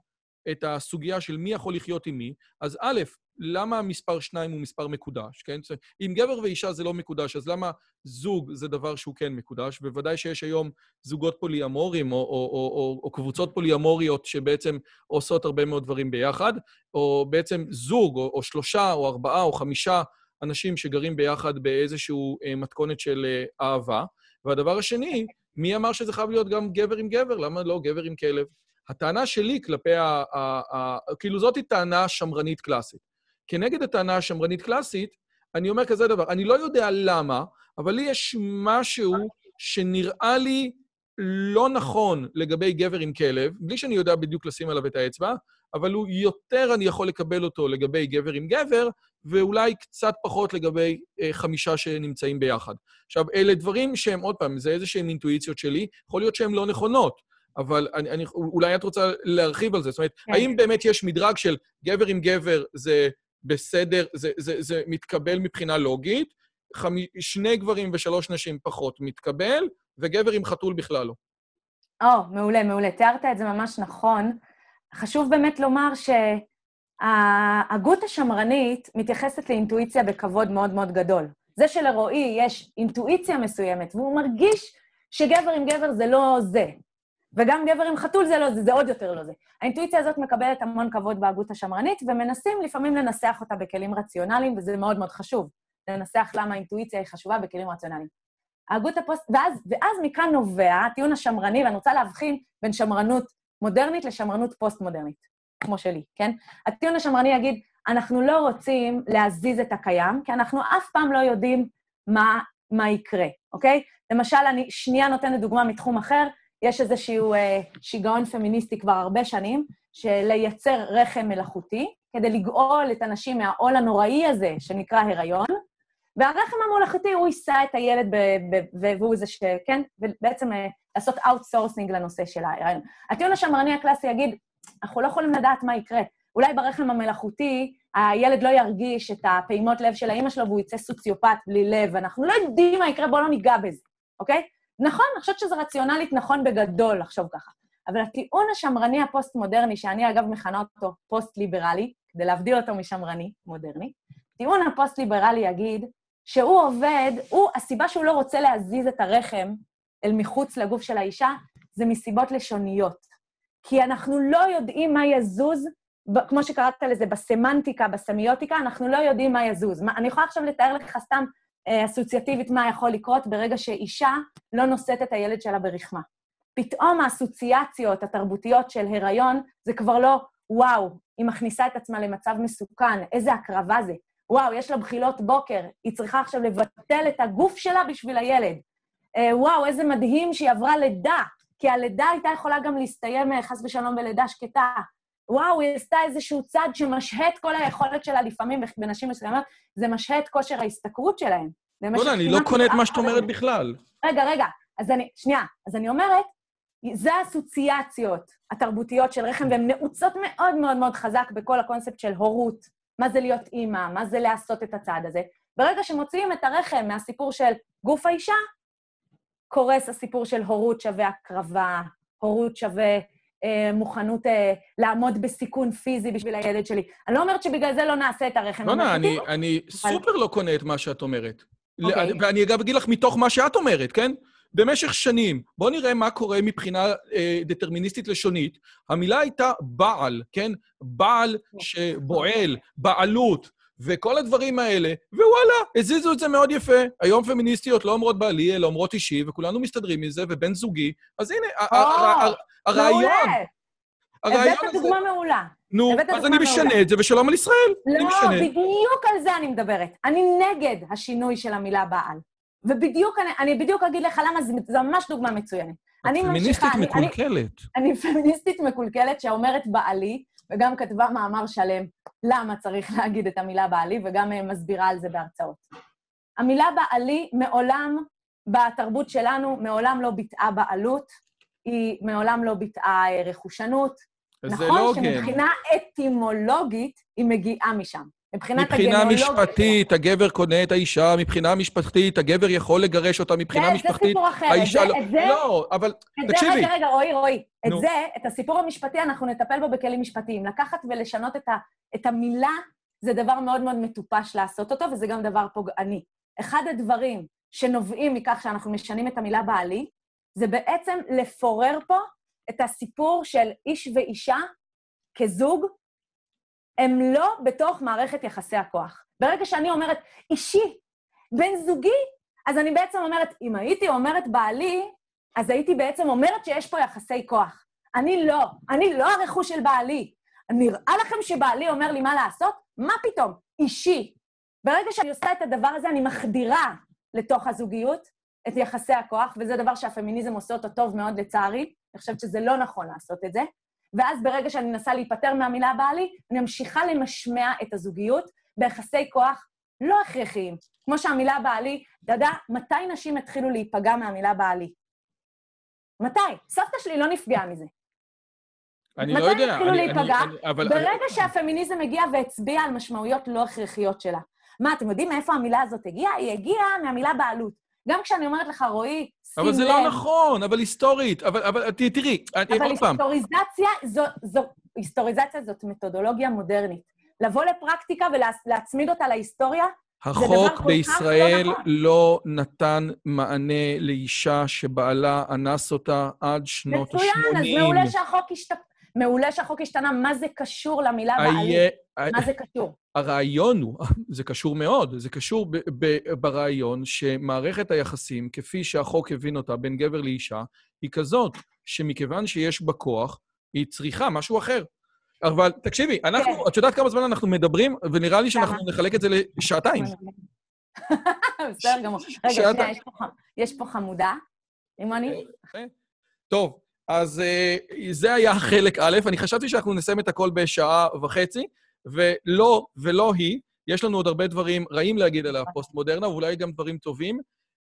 את הסוגיה של מי יכול לחיות עם מי, אז א', למה מספר שניים הוא מספר מקודש, כן? אם גבר ואישה זה לא מקודש, אז למה זוג זה דבר שהוא כן מקודש? בוודאי שיש היום זוגות פוליאמוריים או, או, או, או, או קבוצות פוליאמוריות שבעצם עושות הרבה מאוד דברים ביחד, או בעצם זוג, או, או שלושה, או ארבעה, או חמישה אנשים שגרים ביחד באיזושהי אה, מתכונת של אה, אהבה. והדבר השני, מי אמר שזה חייב להיות גם גבר עם גבר? למה לא גבר עם כלב? הטענה שלי כלפי ה... ה, ה כאילו, זאתי טענה שמרנית קלאסית. כנגד הטענה השמרנית קלאסית, אני אומר כזה דבר, אני לא יודע למה, אבל לי יש משהו שנראה לי לא נכון לגבי גבר עם כלב, בלי שאני יודע בדיוק לשים עליו את האצבע, אבל הוא יותר אני יכול לקבל אותו לגבי גבר עם גבר, ואולי קצת פחות לגבי אה, חמישה שנמצאים ביחד. עכשיו, אלה דברים שהם, עוד פעם, זה איזה שהם אינטואיציות שלי, יכול להיות שהן לא נכונות, אבל אני, אני, אולי את רוצה להרחיב על זה. זאת אומרת, כן. האם באמת יש מדרג של גבר עם גבר זה בסדר, זה, זה, זה מתקבל מבחינה לוגית, חמי, שני גברים ושלוש נשים פחות מתקבל, וגבר עם חתול בכלל לא. או, oh, מעולה, מעולה. תיארת את זה ממש נכון. חשוב באמת לומר שההגות השמרנית מתייחסת לאינטואיציה בכבוד מאוד מאוד גדול. זה שלרועי יש אינטואיציה מסוימת, והוא מרגיש שגבר עם גבר זה לא זה, וגם גבר עם חתול זה לא זה, זה עוד יותר לא זה. האינטואיציה הזאת מקבלת המון כבוד בהגות השמרנית, ומנסים לפעמים לנסח אותה בכלים רציונליים, וזה מאוד מאוד חשוב, לנסח למה האינטואיציה היא חשובה בכלים רציונליים. ההגות הפוסט... ואז, ואז מכאן נובע הטיעון השמרני, ואני רוצה להבחין בין שמרנות מודרנית לשמרנות פוסט-מודרנית, כמו שלי, כן? הטיעון השמרני יגיד, אנחנו לא רוצים להזיז את הקיים, כי אנחנו אף פעם לא יודעים מה, מה יקרה, אוקיי? למשל, אני שנייה נותנת דוגמה מתחום אחר, יש איזשהו אה, שיגעון פמיניסטי כבר הרבה שנים, של לייצר רחם מלאכותי, כדי לגאול את הנשים מהעול הנוראי הזה שנקרא הריון, והרחם המלאכותי, הוא יישא את הילד, והוא זה שכן, ובעצם אה, לעשות outsourcing לנושא של ההיריון. הטיעון השמרני הקלאסי יגיד, אנחנו לא יכולים לדעת מה יקרה. אולי ברחם המלאכותי הילד לא ירגיש את הפעימות לב של האימא שלו והוא יצא סוציופט בלי לב, אנחנו לא יודעים מה יקרה, בואו לא ניגע בזה, אוקיי? נכון, אני חושבת שזה רציונלית נכון בגדול לחשוב ככה. אבל הטיעון השמרני הפוסט-מודרני, שאני אגב מכנה אותו פוסט-ליברלי, כדי להבדיל אותו משמרני מודרני, טיעון הפוסט-ליברלי יגיד שהוא עובד, הוא, הסיבה שהוא לא רוצה להזיז את הרחם אל מחוץ לגוף של האישה, זה מסיבות לשוניות. כי אנחנו לא יודעים מה יזוז, כמו שקראת לזה, בסמנטיקה, בסמיוטיקה, אנחנו לא יודעים מה יזוז. מה, אני יכולה עכשיו לתאר לך סתם אסוציאטיבית מה יכול לקרות ברגע שאישה לא נושאת את הילד שלה ברחמה. פתאום האסוציאציות התרבותיות של הריון זה כבר לא, וואו, היא מכניסה את עצמה למצב מסוכן, איזה הקרבה זה. וואו, יש לה בחילות בוקר, היא צריכה עכשיו לבטל את הגוף שלה בשביל הילד. אה, וואו, איזה מדהים שהיא עברה לידה, כי הלידה הייתה יכולה גם להסתיים אה, חס ושלום בלידה שקטה. וואו, היא עשתה איזשהו צעד שמשהה את כל היכולת שלה לפעמים בנשים מסוימות, זה משהה את כושר ההשתכרות שלהם. לא, אני לא קונה את מה שאת אומרת בכלל. רגע, רגע, אז אני, שנייה, אז אני אומרת, זה האסוציאציות התרבותיות של רחם, והן נעוצות מאוד מאוד מאוד חזק בכל הקונספט של הורות, מה זה להיות אימא, מה זה לעשות את הצעד הזה. ברגע שמוציאים את הרחם מהסיפור של גוף האישה, קורס הסיפור של הורות שווה הקרבה, הורות שווה מוכנות אה, לעמוד בסיכון פיזי בשביל הילד שלי. אני לא אומרת שבגלל זה לא נעשה את הרחם לא, לא, אני, אני אבל... סופר לא קונה את מה שאת אומרת. Okay. אוקיי. ואני אגב אגיד לך מתוך מה שאת אומרת, כן? במשך שנים, בואו נראה מה קורה מבחינה אה, דטרמיניסטית לשונית. המילה הייתה בעל, כן? בעל שבועל, בעלות, וכל הדברים האלה, ווואלה, הזיזו את זה מאוד יפה. היום פמיניסטיות לא אומרות בעלי, אלא אומרות אישי, וכולנו מסתדרים מזה, ובן זוגי. אז הנה, ה- ה- ה- ה- הרעיון... מעולה. הבאת. דוגמה מעולה. נו, אז אני משנה. את זה, ושלום על ישראל. לא. בדיוק על זה אני מדברת. אני נגד השינוי של המילה בעל. ובדיוק, אני, אני בדיוק אגיד לך למה, זו ממש דוגמה מצוינת. אני פמיניסטית ממשיכה, אני- אני- מקולקלת. אני פמיניסטית מקולקלת שאומרת בעלי, וגם כתבה מאמר שלם למה צריך להגיד את המילה בעלי, וגם מסבירה על זה בהרצאות. המילה בעלי מעולם, בתרבות שלנו, מעולם לא ביטאה בעלות, היא מעולם לא ביטאה אה, רכושנות. זה לא נכון הוגן. שמבחינה אטימולוגית היא מגיעה משם. מבחינת מבחינה הגנולוגיה משפטית, הגבר קונה את האישה, מבחינה משפטית, הגבר יכול לגרש אותה, מבחינה זה- זה משפחתית, סיפור אחר. האישה את לא... זה- את זה- לא, אבל את זה, תקשיבי. רגע, רגע, רועי, רועי. את נו. זה, את הסיפור המשפטי, אנחנו נטפל בו בכלים משפטיים. לקחת ולשנות את, ה, את המילה, זה דבר מאוד מאוד מטופש לעשות אותו, וזה גם דבר פוגעני. אחד הדברים שנובעים מכך שאנחנו משנים את המילה בעלי, זה בעצם לפורר פה את הסיפור של איש ואישה כזוג, הם לא בתוך מערכת יחסי הכוח. ברגע שאני אומרת אישי, בן זוגי, אז אני בעצם אומרת, אם הייתי אומרת בעלי, אז הייתי בעצם אומרת שיש פה יחסי כוח. אני לא, אני לא הרכוש של בעלי. נראה לכם שבעלי אומר לי מה לעשות? מה פתאום? אישי. ברגע שאני עושה את הדבר הזה, אני מחדירה לתוך הזוגיות את יחסי הכוח, וזה דבר שהפמיניזם עושה אותו טוב מאוד, לצערי. אני חושבת שזה לא נכון לעשות את זה. ואז ברגע שאני מנסה להיפטר מהמילה בעלי, אני ממשיכה למשמע את הזוגיות ביחסי כוח לא הכרחיים. כמו שהמילה בעלי, אתה יודע, מתי נשים התחילו להיפגע מהמילה בעלי? מתי? סבתא שלי לא נפגעה מזה. אני מתי לא יודע. התחילו אני- להיפגע? אני- אני- אבל... ברגע שהפמיניזם הגיע והצביע על משמעויות לא הכרחיות שלה. מה, אתם יודעים מאיפה המילה הזאת הגיעה? היא הגיעה מהמילה בעלות. גם כשאני אומרת לך, רועי, שים אבל לב... זה לא נכון, אבל היסטורית. אבל, אבל ת- תראי, אני- אבל עוד פעם. היסטוריזציה, זו, זו, היסטוריזציה זאת מתודולוגיה מודרנית. לבוא לפרקטיקה ולהצמיד אותה להיסטוריה, דבר כל החוק כך בישראל לא נכון. לא נתן מענה לאישה שבעלה אנס אותה עד שנות מצוין, אז ה-80. מעולה שהחוק, השת... מעולה שהחוק השתנה. מה זה קשור למילה בעלי? מה זה קשור? הרעיון הוא, זה קשור מאוד, זה קשור ב- ב- ברעיון שמערכת היחסים, כפי שהחוק הבין אותה בין גבר לאישה, היא כזאת שמכיוון שיש בה כוח, היא צריכה משהו אחר. אבל תקשיבי, אנחנו, כן. את יודעת כמה זמן אנחנו מדברים, ונראה לי שאנחנו? נחלק את זה לשעתיים. בסדר גמור. רגע, שנייה, יש פה ח- יש פה חמודה. רימוני? טוב, אז אה, זה היה חלק א', אני חשבתי שאנחנו נסיים את הכל בשעה וחצי, ולא, ולא היא. יש לנו עוד הרבה דברים רעים להגיד על הפוסט-מודרנה, ואולי גם דברים טובים.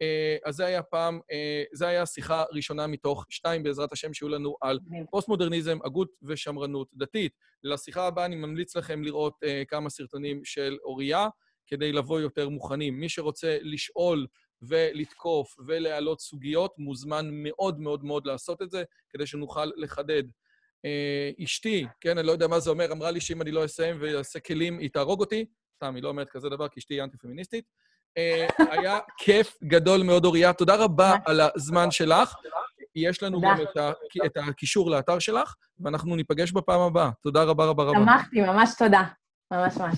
אה, אז זה היה פעם, אה, זה היה שיחה ראשונה מתוך שתיים, בעזרת השם, שיהיו לנו על פוסט-מודרניזם, הגות ושמרנות דתית. לשיחה הבאה אני ממליץ לכם לראות כמה סרטונים של אוריה, כדי לבוא יותר מוכנים. מי שרוצה לשאול ולתקוף ולהעלות סוגיות, מוזמן מאוד מאוד מאוד לעשות את זה, כדי שנוכל לחדד. אה, אשתי, כן, אני לא יודע מה זה אומר, אמרה לי שאם אני לא אסיים ואעשה כלים, היא תהרוג אותי. סתם, היא לא אומרת כזה דבר, כי אשתי היא אנטי-פמיניסטית. אה, היה כיף גדול מאוד, אוריה. תודה רבה על הזמן שלך. יש לנו. גם את, ה, את הקישור לאתר שלך, ואנחנו ניפגש בפעם הבאה. תודה רבה רבה רבה. שמחתי, ממש תודה. ממש ממש.